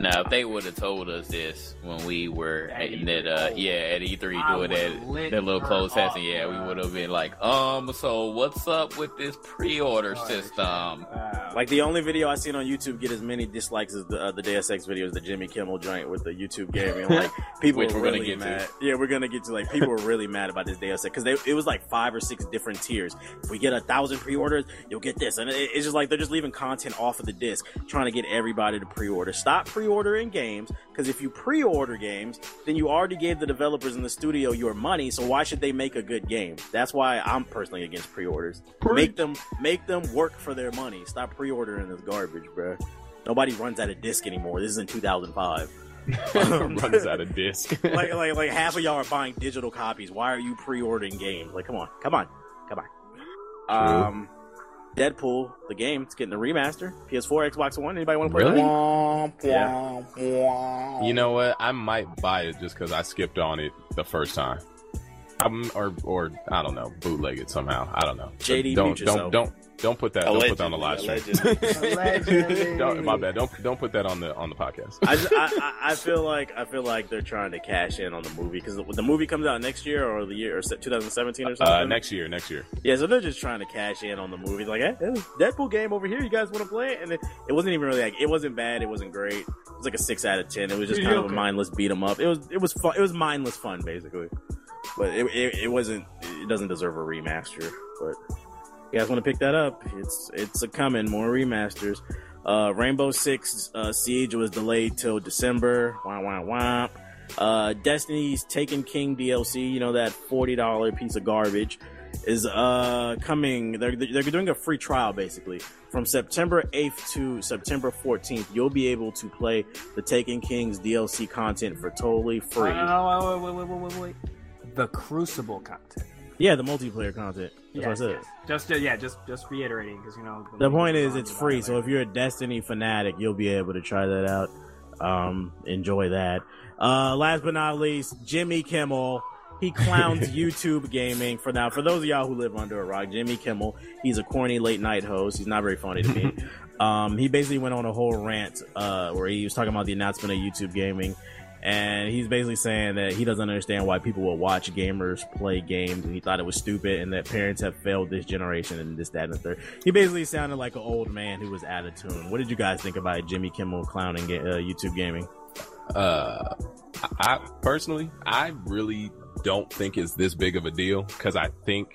Now, if they would have told us this when we were At in that, uh, yeah, at E3 I doing that, that little her closed up, session, yeah, we would have been like, um, so what's up with this pre-order Oh, system? Like the only video I seen on YouTube get as many dislikes as the uh, the Deus Ex video is the Jimmy Kimmel joint with the YouTube gaming. Like [laughs] people Which were we're gonna really get to. mad. Yeah, we're gonna get to like people were really mad about this Deus Ex because it was like five or six different tiers. If we get a thousand pre-orders, you'll get this, and it, it's just like they're just leaving content off of the disc, trying to get everybody to pre-order. Stop pre-ordering games because if you pre-order games, then you already gave the developers in the studio your money. So why should they make a good game? That's why I'm personally against pre-orders. Make them make them work for their money. Stop pre-ordering this garbage, bruh. Nobody runs out of disc anymore. This is in 2005. [laughs] Runs out of disc. [laughs] like, like, like half of y'all are buying digital copies. Why are you pre-ordering games? Like, come on, come on, come on. Um, Deadpool, the game, it's getting a remaster. PS4, Xbox One. Anybody want to play Really? that? Womp, Yeah. womp, womp. You know what? I might buy it just because I skipped on it the first time. I'm, or or I don't know, bootleg it somehow. I don't know. JD, don't mute don't don't don't put that. Don't put that on the live Allegedly, stream. allegedly. Allegedly. [laughs] don't, my bad. Don't don't put that on the on the podcast. I, just- I, I, I feel like I feel like they're trying to cash in on the movie because the, the movie comes out next year or the year or 2017 or something. Uh, next year, next year. Yeah, so they're just trying to cash in on the movie. Like, hey, there's Deadpool game over here. You guys want to play it? And it, it wasn't even really like it wasn't bad. It wasn't great. It was like a six out of ten. It was just kind of a mindless beat 'em up. It was it was fun. It was mindless fun basically, but it, it it wasn't. It doesn't deserve a remaster. But you guys want to pick that up? It's it's a coming. More remasters. Uh, Rainbow Six uh, Siege was delayed till December. Wah wah wah. Uh, Destiny's Taken King DLC. You know that forty dollar piece of garbage is uh coming. They're they're doing a free trial basically from September 8th to September 14th. You'll be able to play the Taken King's DLC content for totally free. Wait, wait, wait, wait, wait, wait. The Crucible content. Yeah, the multiplayer content. That's Yes, what I said. yes. Just, yeah, just, just reiterating because you know. The point is, it's free. So if you're a Destiny fanatic, you'll be able to try that out. Um, enjoy that. Uh, last but not least, Jimmy Kimmel. He clowns [laughs] YouTube gaming for now. For those of y'all who live under a rock, Jimmy Kimmel, he's a corny late night host. He's not very funny to me. [laughs] um, he basically went on a whole rant uh, where he was talking about the announcement of YouTube gaming. And he's basically saying that he doesn't understand why people will watch gamers play games, and he thought it was stupid, and that parents have failed this generation, and this, that, and the third. He basically sounded like an old man who was out of tune. What did you guys think about Jimmy Kimmel clowning uh, YouTube gaming? Uh, I, I personally, I really don't think it's this big of a deal because I think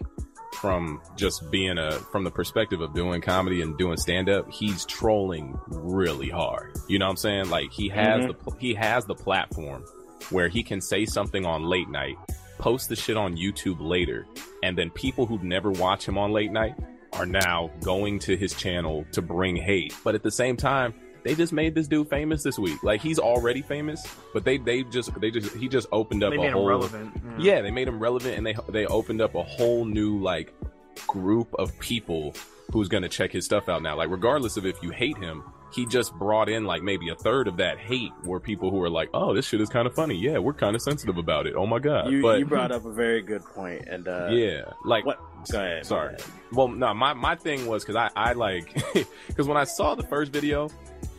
from just being a from the perspective of doing comedy and doing stand up, he's trolling really hard. You know what I'm saying? Like he has Mhm. the he has the platform where he can say something on late night, post the shit on YouTube later, and then people who never watch him on late night are now going to his channel to bring hate. But at the same time, they just made this dude famous this week. Like he's already famous, but they they just they just he just opened up They a made him relevant. yeah, they made him relevant and they they opened up a whole new like group of people who's going to check his stuff out now. Like regardless of if you hate him, he just brought in like maybe a third of that hate were people who are like, "Oh, this shit is kind of funny. Yeah, we're kind of sensitive about it. Oh my god." You, but you brought up a very good point, and uh, yeah, like what? Go ahead. Sorry. Go ahead. Well, no, my, my thing was because I, I like [laughs] because when I saw the first video,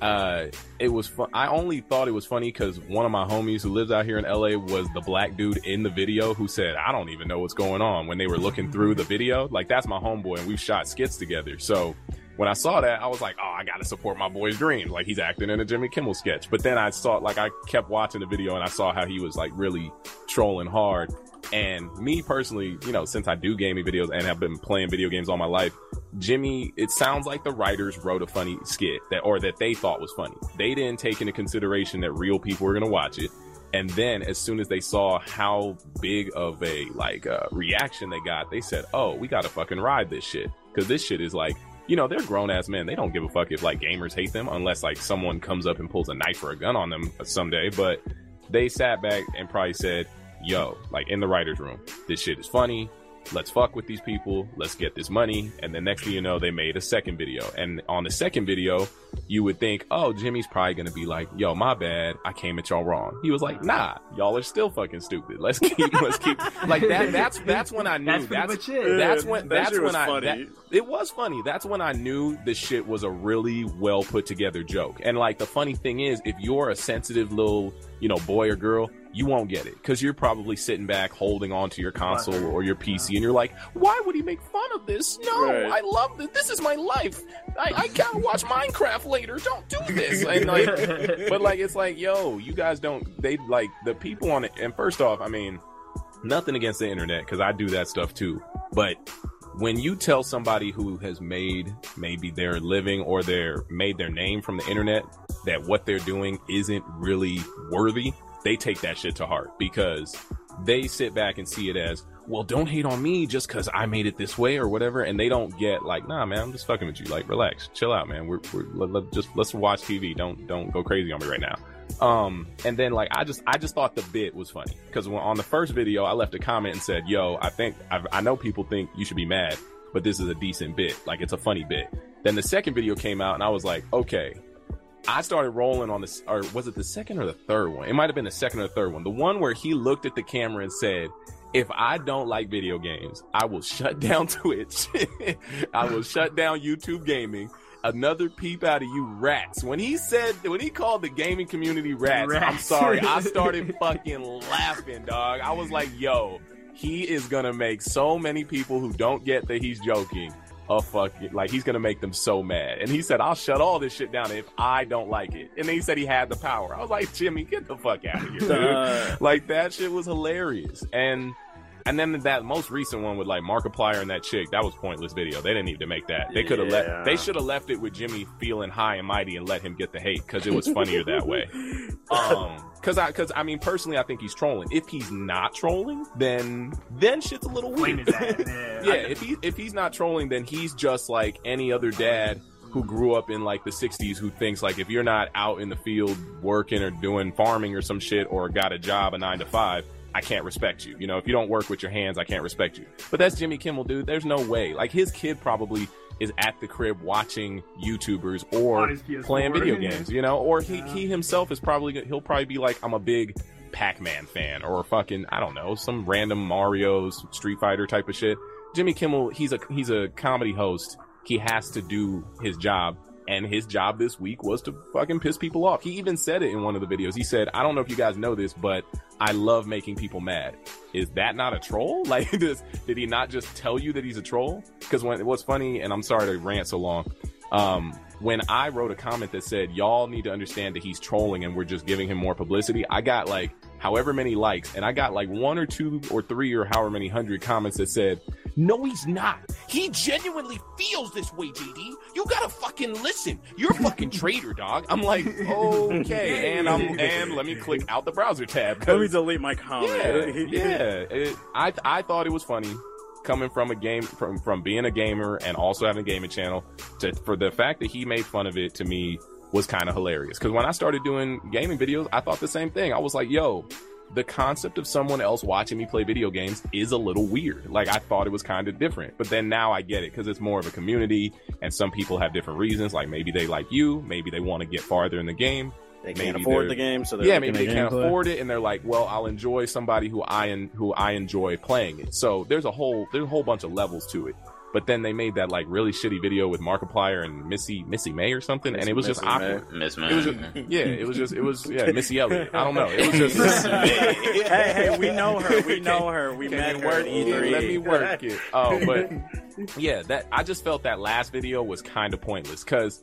uh, it was fun. I only thought it was funny because one of my homies who lives out here in LA was the black dude in the video who said, "I don't even know what's going on." When they were looking through the video, like that's my homeboy, and we've shot skits together. So when I saw that, I was like, "Oh, I gotta support my boy's dreams." Like he's acting in a Jimmy Kimmel sketch. But then I saw, like, I kept watching the video and I saw how he was like really trolling hard. And me personally, you know, since I do gaming videos and have been playing video games all my life, Jimmy, it sounds like the writers wrote a funny skit that, or that they thought was funny. They didn't take into consideration that real people were going to watch it. And then as soon as they saw how big of a like uh, reaction they got, they said, "Oh, we got to fucking ride this shit because this shit is like." You know, they're grown ass men. They don't give a fuck if like gamers hate them unless like someone comes up and pulls a knife or a gun on them someday. But they sat back and probably said, yo, like in the writer's room, this shit is funny. Let's fuck with these people. Let's get this money. And then next thing you know, they made a second video. And on the second video, you would think, oh, Jimmy's probably going to be like, yo, my bad. I came at y'all wrong. He was like, nah, y'all are still fucking stupid. Let's keep, [laughs] let's keep, like that. That's, that's when I knew. That's pretty that's, it. that's when, That that's shit when I, funny. that- it was funny. That's when I knew this shit was a really well put together joke. And like the funny thing is, if you're a sensitive little, you know, boy or girl, you won't get it because you're probably sitting back holding on to your console or your PC and you're like, why would he make fun of this? No, Right. I love this. This is my life. I, I gotta watch Minecraft later. Don't do this. And like, [laughs] but like, it's like, yo, you guys don't, they like the people on it. And first off, I mean, nothing against the internet because I do that stuff too. But when you tell somebody who has made maybe their living or their made their name from the internet that what they're doing isn't really worthy, they take that shit to heart because they sit back and see it as, well, don't hate on me just because I made it this way or whatever, and they don't get like, nah, man, I'm just fucking with you. Like, relax, chill out, man. We're, we're let, let- just let's watch TV. Don't don't go crazy on me right now. Um, and then like I just I just thought the bit was funny because on the first video I left a comment and said, "Yo, I think I, I know people think you should be mad, but this is a decent bit. Like it's a funny bit." Then the second video came out and I was like, "Okay." I started rolling on this, or was it the second or the third one? It might have been the second or third one. The one where he looked at the camera and said, if I don't like video games, I will shut [laughs] down Twitch. I will shut down YouTube gaming. Another peep out of you rats. When he said, when he called the gaming community rats, I'm sorry. I [laughs] started fucking laughing, dog. I was like, yo, he is gonna make so many people who don't get that he's joking a fucking like he's gonna make them so mad. And he said, I'll shut all this shit down if I don't like it. And then he said he had the power. I was like, Jimmy, get the fuck out of here, dude. Like that shit was hilarious. And and then that most recent one with like Markiplier and that chick, that was pointless video. They didn't need to make that. They could have Yeah. let they should have left it with Jimmy feeling high and mighty and let him get the hate because it was funnier that way. [laughs] Um, because I because I mean personally, I think he's trolling. If he's not trolling, then then shit's a little weird. [laughs] Yeah. yeah, if he if he's not trolling, then he's just like any other dad who grew up in like the 60s who thinks like if you're not out in the field working or doing farming or some shit or got a job a 9 to 5 I can't respect you. You know, if you don't work with your hands, I can't respect you. But that's Jimmy Kimmel, dude. There's no way. Like his kid probably is at the crib watching YouTubers or On his PS4. playing video [laughs] games, you know, or he he himself is probably gonna- he'll probably be like I'm a big Pac-Man fan or fucking I don't know, some random Mario's Street Fighter type of shit. Jimmy Kimmel, he's a he's a comedy host. He has to do his job. And his job this week was to fucking piss people off. He even said it in one of the videos. He said, I don't know if you guys know this, but I love making people mad. Is that not a troll? [laughs] Like, does, did he not just tell you that he's a troll? Because when what's funny, and I'm sorry to rant so long, um, when I wrote a comment that said, y'all need to understand that he's trolling and we're just giving him more publicity, I got like however many likes, and I got like one or two or three or however many hundred comments that said, no, he's not. He genuinely feels this way, JD. You gotta fucking listen. You're a fucking [laughs] traitor, dog. I'm like, okay, [laughs] and I'm and let me click out the browser tab. let me delete my comment. yeah, [laughs] yeah. It, I I thought it was funny coming from a game from from being a gamer and also having a gaming channel. To, for the fact that he made fun of it to me was kind of hilarious. Because when I started doing gaming videos, I thought the same thing. I was like, yo. The concept of someone else watching me play video games is a little weird. Like I thought it was kind of different, but then now I get it because it's more of a community, and some people have different reasons. Like maybe they like you, maybe they want to get farther in the game, They can't afford the game, so they're yeah, maybe they can't gameplay. afford it, and they're like, "Well, I'll enjoy somebody who I en- who I enjoy playing it." So there's a whole there's a whole bunch of levels to it. But then they made that like really shitty video with Markiplier and Missy Missy May or something, and it was just Missy May. awkward. Miss It was just, yeah, it was just it was yeah Missy Elliott. I don't know. It was just [laughs] hey, hey, we know her. We know her. We Can met you her work at? E3. Let me work it. Oh, but yeah, that I just felt that last video was kind of pointless because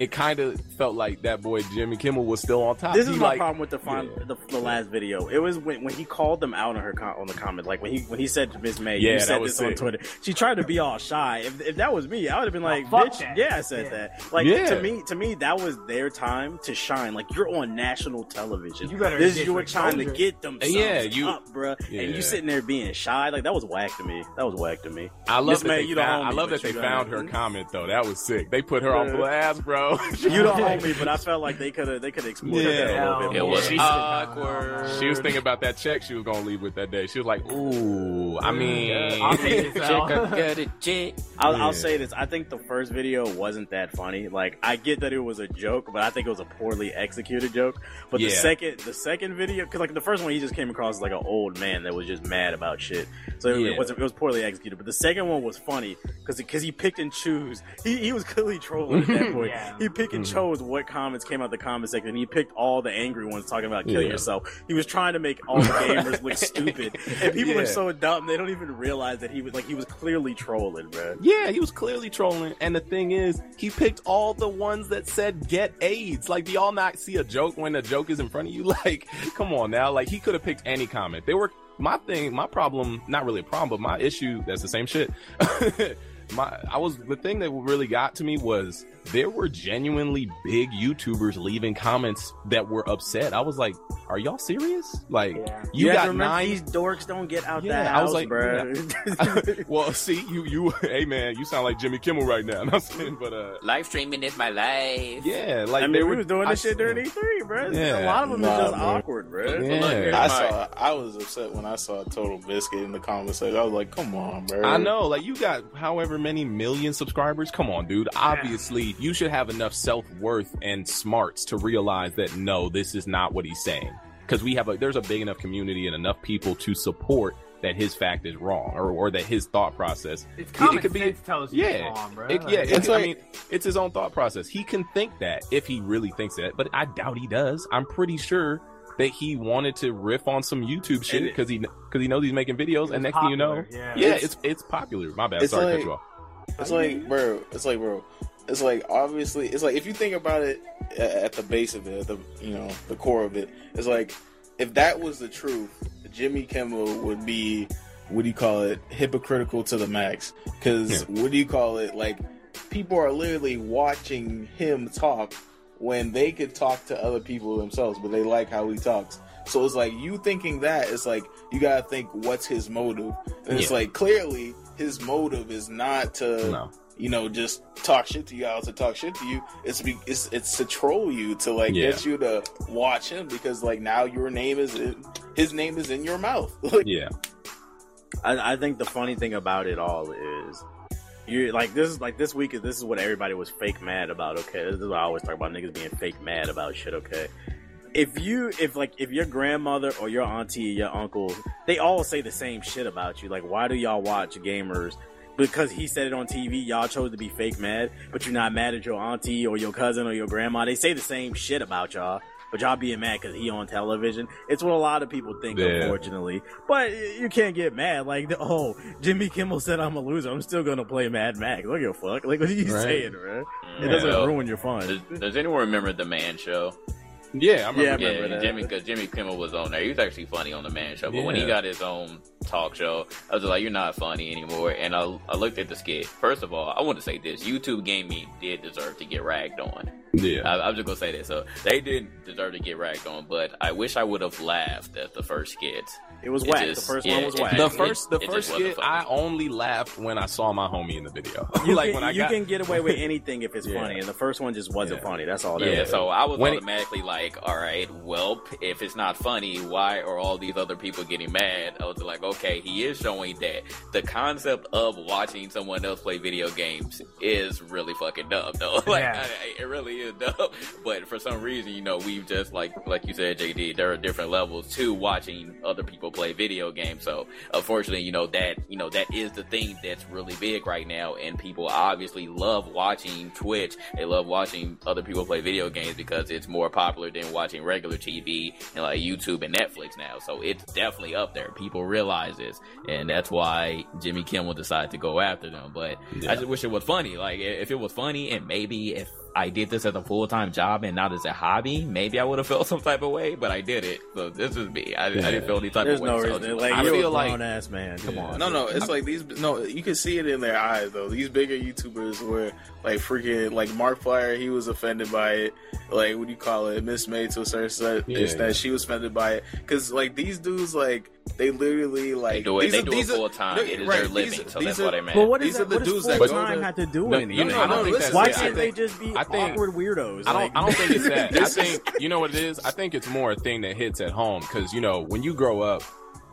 it kind of felt like that boy Jimmy Kimmel was still on top. This He, is my like, problem with the, fin- the the last video. It was when, when he called them out on her com- on the comment, like when he when he said to Miss May, Yeah, "You that said was this on. Twitter." She tried to be all shy. If, if that was me, I would have been like, oh, fuck "Bitch, that." yeah, I said Yeah. that." Like Yeah. to me, to me, that was their time to shine. Like you're on national television. You better this is your time to get them. Uh, yeah, you- up, bruh. And you sitting there being shy. Like that was whack to me. That was whack to me. I love Miss that May, they you found, I love that they found her comment though. That was sick. They put her on blast, bro. [laughs] You the me, but I felt like they could have they could have exploited Yeah. that a little bit It more. was She's- uh, awkward. She was thinking about that check she was gonna leave with that day. She was like, "Ooh, I mean, I'll take it, Sal. [laughs] Check, I check. I'll, I'll say this. I think the first video wasn't that funny. Like, I get that it was a joke, but I think it was a poorly executed joke. But the Yeah. second, the second video, because like the first one, he just came across as like an old man that was just mad about shit. So it, Yeah. it was it was poorly executed. But the second one was funny because because he picked and chose. He he was [laughs] clearly trolling at that point. Yeah. He picked and Mhm. chose what comments came out the comment section. And he picked all the angry ones talking about kill Yeah. yourself. He was trying to make all the gamers look [laughs] stupid, and people Yeah. are so dumb they don't even realize that he was like he was clearly trolling, bro. Yeah, he was clearly trolling. And the thing is, he picked all the ones that said get AIDS. Like, do y'all not see a joke when a joke is in front of you? [laughs] Like, come on now. Like, he could have picked any comment. They were, my thing, my problem, not really a problem, but my issue, that's the same shit. [laughs] my, I was, the thing that really got to me was there were genuinely big YouTubers leaving comments that were upset. I was like, are y'all serious? Like, Yeah. you have got to nine these dorks don't get out Yeah, that I house, was like, bro. [laughs] [laughs] well, see, you, you, hey man, you sound like Jimmy Kimmel right now. [laughs] I'm saying, but uh, Live streaming is my life. yeah, like I they mean, we were was doing I- this shit during E3, bro. Yeah. A lot of them Nah, is just bro. awkward, bro. Look, Yeah. here's I my- saw. I was upset when I saw Total Biscuit in the comment section. I was like, "Come on, bro." I know, like you got however many million subscribers. Come on, dude. Obviously, you should have enough self worth and smarts to realize that no, this is not what he's saying. Because we have a there's a big enough community and enough people to support that his fact is wrong or, or that his thought process It's it common could be- tells you yeah, it's wrong, bro. It, yeah, Like, it's It's I like- mean, it's his own thought process. He can think that if he really thinks that, but I doubt he does. I'm pretty sure that he wanted to riff on some YouTube shit because he because he knows he's making videos, and It's next thing you know, yeah. yeah, It's- it's it's popular. My bad. it's Sorry to like- cut you off. It's like, bro. It's like, bro. It's like obviously. It's like if you think about it at the base of it, the you know the core of it, it's like if that was the truth, Jimmy Kimmel would be what do you call it? Hypocritical to the max. Because what do you call it? Like people are literally watching him talk when they could talk to other people themselves, but they like how he talks. So it's like you thinking that it's like you gotta think what's his motive, and it's like clearly his motive is not to No. You know just talk shit to you out to talk shit to you. It's be, it's it's to troll you to like Yeah. get you to watch him because like now your name is in, his name is in your mouth. [laughs] Like, Yeah, I, I think the funny thing about it all is you like this is like this week is this is what everybody was fake mad about. Okay, this is what I always talk about niggas being fake mad about shit. Okay, if you if like if your grandmother or your auntie or your uncle they all say the same shit about you. Like, why do y'all watch gamers? Because he said it on TV, y'all chose to be fake mad, but you're not mad at your auntie or your cousin or your grandma. They say the same shit about y'all, but y'all being mad because he on television. It's what a lot of people think, Yeah. unfortunately. But you can't get mad. Like, oh, Jimmy Kimmel said I'm a loser. I'm still gonna play Mad Max. Look at fuck. Like, what are you Right. saying, bro? It Yeah. doesn't ruin your fun. Does, does anyone remember the Man Show? Yeah, I remember. Yeah, I that. remember yeah, that. Jimmy, because Jimmy Kimmel was on there. He was actually funny on the Man Show, but when he got his own talk show, I was like, "You're not funny anymore." And I, I looked at the skit. First of all, I want to say this: YouTube Gaming did deserve to get ragged on. Yeah, I, I'm just gonna say that. So they didn't deserve to get ragged on, but I wish I would have laughed at the first skit. It was It whack. just- the first yeah, one was it- whack. the first the it first skit. I only laughed when I saw my homie in the video. [laughs] you like can, when I you got can get away with anything if it's [laughs] Yeah. funny, and the first one just wasn't Yeah. funny. That's all. That Yeah, is. so I was When it- automatically like, all right, well, if it's not funny, why are all these other people getting mad? I was like, okay, he is showing that the concept of watching someone else play video games is really fucking dumb, though. [laughs] like, Yeah. I- it really is dumb. But for some reason, you know, we've just like, like you said, JD, there are different levels to watching other people play video games. So, unfortunately, you know that, you know, that is the thing that's really big right now, and people obviously love watching Twitch. They love watching other people play video games because it's more popular than watching regular TV and like YouTube and Netflix now. So it's definitely up there. People realize this, and that's why Jimmy Kimmel decided to go after them. But I just wish it was funny. Like if it was funny, and maybe if I did this as a full time job and not as a hobby, maybe I would have [laughs] felt some type of way. But I did it, so this is me. I, I didn't feel any type There's of way. no so reason. just- Like, I you're feel a like- grown ass man. Come on. No, no, it's like these. No, you can see it in their eyes though. These bigger YouTubers were like freaking like Markiplier. He was offended by it. Like what do you call it? Miss May to a certain extent. Yeah, extent, yeah. she was offended by it because like these dudes like they literally like They do it. these They are- do it these are- full time. It is right, their these- living, so these that's are- what I meant. But what is These that? are the what does dudes full that go time have to do No, with anything? you know, No, I no, don't think that's listen, Why it. Can't they just be I think- awkward weirdos? I don't. Like- I don't think it's that. [laughs] I think you know what it is. I think it's more a thing that hits at home because you know when you grow up,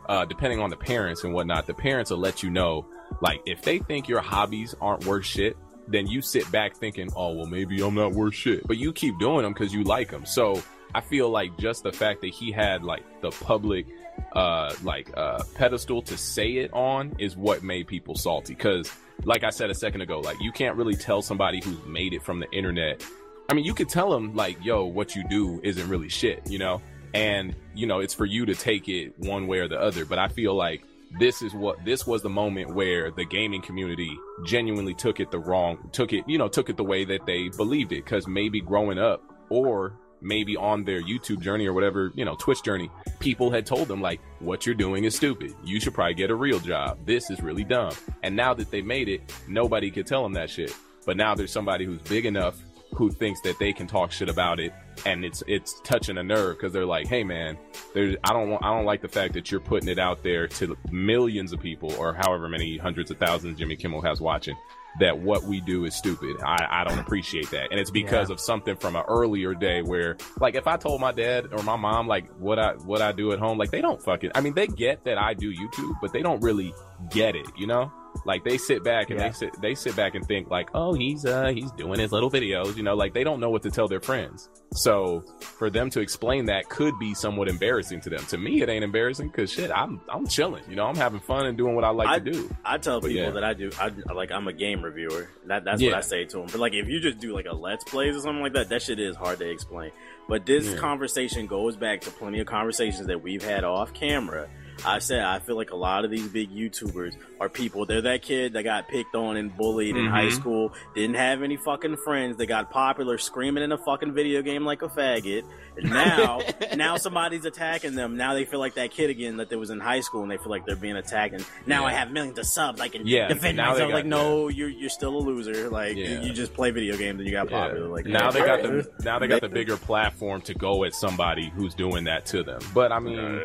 uh, depending on the parents and whatnot, the parents will let you know, like if they think your hobbies aren't worth shit, then you sit back thinking, oh well, maybe I'm not worth shit, but you keep doing them because you like them. So I feel like just the fact that he had like the public uh like uh pedestal to say it on is what made people salty. Because like i said a second ago like you can't really tell somebody who's made it from the internet. I mean you could tell them like yo what you do isn't really shit you know? And you know it's for you to take it one way or the other. But i feel like this is what this was the moment where the gaming community genuinely took it the wrong took it you know took it the way that they believed it. Because maybe growing up or maybe on their YouTube journey or whatever, you know, Twitch journey, people had told them like, what you're doing is stupid. You should probably get a real job. This is really dumb. And now that they made it, nobody could tell them that shit. But now there's somebody who's big enough who thinks that they can talk shit about it and it's it's touching a nerve because they're like, hey man, there's I don't want I don't like the fact that you're putting it out there to millions of people or however many hundreds of thousands Jimmy Kimmel has watching that what we do is stupid. I, I don't appreciate that. And it's because of something from an earlier day where like if I told my dad or my mom like what I what I do at home, like they don't fucking I mean they get that I do YouTube, but they don't really get it, you know? Like they sit back and Yeah. they sit they sit back and think like, oh he's uh he's doing his little videos, you know, like they don't know what to tell their friends. So for them to explain that could be somewhat embarrassing to them. To me, it ain't embarrassing because shit, I'm I'm chilling. You know, I'm having fun and doing what I like I- to do. I tell But people yeah. that I do, I like I'm a game reviewer. That that's what I say to them. But like if you just do like a let's plays or something like that, that shit is hard to explain. But this Yeah. conversation goes back to plenty of conversations that we've had off camera. I said I feel like a lot of these big YouTubers are people. They're that kid that got picked on and bullied in high Mhm. school, didn't have any fucking friends. They got popular screaming in a fucking video game like a faggot. And [laughs] now, now somebody's attacking them. Now they feel like that kid again that they was in high school, and they feel like they're being attacked. And now Yeah. I have millions of subs. I can Yeah, defend now myself. got Like, no, you're you're still a loser. Like, you, you just play video games and you got popular. Like, now they got the now they got the bigger platform to go at somebody who's doing that to them. But I mean,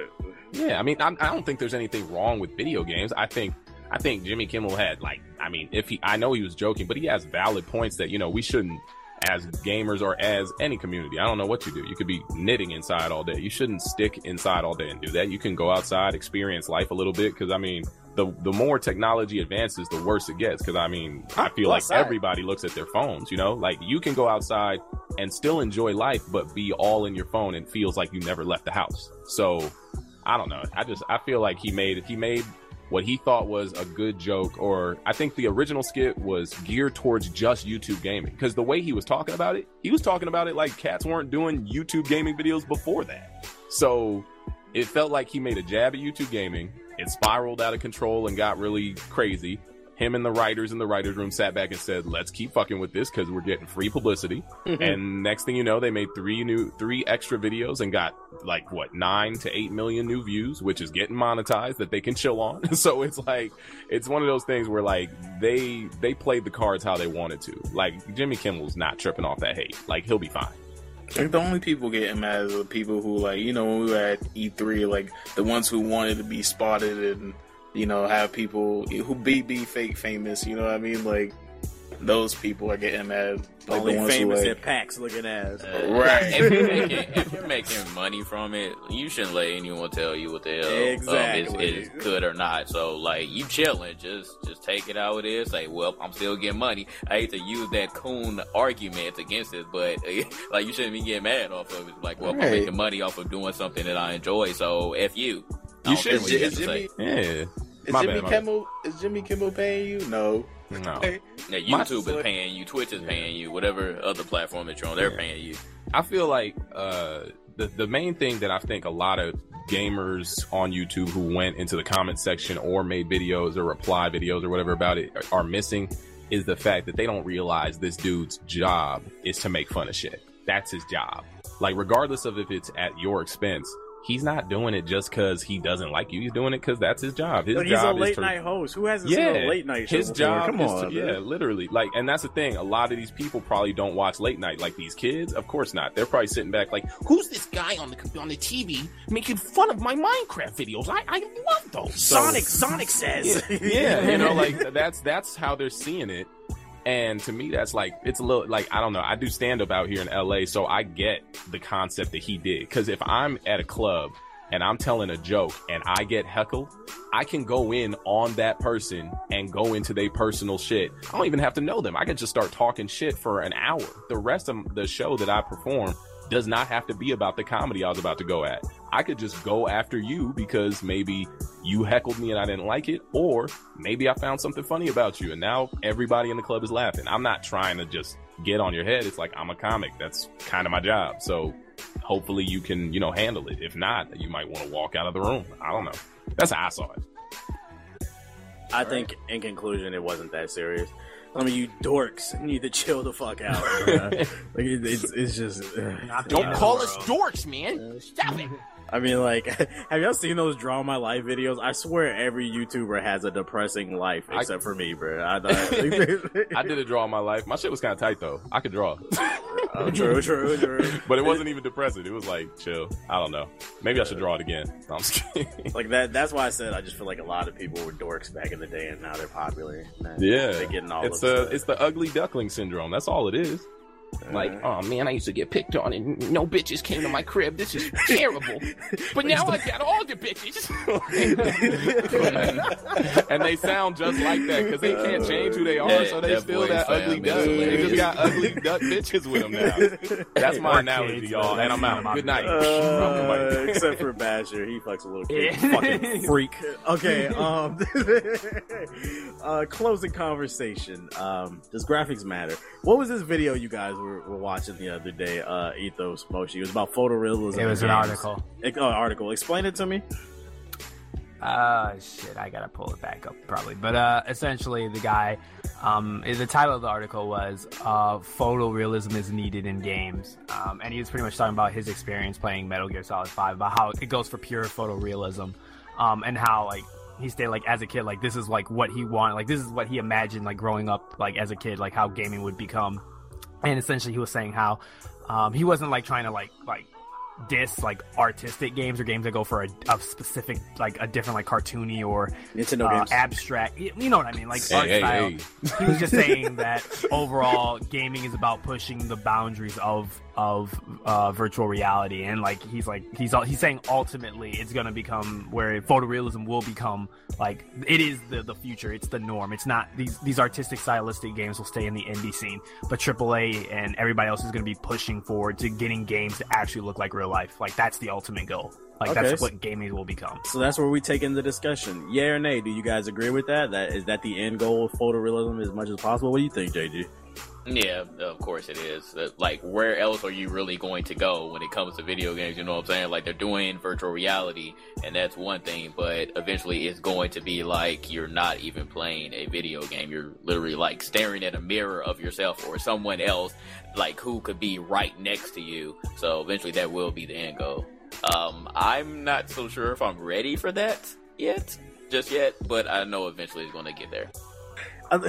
yeah, I mean, I, I don't think there's anything wrong with video games. I think I think Jimmy Kimmel had like, I mean, if he, I know he was joking, but he has valid points that you know we shouldn't, as gamers or as any community. I don't know what you do. You could be knitting inside all day. You shouldn't stick inside all day and do that. You can go outside, experience life a little bit. Because I mean, the the more technology advances, the worse it gets. Because I mean, I feel like everybody looks at their phones. You know, like you can go outside and still enjoy life, but be all in your phone and feels like you never left the house. So I don't know. I just I feel like he made he made what he thought was a good joke, or I think the original skit was geared towards just YouTube gaming. Because the way he was talking about it, he was talking about it like cats weren't doing YouTube gaming videos before that. So it felt like he made a jab at YouTube gaming. It spiraled out of control and got really crazy. Him and the writers in the writers room sat back and said, "Let's keep fucking with this because we're getting free publicity." Mm-hmm. and next thing you know, they made three new, three extra videos and got like what nine to eight million new views, which is getting monetized that they can chill on. [laughs] so it's like it's one of those things where like they they played the cards how they wanted to. Like Jimmy Kimmel's not tripping off that hate. Like he'll be fine. Like the only people getting mad are the people who like you know when we were at E3, like the ones who wanted to be spotted and you know have people who be be fake famous. You know what I mean? Like those people are getting mad. Like Only the ones famous who at like, PAX looking ass. Uh, Right. If you're, making, if you're [laughs] making money from it, you shouldn't let anyone tell you what the hell Exactly. um, is, is good or not. So like you chilling, just just take it how it is. Say, well, I'm still getting money. I hate to use that coon argument against it, but [laughs] like you shouldn't be getting mad off of it. Like, well, I'm making money off of doing something that I enjoy. So f you. You should- care you is, Jimmy say. Yeah. Is My Jimmy bad, my bad. Kimmel is Jimmy Kimmel paying you? No. No. Okay. [laughs] Yeah, My- YouTube is paying you, Twitch is paying you, whatever other platform that you're on, they're Yeah. paying you. I feel like uh, the the main thing that I think a lot of gamers on YouTube who went into the comment section or made videos or reply videos or whatever about it are, are missing is the fact that they don't realize this dude's job is to make fun of shit. That's his job. Like, regardless of if it's at your expense, he's not doing it just because he doesn't like you. He's doing it because that's his job. His But he's a job is late to night host. Who hasn't yeah, seen a late night show his before? job Come is on, to, yeah, literally. Like, and that's the thing. A lot of these people probably don't watch late night. Like these kids, of course not. They're probably sitting back like, Who's this guy on the on the TV making fun of my Minecraft videos? I, I love those. Sonic, Sonic says. [laughs] yeah, you know, like [laughs] that's that's how they're seeing it. And to me, that's like it's a little like I don't know. I do stand up out here in LA, so I get the concept that he did. Because if I'm at a club and I'm telling a joke and I get heckled, I can go in on that person and go into their personal shit. I don't even have to know them. I can just start talking shit for an hour. The rest of the show that I perform does not have to be about the comedy I was about to go at. I could just go after you because maybe you heckled me and I didn't like it, or maybe I found something funny about you and now everybody in the club is laughing. I'm not trying to just get on your head. It's like I'm a comic. That's kind of my job. So hopefully you can, you know, handle it. If not, you might want to walk out of the room. I don't know. That's how I saw it. I think, in conclusion, it wasn't that serious. Some of you dorks need to chill the fuck out. [laughs] like it, it's, it's just. uh, Don't call us dorks, man. Stop it. [laughs] I mean, like, [laughs] have y'all seen those draw my life videos? I swear every YouTuber has a depressing life I- except for me, bro. I, [laughs] I, I did a draw my life. My shit was kind of tight though. I could draw, Oh, true, [laughs] true, true. but it wasn't even depressing. It was like chill. I don't know. Maybe I should draw it again. No, I'm just kidding. Like that. That's why I said I just feel like a lot of people were dorks back in the day, and now they're popular. Man, Yeah, they're getting all it's the- it's the ugly duckling syndrome. That's all it is. Like, oh man, I used to get picked on and no bitches came to my crib. This is terrible. But [laughs] now I got all the bitches. [laughs] and they sound just like that because they can't change who they are, Yeah, so they that still that ugly duck. They just got ugly duck bitches with them now. That's my Or analogy, y'all. And I'm that's out. not Good night. Uh, except for Badger, he fucks a little kid. [laughs] Fucking freak. Okay, um, uh, closing conversation. Um, does graphics matter? What was this video you guys were, were watching the other day? Uh, Ethos Moshi. It was about photorealism. It was an games. article. Ex- Oh, article. Explain it to me. Uh, shit, I gotta pull it back up probably. But uh, essentially, the guy, um, the title of the article was uh, "Photorealism is needed in games," um, and he was pretty much talking about his experience playing Metal Gear Solid Five, about how it goes for pure photorealism, um, and how like he stayed like as a kid, like this is like what he wanted, like this is what he imagined, like growing up, like as a kid, like how gaming would become, and essentially he was saying how um, he wasn't like trying to like like diss like artistic games or games that go for a, a specific like a different like cartoony or Nintendo uh, games. abstract you you know what i mean like Hey, art hey, style hey. he was just [laughs] saying that overall gaming is about pushing the boundaries of of uh, virtual reality and like he's like he's he's saying ultimately it's going to become where photorealism will become like it is the the future it's the norm it's not these these artistic stylistic games will stay in the indie scene but AAA and everybody else is going to be pushing forward to getting games to actually look like real life like that's the ultimate goal like Okay. that's what gaming will become So that's where we take in the discussion. Yeah or nay? Do you guys agree with that? That is that the end goal of photorealism as much as possible? What do you think, JG? Yeah, of course it is. Uh, Like, where else are you really going to go when it comes to video games? You know what I'm saying? Like, they're doing virtual reality, and that's one thing, but eventually it's going to be like you're not even playing a video game. You're literally like staring at a mirror of yourself or someone else, like who could be right next to you. So eventually that will be the end goal. Um, I'm not so sure if I'm ready for that yet, just yet, but I know eventually it's going to get there. [laughs]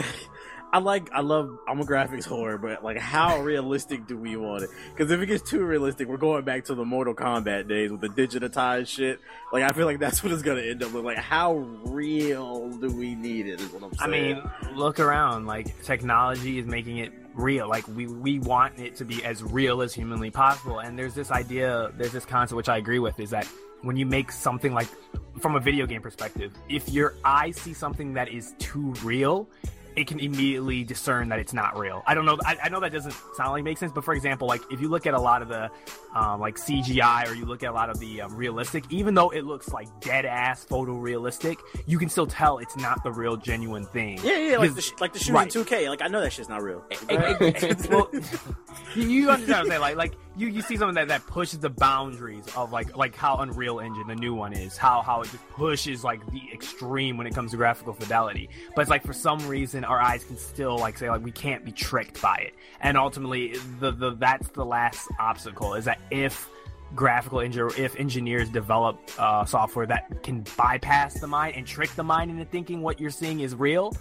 I, like, I love, I'm a graphics whore, but like, how realistic do we want it? Because if it gets too realistic, we're going back to the Mortal Kombat days with the digitized shit. Like, I feel like that's [laughs] what it's gonna end up with. Like, how real do we need it? Is what I'm saying. I mean, look around. Like technology is making it real. Like we we want it to be as real as humanly possible. And there's this idea, there's this concept which I agree with, is that when you make something like from a video game perspective, if your eye sees something that is too real, it can immediately discern that it's not real. I don't know. I, I know that doesn't sound like make sense, but for example, like if you look at a lot of the um, like CGI or you look at a lot of the um, realistic, even though it looks like dead ass photorealistic, you can still tell it's not the real genuine thing. yeah, yeah, like the, sh- like the shooting right. 2K. Like, I know that shit's not real. well, [laughs] you- you understand what I'm saying? Like, like you, you see something that, that pushes the boundaries of like like how Unreal Engine, the new one is, how how it just pushes like the extreme when it comes to graphical fidelity. But it's like for some reason our eyes can still like say like we can't be tricked by it. And ultimately the, the that's the last obstacle is that if graphical engineer if engineers develop uh, software that can bypass the mind and trick the mind into thinking what you're seeing is real,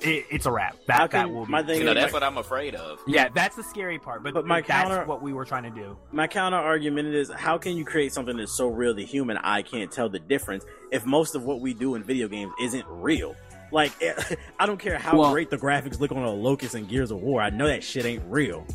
it, it's a wrap. That How that can- will be. my thing You know, is- that's what I'm afraid of. yeah, that's the scary part. But, But my that's counter- what we were trying to do. My counter argument is how can you create something that's so real the human eye can't tell the difference if most of what we do in video games isn't real? Like, [laughs] I don't care how Well- great the graphics look on a Locust and Gears of War. I know that shit ain't real.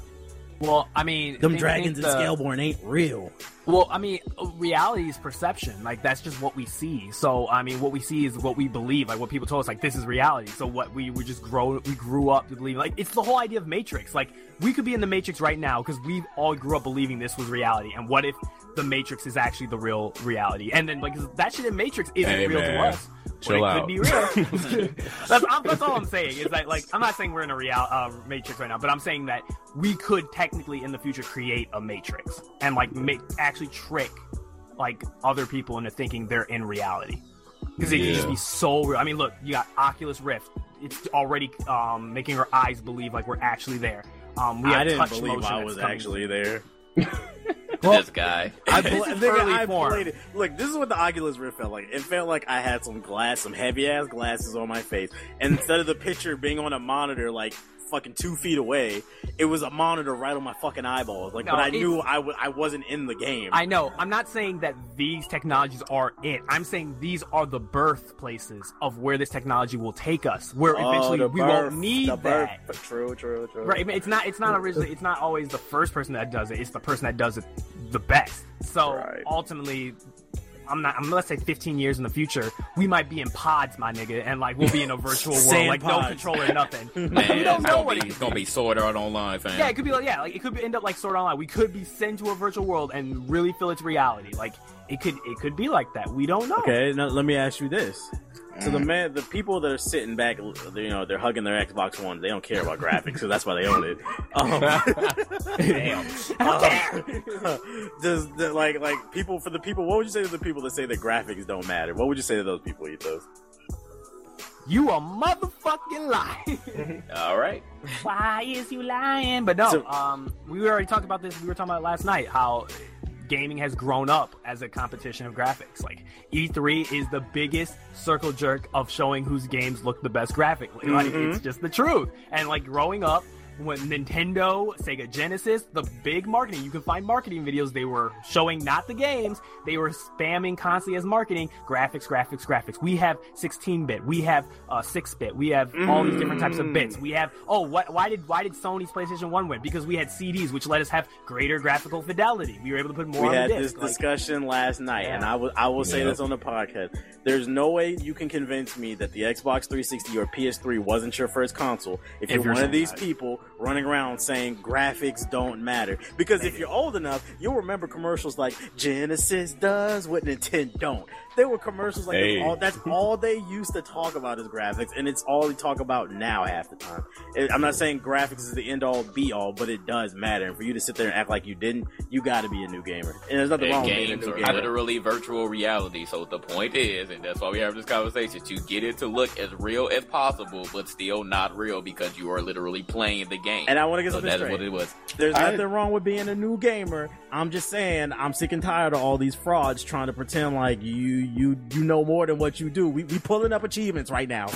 Well, I mean, Them think- dragons think in the- Scalebound ain't real. Well, I mean, reality is perception. Like that's just what we see. So, I mean, what we see is what we believe. Like what people told us, like this is reality. So, what we we just grow, we grew up to believe. Like it's the whole idea of Matrix. Like we could be in the Matrix right now because we all grew up believing this was reality. And what if the Matrix is actually the real reality? And then like that shit in Matrix isn't Hey, real to us. Chill it out. could be real. [laughs] [laughs] that's, I'm, that's all I'm saying. Is that like I'm not saying we're in a real uh, Matrix right now, but I'm saying that we could technically in the future create a Matrix and like make actually trick like other people into thinking they're in reality because it could just be so real. I mean, look, you got Oculus Rift. It's already um, making our eyes believe like we're actually there. Um, we have I didn't touch believe I was coming. actually there. [laughs] this guy. [laughs] I, This is early I form. played it. Look, this is what the Oculus Rift felt like. It felt like I had some glass, some heavy ass glasses on my face, and instead of the picture being on a monitor like fucking two feet away, it was a monitor right on my fucking eyeballs. Like, No, but I knew I w- I wasn't in the game. I know. I'm not saying that these technologies are it. I'm saying these are the birthplaces of where this technology will take us. Where Oh, eventually we birth- won't need the birth- that. True, true, true. Right. I mean, It's not. It's not originally. It's not always the first person that does it. It's the person that does it the best. So Right. ultimately, I'm not. I'm let's say 15 years in the future, we might be in pods, my nigga, and like we'll be in a virtual [laughs] world, Sand like no pods. controller, nothing. [laughs] Man, we don't it's know gonna what be, it it's gonna be Sword Art Online, fam. yeah, it could be like yeah, like it could end up like Sword Art Online. We could be sent to a virtual world and really feel its reality. Like it could it could be like that. We don't know. Okay, now let me ask you this. So the man, the people that are sitting back, you know, they're hugging their Xbox One. They don't care about graphics, so that's why they own it. [laughs] Um, Damn. [laughs] I don't [laughs] does the, like like people for the people? What would you say to the people that say that graphics don't matter? What would you say to those people, Ethos? You a motherfucking lie. All right. Why is you lying? But no, So- um, we already talked about this. We were talking about it last night how gaming has grown up as a competition of graphics. Like E3 is the biggest circle jerk of showing whose games look the best graphically. Like mm-hmm. it's just the truth. And like growing up. When Nintendo, Sega Genesis, the big marketing, you can find marketing videos. They were showing not the games, they were spamming constantly as marketing graphics, graphics, graphics. We have 16 bit, we have uh, 6 bit, we have all these different types of bits. We have oh, what? Why did why did Sony's PlayStation One win? Because we had CDs, which let us have greater graphical fidelity. We were able to put more We on had this. Like, discussion last night, and Yeah. I will I will say Yeah. this on the podcast. There's no way you can convince me that the Xbox 360 or PS3 wasn't your first console if, If you're, you're one of these that. people running around saying graphics don't matter. Because if you're old enough, you'll remember commercials like Genesis does what Nintendo don't. There were commercials like Hey. that's all, that's all they used to talk about is graphics, and it's all they talk about now half the time. It- I'm not saying graphics is the end all be all, but it does matter. And for you to sit there and act like you didn't, you got to be a new gamer. And there's nothing wrong And with being a games new are gamer. literally virtual reality. So the point is, and that's why we have this conversation, to get it to look as real as possible, but still not real because you are literally playing the game. And I want to get so something that's straight. what it was. There's I- nothing wrong with being a new gamer. I'm just saying I'm sick and tired of all these frauds trying to pretend like you you you know more than what you do. We we pulling up achievements right now. [laughs]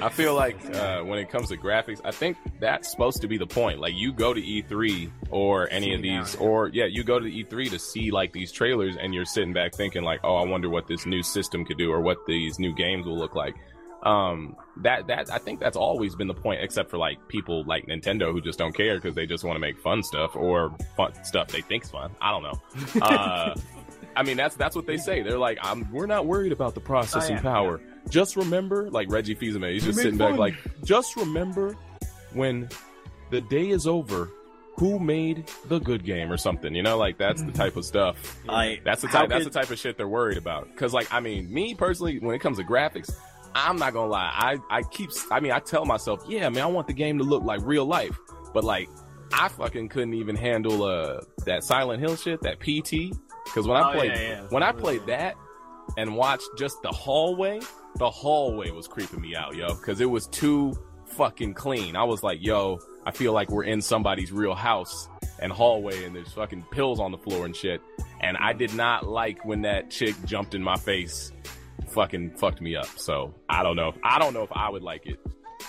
I feel like uh, when it comes to graphics, I think that's supposed to be the point. Like you go to E3 or any See of these, yeah. or yeah, you go to E3 to see like these trailers, and you're sitting back thinking like, oh, I wonder what this new system could do, or what these new games will look like. Um, that that I think that's always been the point, except for like people like Nintendo who just don't care because they just want to make fun stuff or fun stuff they think's fun. I don't know. [laughs] Uh, I mean, that's that's what they say. They're like, I'm, we're not worried about the processing Oh, yeah. power. Just remember, like Reggie Fils-Aimé, he's just sitting back, like, just remember when the day is over, who made the good game or something. You know, like that's the type of stuff. Like That's the type. That's could- the type of shit they're worried about. Because, like, I mean, me personally, when it comes to graphics, I'm not gonna lie. I I keep. I mean, I tell myself, yeah, man, I want the game to look like real life. But like, I fucking couldn't even handle uh that Silent Hill shit, that PT. Because when I Oh, played yeah, yeah. when I played that and watched just the hallway, the hallway was creeping me out, yo, because it was too fucking clean. I was like, yo, I feel like we're in somebody's real house and hallway, and there's fucking pills on the floor and shit. And I did not like when that chick jumped in my face, fucking fucked me up. So I don't know. If, I don't know if I would like it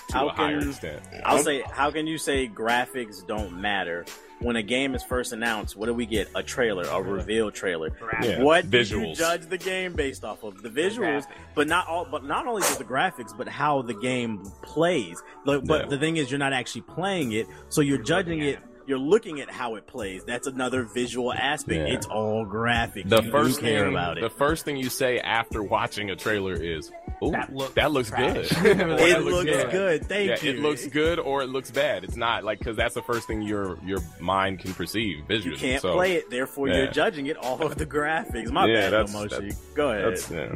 to How a higher can- extent. I'll say, how can you say graphics don't matter when a game is first announced? What do we get? A trailer, a reveal trailer. Yeah, What do you judge the game based off of? The visuals, graphics. but not all. But not only just the graphics, but how the game plays. Like, But Yeah. the thing is, you're not actually playing it, so you're judging looking it. You're looking at how it plays. That's another visual aspect. Yeah. It's all graphics. The You first do care thing, about it. the first thing you say after watching a trailer is, "Ooh, That looks that looks trash." good." [laughs] It "That looks good." good. Thank yeah, you. it looks good or it looks bad. It's not like because that's the first thing your your mind can perceive visually. You can't so, play it, therefore yeah. you're judging it off of the graphics. My Yeah, bad, that's- Moshi. that's- Go ahead. That's yeah.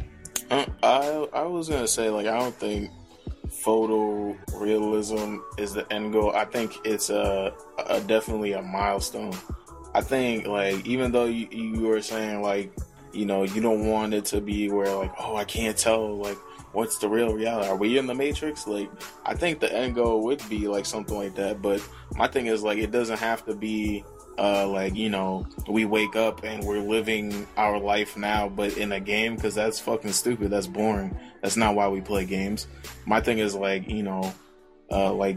Uh, I I was gonna say like I don't think photorealism is the end goal. I think it's a, a definitely a milestone. I think like even though you you were saying like you know you don't want it to be where like oh I can't tell like what's the real reality. Are we in the matrix? Like I think the end goal would be like something like that. But my thing is like it doesn't have to be uh, like you know we wake up and we're living our life now but in a game because that's fucking stupid. That's boring. That's not why we play games. My thing is like you know uh, like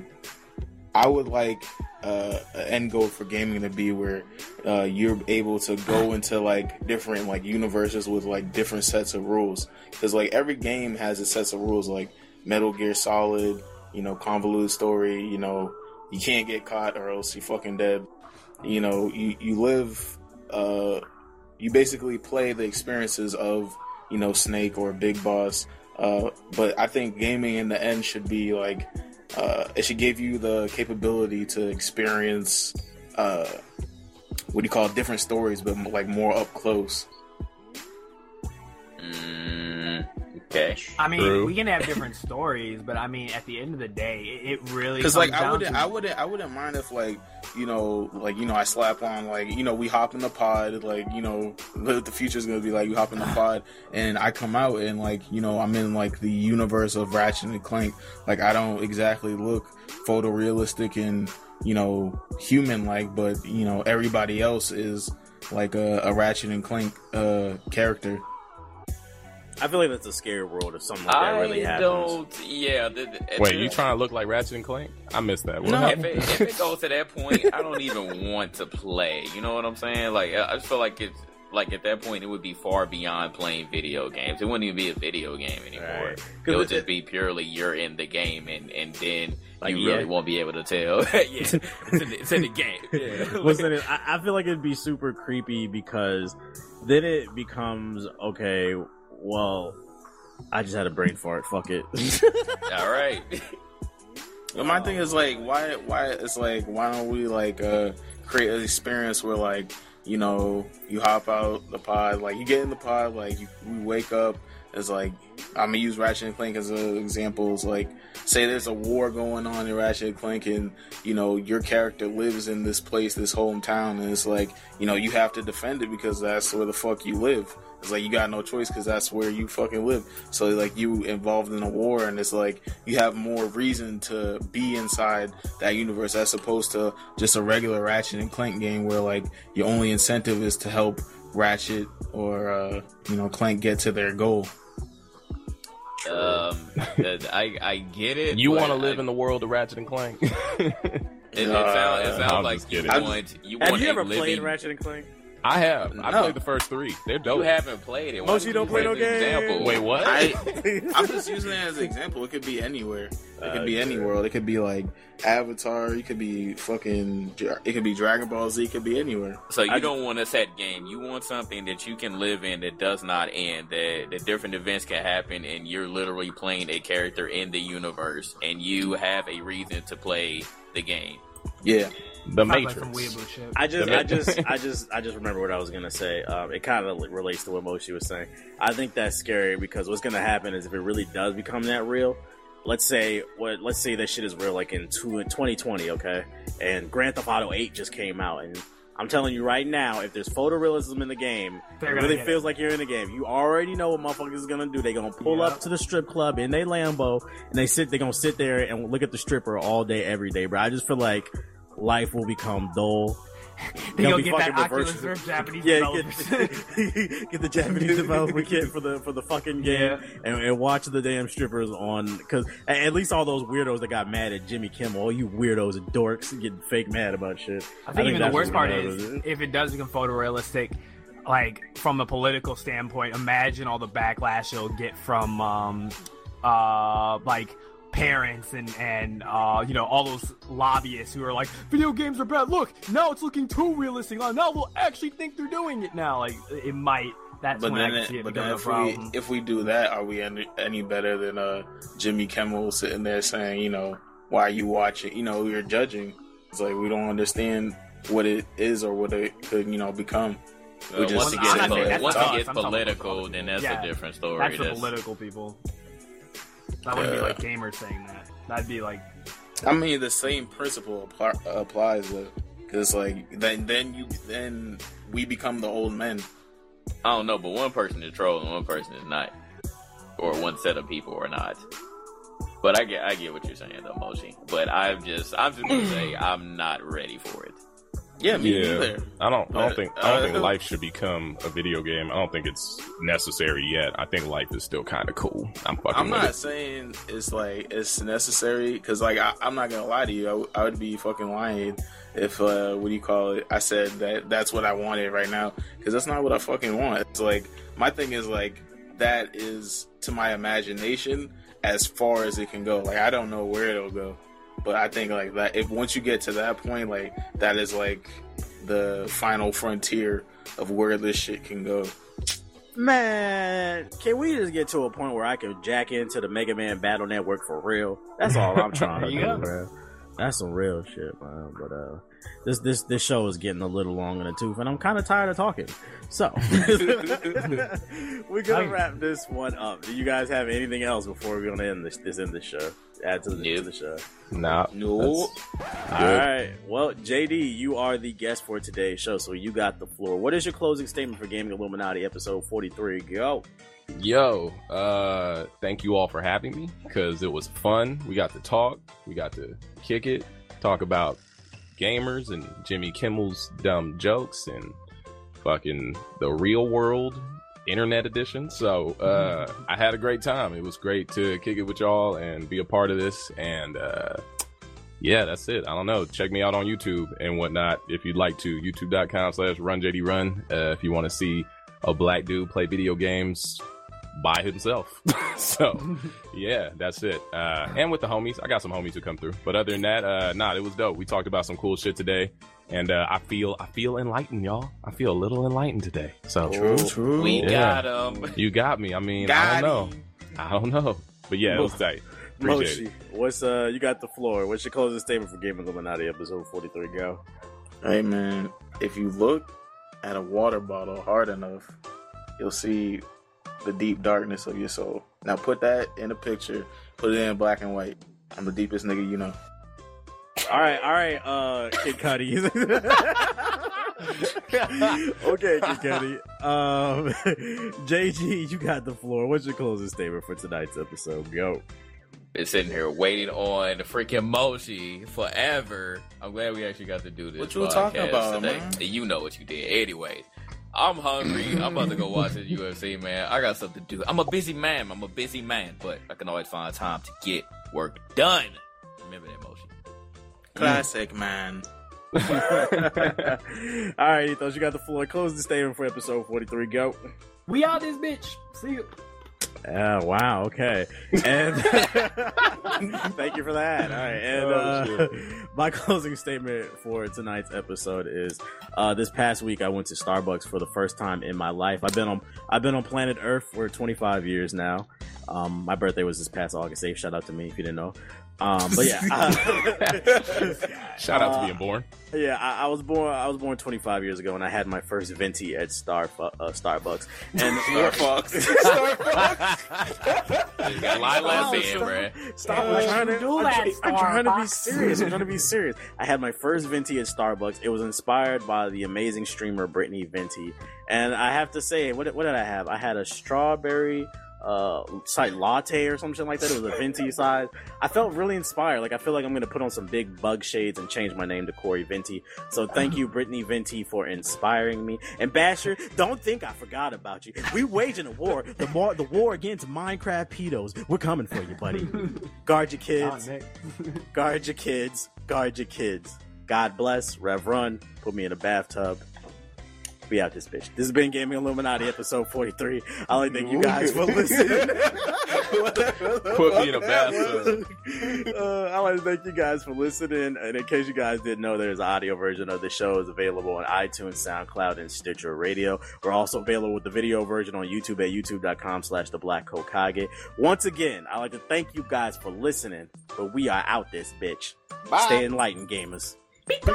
i would like uh, end goal for gaming to be where uh, you're able to go into like different like universes with like different sets of rules. Because like every game has its sets of rules like metal gear solid you know convoluted story you know you can't get caught or else you fucking dead you know you you live uh you basically play the experiences of you know snake or big boss uh but i think gaming in the end should be like uh it should give you the capability to experience uh what do you call it, different stories but like more up close. Mm, okay. I mean, True. we can have different stories, but I mean, at the end of the day, it, it really because like I wouldn't, to I wouldn't, I wouldn't mind if like you know, like you know, I slap on like you know, we hop in the pod, like you know, what the future's gonna be like. You hop in the [sighs] pod, and I come out and like you know, I'm in like the universe of Ratchet and Clank. Like I don't exactly look photorealistic and you know, human like, but you know, everybody else is like a, a Ratchet and Clank uh character. I feel like that's a scary world if something like that I really happens. don't. Yeah. The, the, Wait, you trying to look like Ratchet and Clank? I missed that. What No. [laughs] If it, if it goes to that point, I don't even want to play. You know what I'm saying? Like, I I just feel like it's like at that point it would be far beyond playing video games. It wouldn't even be a video game anymore. Right. 'Cause It would just be purely you're in the game, and and then Like, you really yeah. won't be able to tell. [laughs] yeah, [laughs] it's in, the, it's in the game. Yeah. Listen, I, I feel like it'd be super creepy because then it becomes okay. Well, I just had a brain fart. Fuck it. [laughs] All right. But my thing is like, why? Why it's like, why don't we like uh create an experience where like, you know, you hop out the pod, like you get in the pod, like you, we wake up. It's like I'm gonna use Ratchet and Clank as an example. It's like say there's a war going on in Ratchet and Clank, and you know your character lives in this place, this hometown, and it's like you know you have to defend it because that's where the fuck you live. It's like you got no choice because that's where you fucking live. So like you involved in a war, and it's like you have more reason to be inside that universe as opposed to just a regular Ratchet and Clank game where like your only incentive is to help Ratchet or uh, you know Clank get to their goal. Um, uh, I I get it. You want to I- live in the world of Ratchet and Clank? It, it sounds, it I'm sounds like you kidding. want you Have want you a ever living, played Ratchet and Clank? I have. I No. played the first three. They're dope. You haven't played it. Why Most would you don't play no use an games. Example? Wait, what? I [laughs] I'm just using it as an example. It could be anywhere. It could uh, be any world. It could be like Avatar. It could be fucking. It could be Dragon Ball Z. It could be anywhere. So you I- don't want a set game. You want something that you can live in that does not end. That that different events can happen, and you're literally playing a character in the universe, and you have a reason to play the game. Yeah. The Sounds Matrix. some. I just, The I just, I just, I just remember what I was gonna say. Um, it kind of relates to what Moshi was saying. I think that's scary because what's gonna happen is if it really does become that real, let's say what let's say that shit is real like in two, 2020, okay? And Grand Theft Auto 8 just came out and I'm telling you right now, if there's photorealism in the game, it They're gonna really get feels like you're in the game. You already know what motherfuckers is gonna do. They're gonna pull Yeah. up to the strip club in they Lambo and they sit they're gonna sit there and look at the stripper all day, every day, bro. I just feel like life will become dull. [laughs] They They'll go get that Oculus Rift Japanese Yeah, developers. get, [laughs] get the Japanese developer kit for the for the fucking game Yeah. and, and watch the damn strippers on because at least all those weirdos that got mad at Jimmy Kimmel, all you weirdos and dorks getting fake mad about shit. I think, even the worst part is if it does become photorealistic, like from a political standpoint, imagine all the backlash it'll get from um uh like parents and and uh you know all those lobbyists who are like video games are bad look now it's looking too realistic now now we'll actually think they're doing it now like it might that's But when then, I it, it but then a if we problem if we do that, are we any, any better than uh Jimmy Kimmel sitting there saying, you know, why you watch it? You know, you're judging. It's like we don't understand what it is or what it could, you know, become. Uh, just once to it get gets, I'm not it. once us, it gets political, then that's Yeah. a different story. that's the political people that wouldn't be like gamers saying that that'd be like I mean, the same principle apply, applies though, because like then then you then we become the old men. I don't know, but one person is trolling, one person is not, or one set of people are not. But I get, I get what you're saying, though, Moshi. But I'm just, I'm just gonna say I'm not ready for it. Yeah, me yeah, neither. I don't. I don't think. I don't uh, think life should become a video game. I don't think it's necessary yet. I think life is still kind of cool. I'm fucking I'm not it. saying it's like it's necessary because like I, I'm not gonna lie to you. I, w- I would be fucking lying if uh what do you call it? I said that that's what I wanted right now because that's not what I fucking want. It's like my thing is like that is to my imagination as far as it can go. Like I don't know where it'll go, but I think like that if once you get to that point, like that is like the final frontier of where this shit can go. Man, can we just get to a point where I can jack into the Mega Man Battle Network for real? That's all I'm trying to [laughs] There do, go. bro. That's some real shit, man. But uh, this this this show is getting a little long in the tooth, and I'm kind of tired of talking. So [laughs] [laughs] we're gonna Nice. wrap this one up. Do you guys have anything else before we're gonna end this this end the show? Add to the, to Nope. the show. Nah, No. that's- All right. Well, JD, you are the guest for today's show, so you got the floor. What is your closing statement for Gaming Illuminati episode 43? Go. Yo, uh, thank you all for having me because it was fun. We got to talk, we got to kick it, talk about gamers and Jimmy Kimmel's dumb jokes and fucking the real world internet edition. So, uh, I had a great time. It was great to kick it with y'all and be a part of this. And, uh, yeah, that's it. I don't know. Check me out on YouTube and whatnot if you'd like to. YouTube.com slash runjdrun. Uh, if you want to see a black dude play video games by himself. [laughs] so, yeah, that's it. Uh, and with the homies, I got some homies who come through. But other than that, uh, nah, it was dope. We talked about some cool shit today, and uh, I feel I feel enlightened, y'all. I feel a little enlightened today. So true. True. We Yeah. got him. you got me. I mean, I don't know. him. I don't know. But yeah, it was tight. Appreciate Moshi, it. what's uh? You got the floor. What's your closing statement for Gaming Illuminati episode 43? Go. Hey man, if you look at a water bottle hard enough, you'll see the deep darkness of your soul. Now put that in a picture, put it in black and white. I'm the deepest nigga you know. All right, all right, uh, Kid Cudi. [laughs] okay, Kid Cudi. Um, [laughs] JG, you got the floor. What's your closing statement for tonight's episode? Go. Been sitting here waiting on the freaking Moshi forever. I'm glad we actually got to do this. What you talking about, today. man? You know what you did. Anyways, I'm hungry. I'm about to go watch the UFC, man. I got something to do. I'm a busy man. I'm a busy man, but I can always find time to get work done. Remember that, motion. Classic man. [laughs] all right, Ethos, you got the floor. Close the statement for episode 43. Go. we out this bitch see you Oh, wow. Okay. And [laughs] thank you for that. All right. And Oh, uh, [laughs] my closing statement for tonight's episode is uh, this past week I went to Starbucks for the first time in my life. I've been on I've been on planet Earth for 25 years now. Um, my birthday was this past August 8th. Shout out to me if you didn't know. Um, but yeah, uh, [laughs] Shout out to Uh, being born. yeah, I, I was born. I was born 25 years ago, and I had my first venti at Star uh, Starbucks. And [laughs] Starbucks. [laughs] You got lie last in, bruh. Stop! Hey, I'm trying to. do I'm, that, I'm trying to be serious. I'm trying to be serious. I had my first venti at Starbucks. It was inspired by the amazing streamer Brittany Venti, and I have to say, what, what did I have? I had a strawberry uh site latte or something like that. It was a venti size. I felt really inspired. Like I feel like I'm gonna put on some big bug shades and change my name to Corey Venti. So thank you, Brittany Venti, for inspiring me. And Basher, don't think I forgot about you. We waging a war. The more the war against Minecraft pedos. We're coming for you, buddy. [laughs] Guard your kids. [laughs] Guard your kids. Guard your kids. God bless. Rev Run. Put me in a bathtub. We out this bitch. This has been Gaming Illuminati episode 43. I only think you guys will listen. [laughs] Put me in a bathtub. Uh, I want to thank you guys for listening. And in case you guys didn't know, there's an audio version of the show is available on iTunes, SoundCloud, and Stitcher Radio. We're also available with the video version on YouTube at youtube.com slash the black Hokage. Once again, I'd like to thank you guys for listening, but we are out this bitch. Bye. Stay enlightened, gamers. Peace.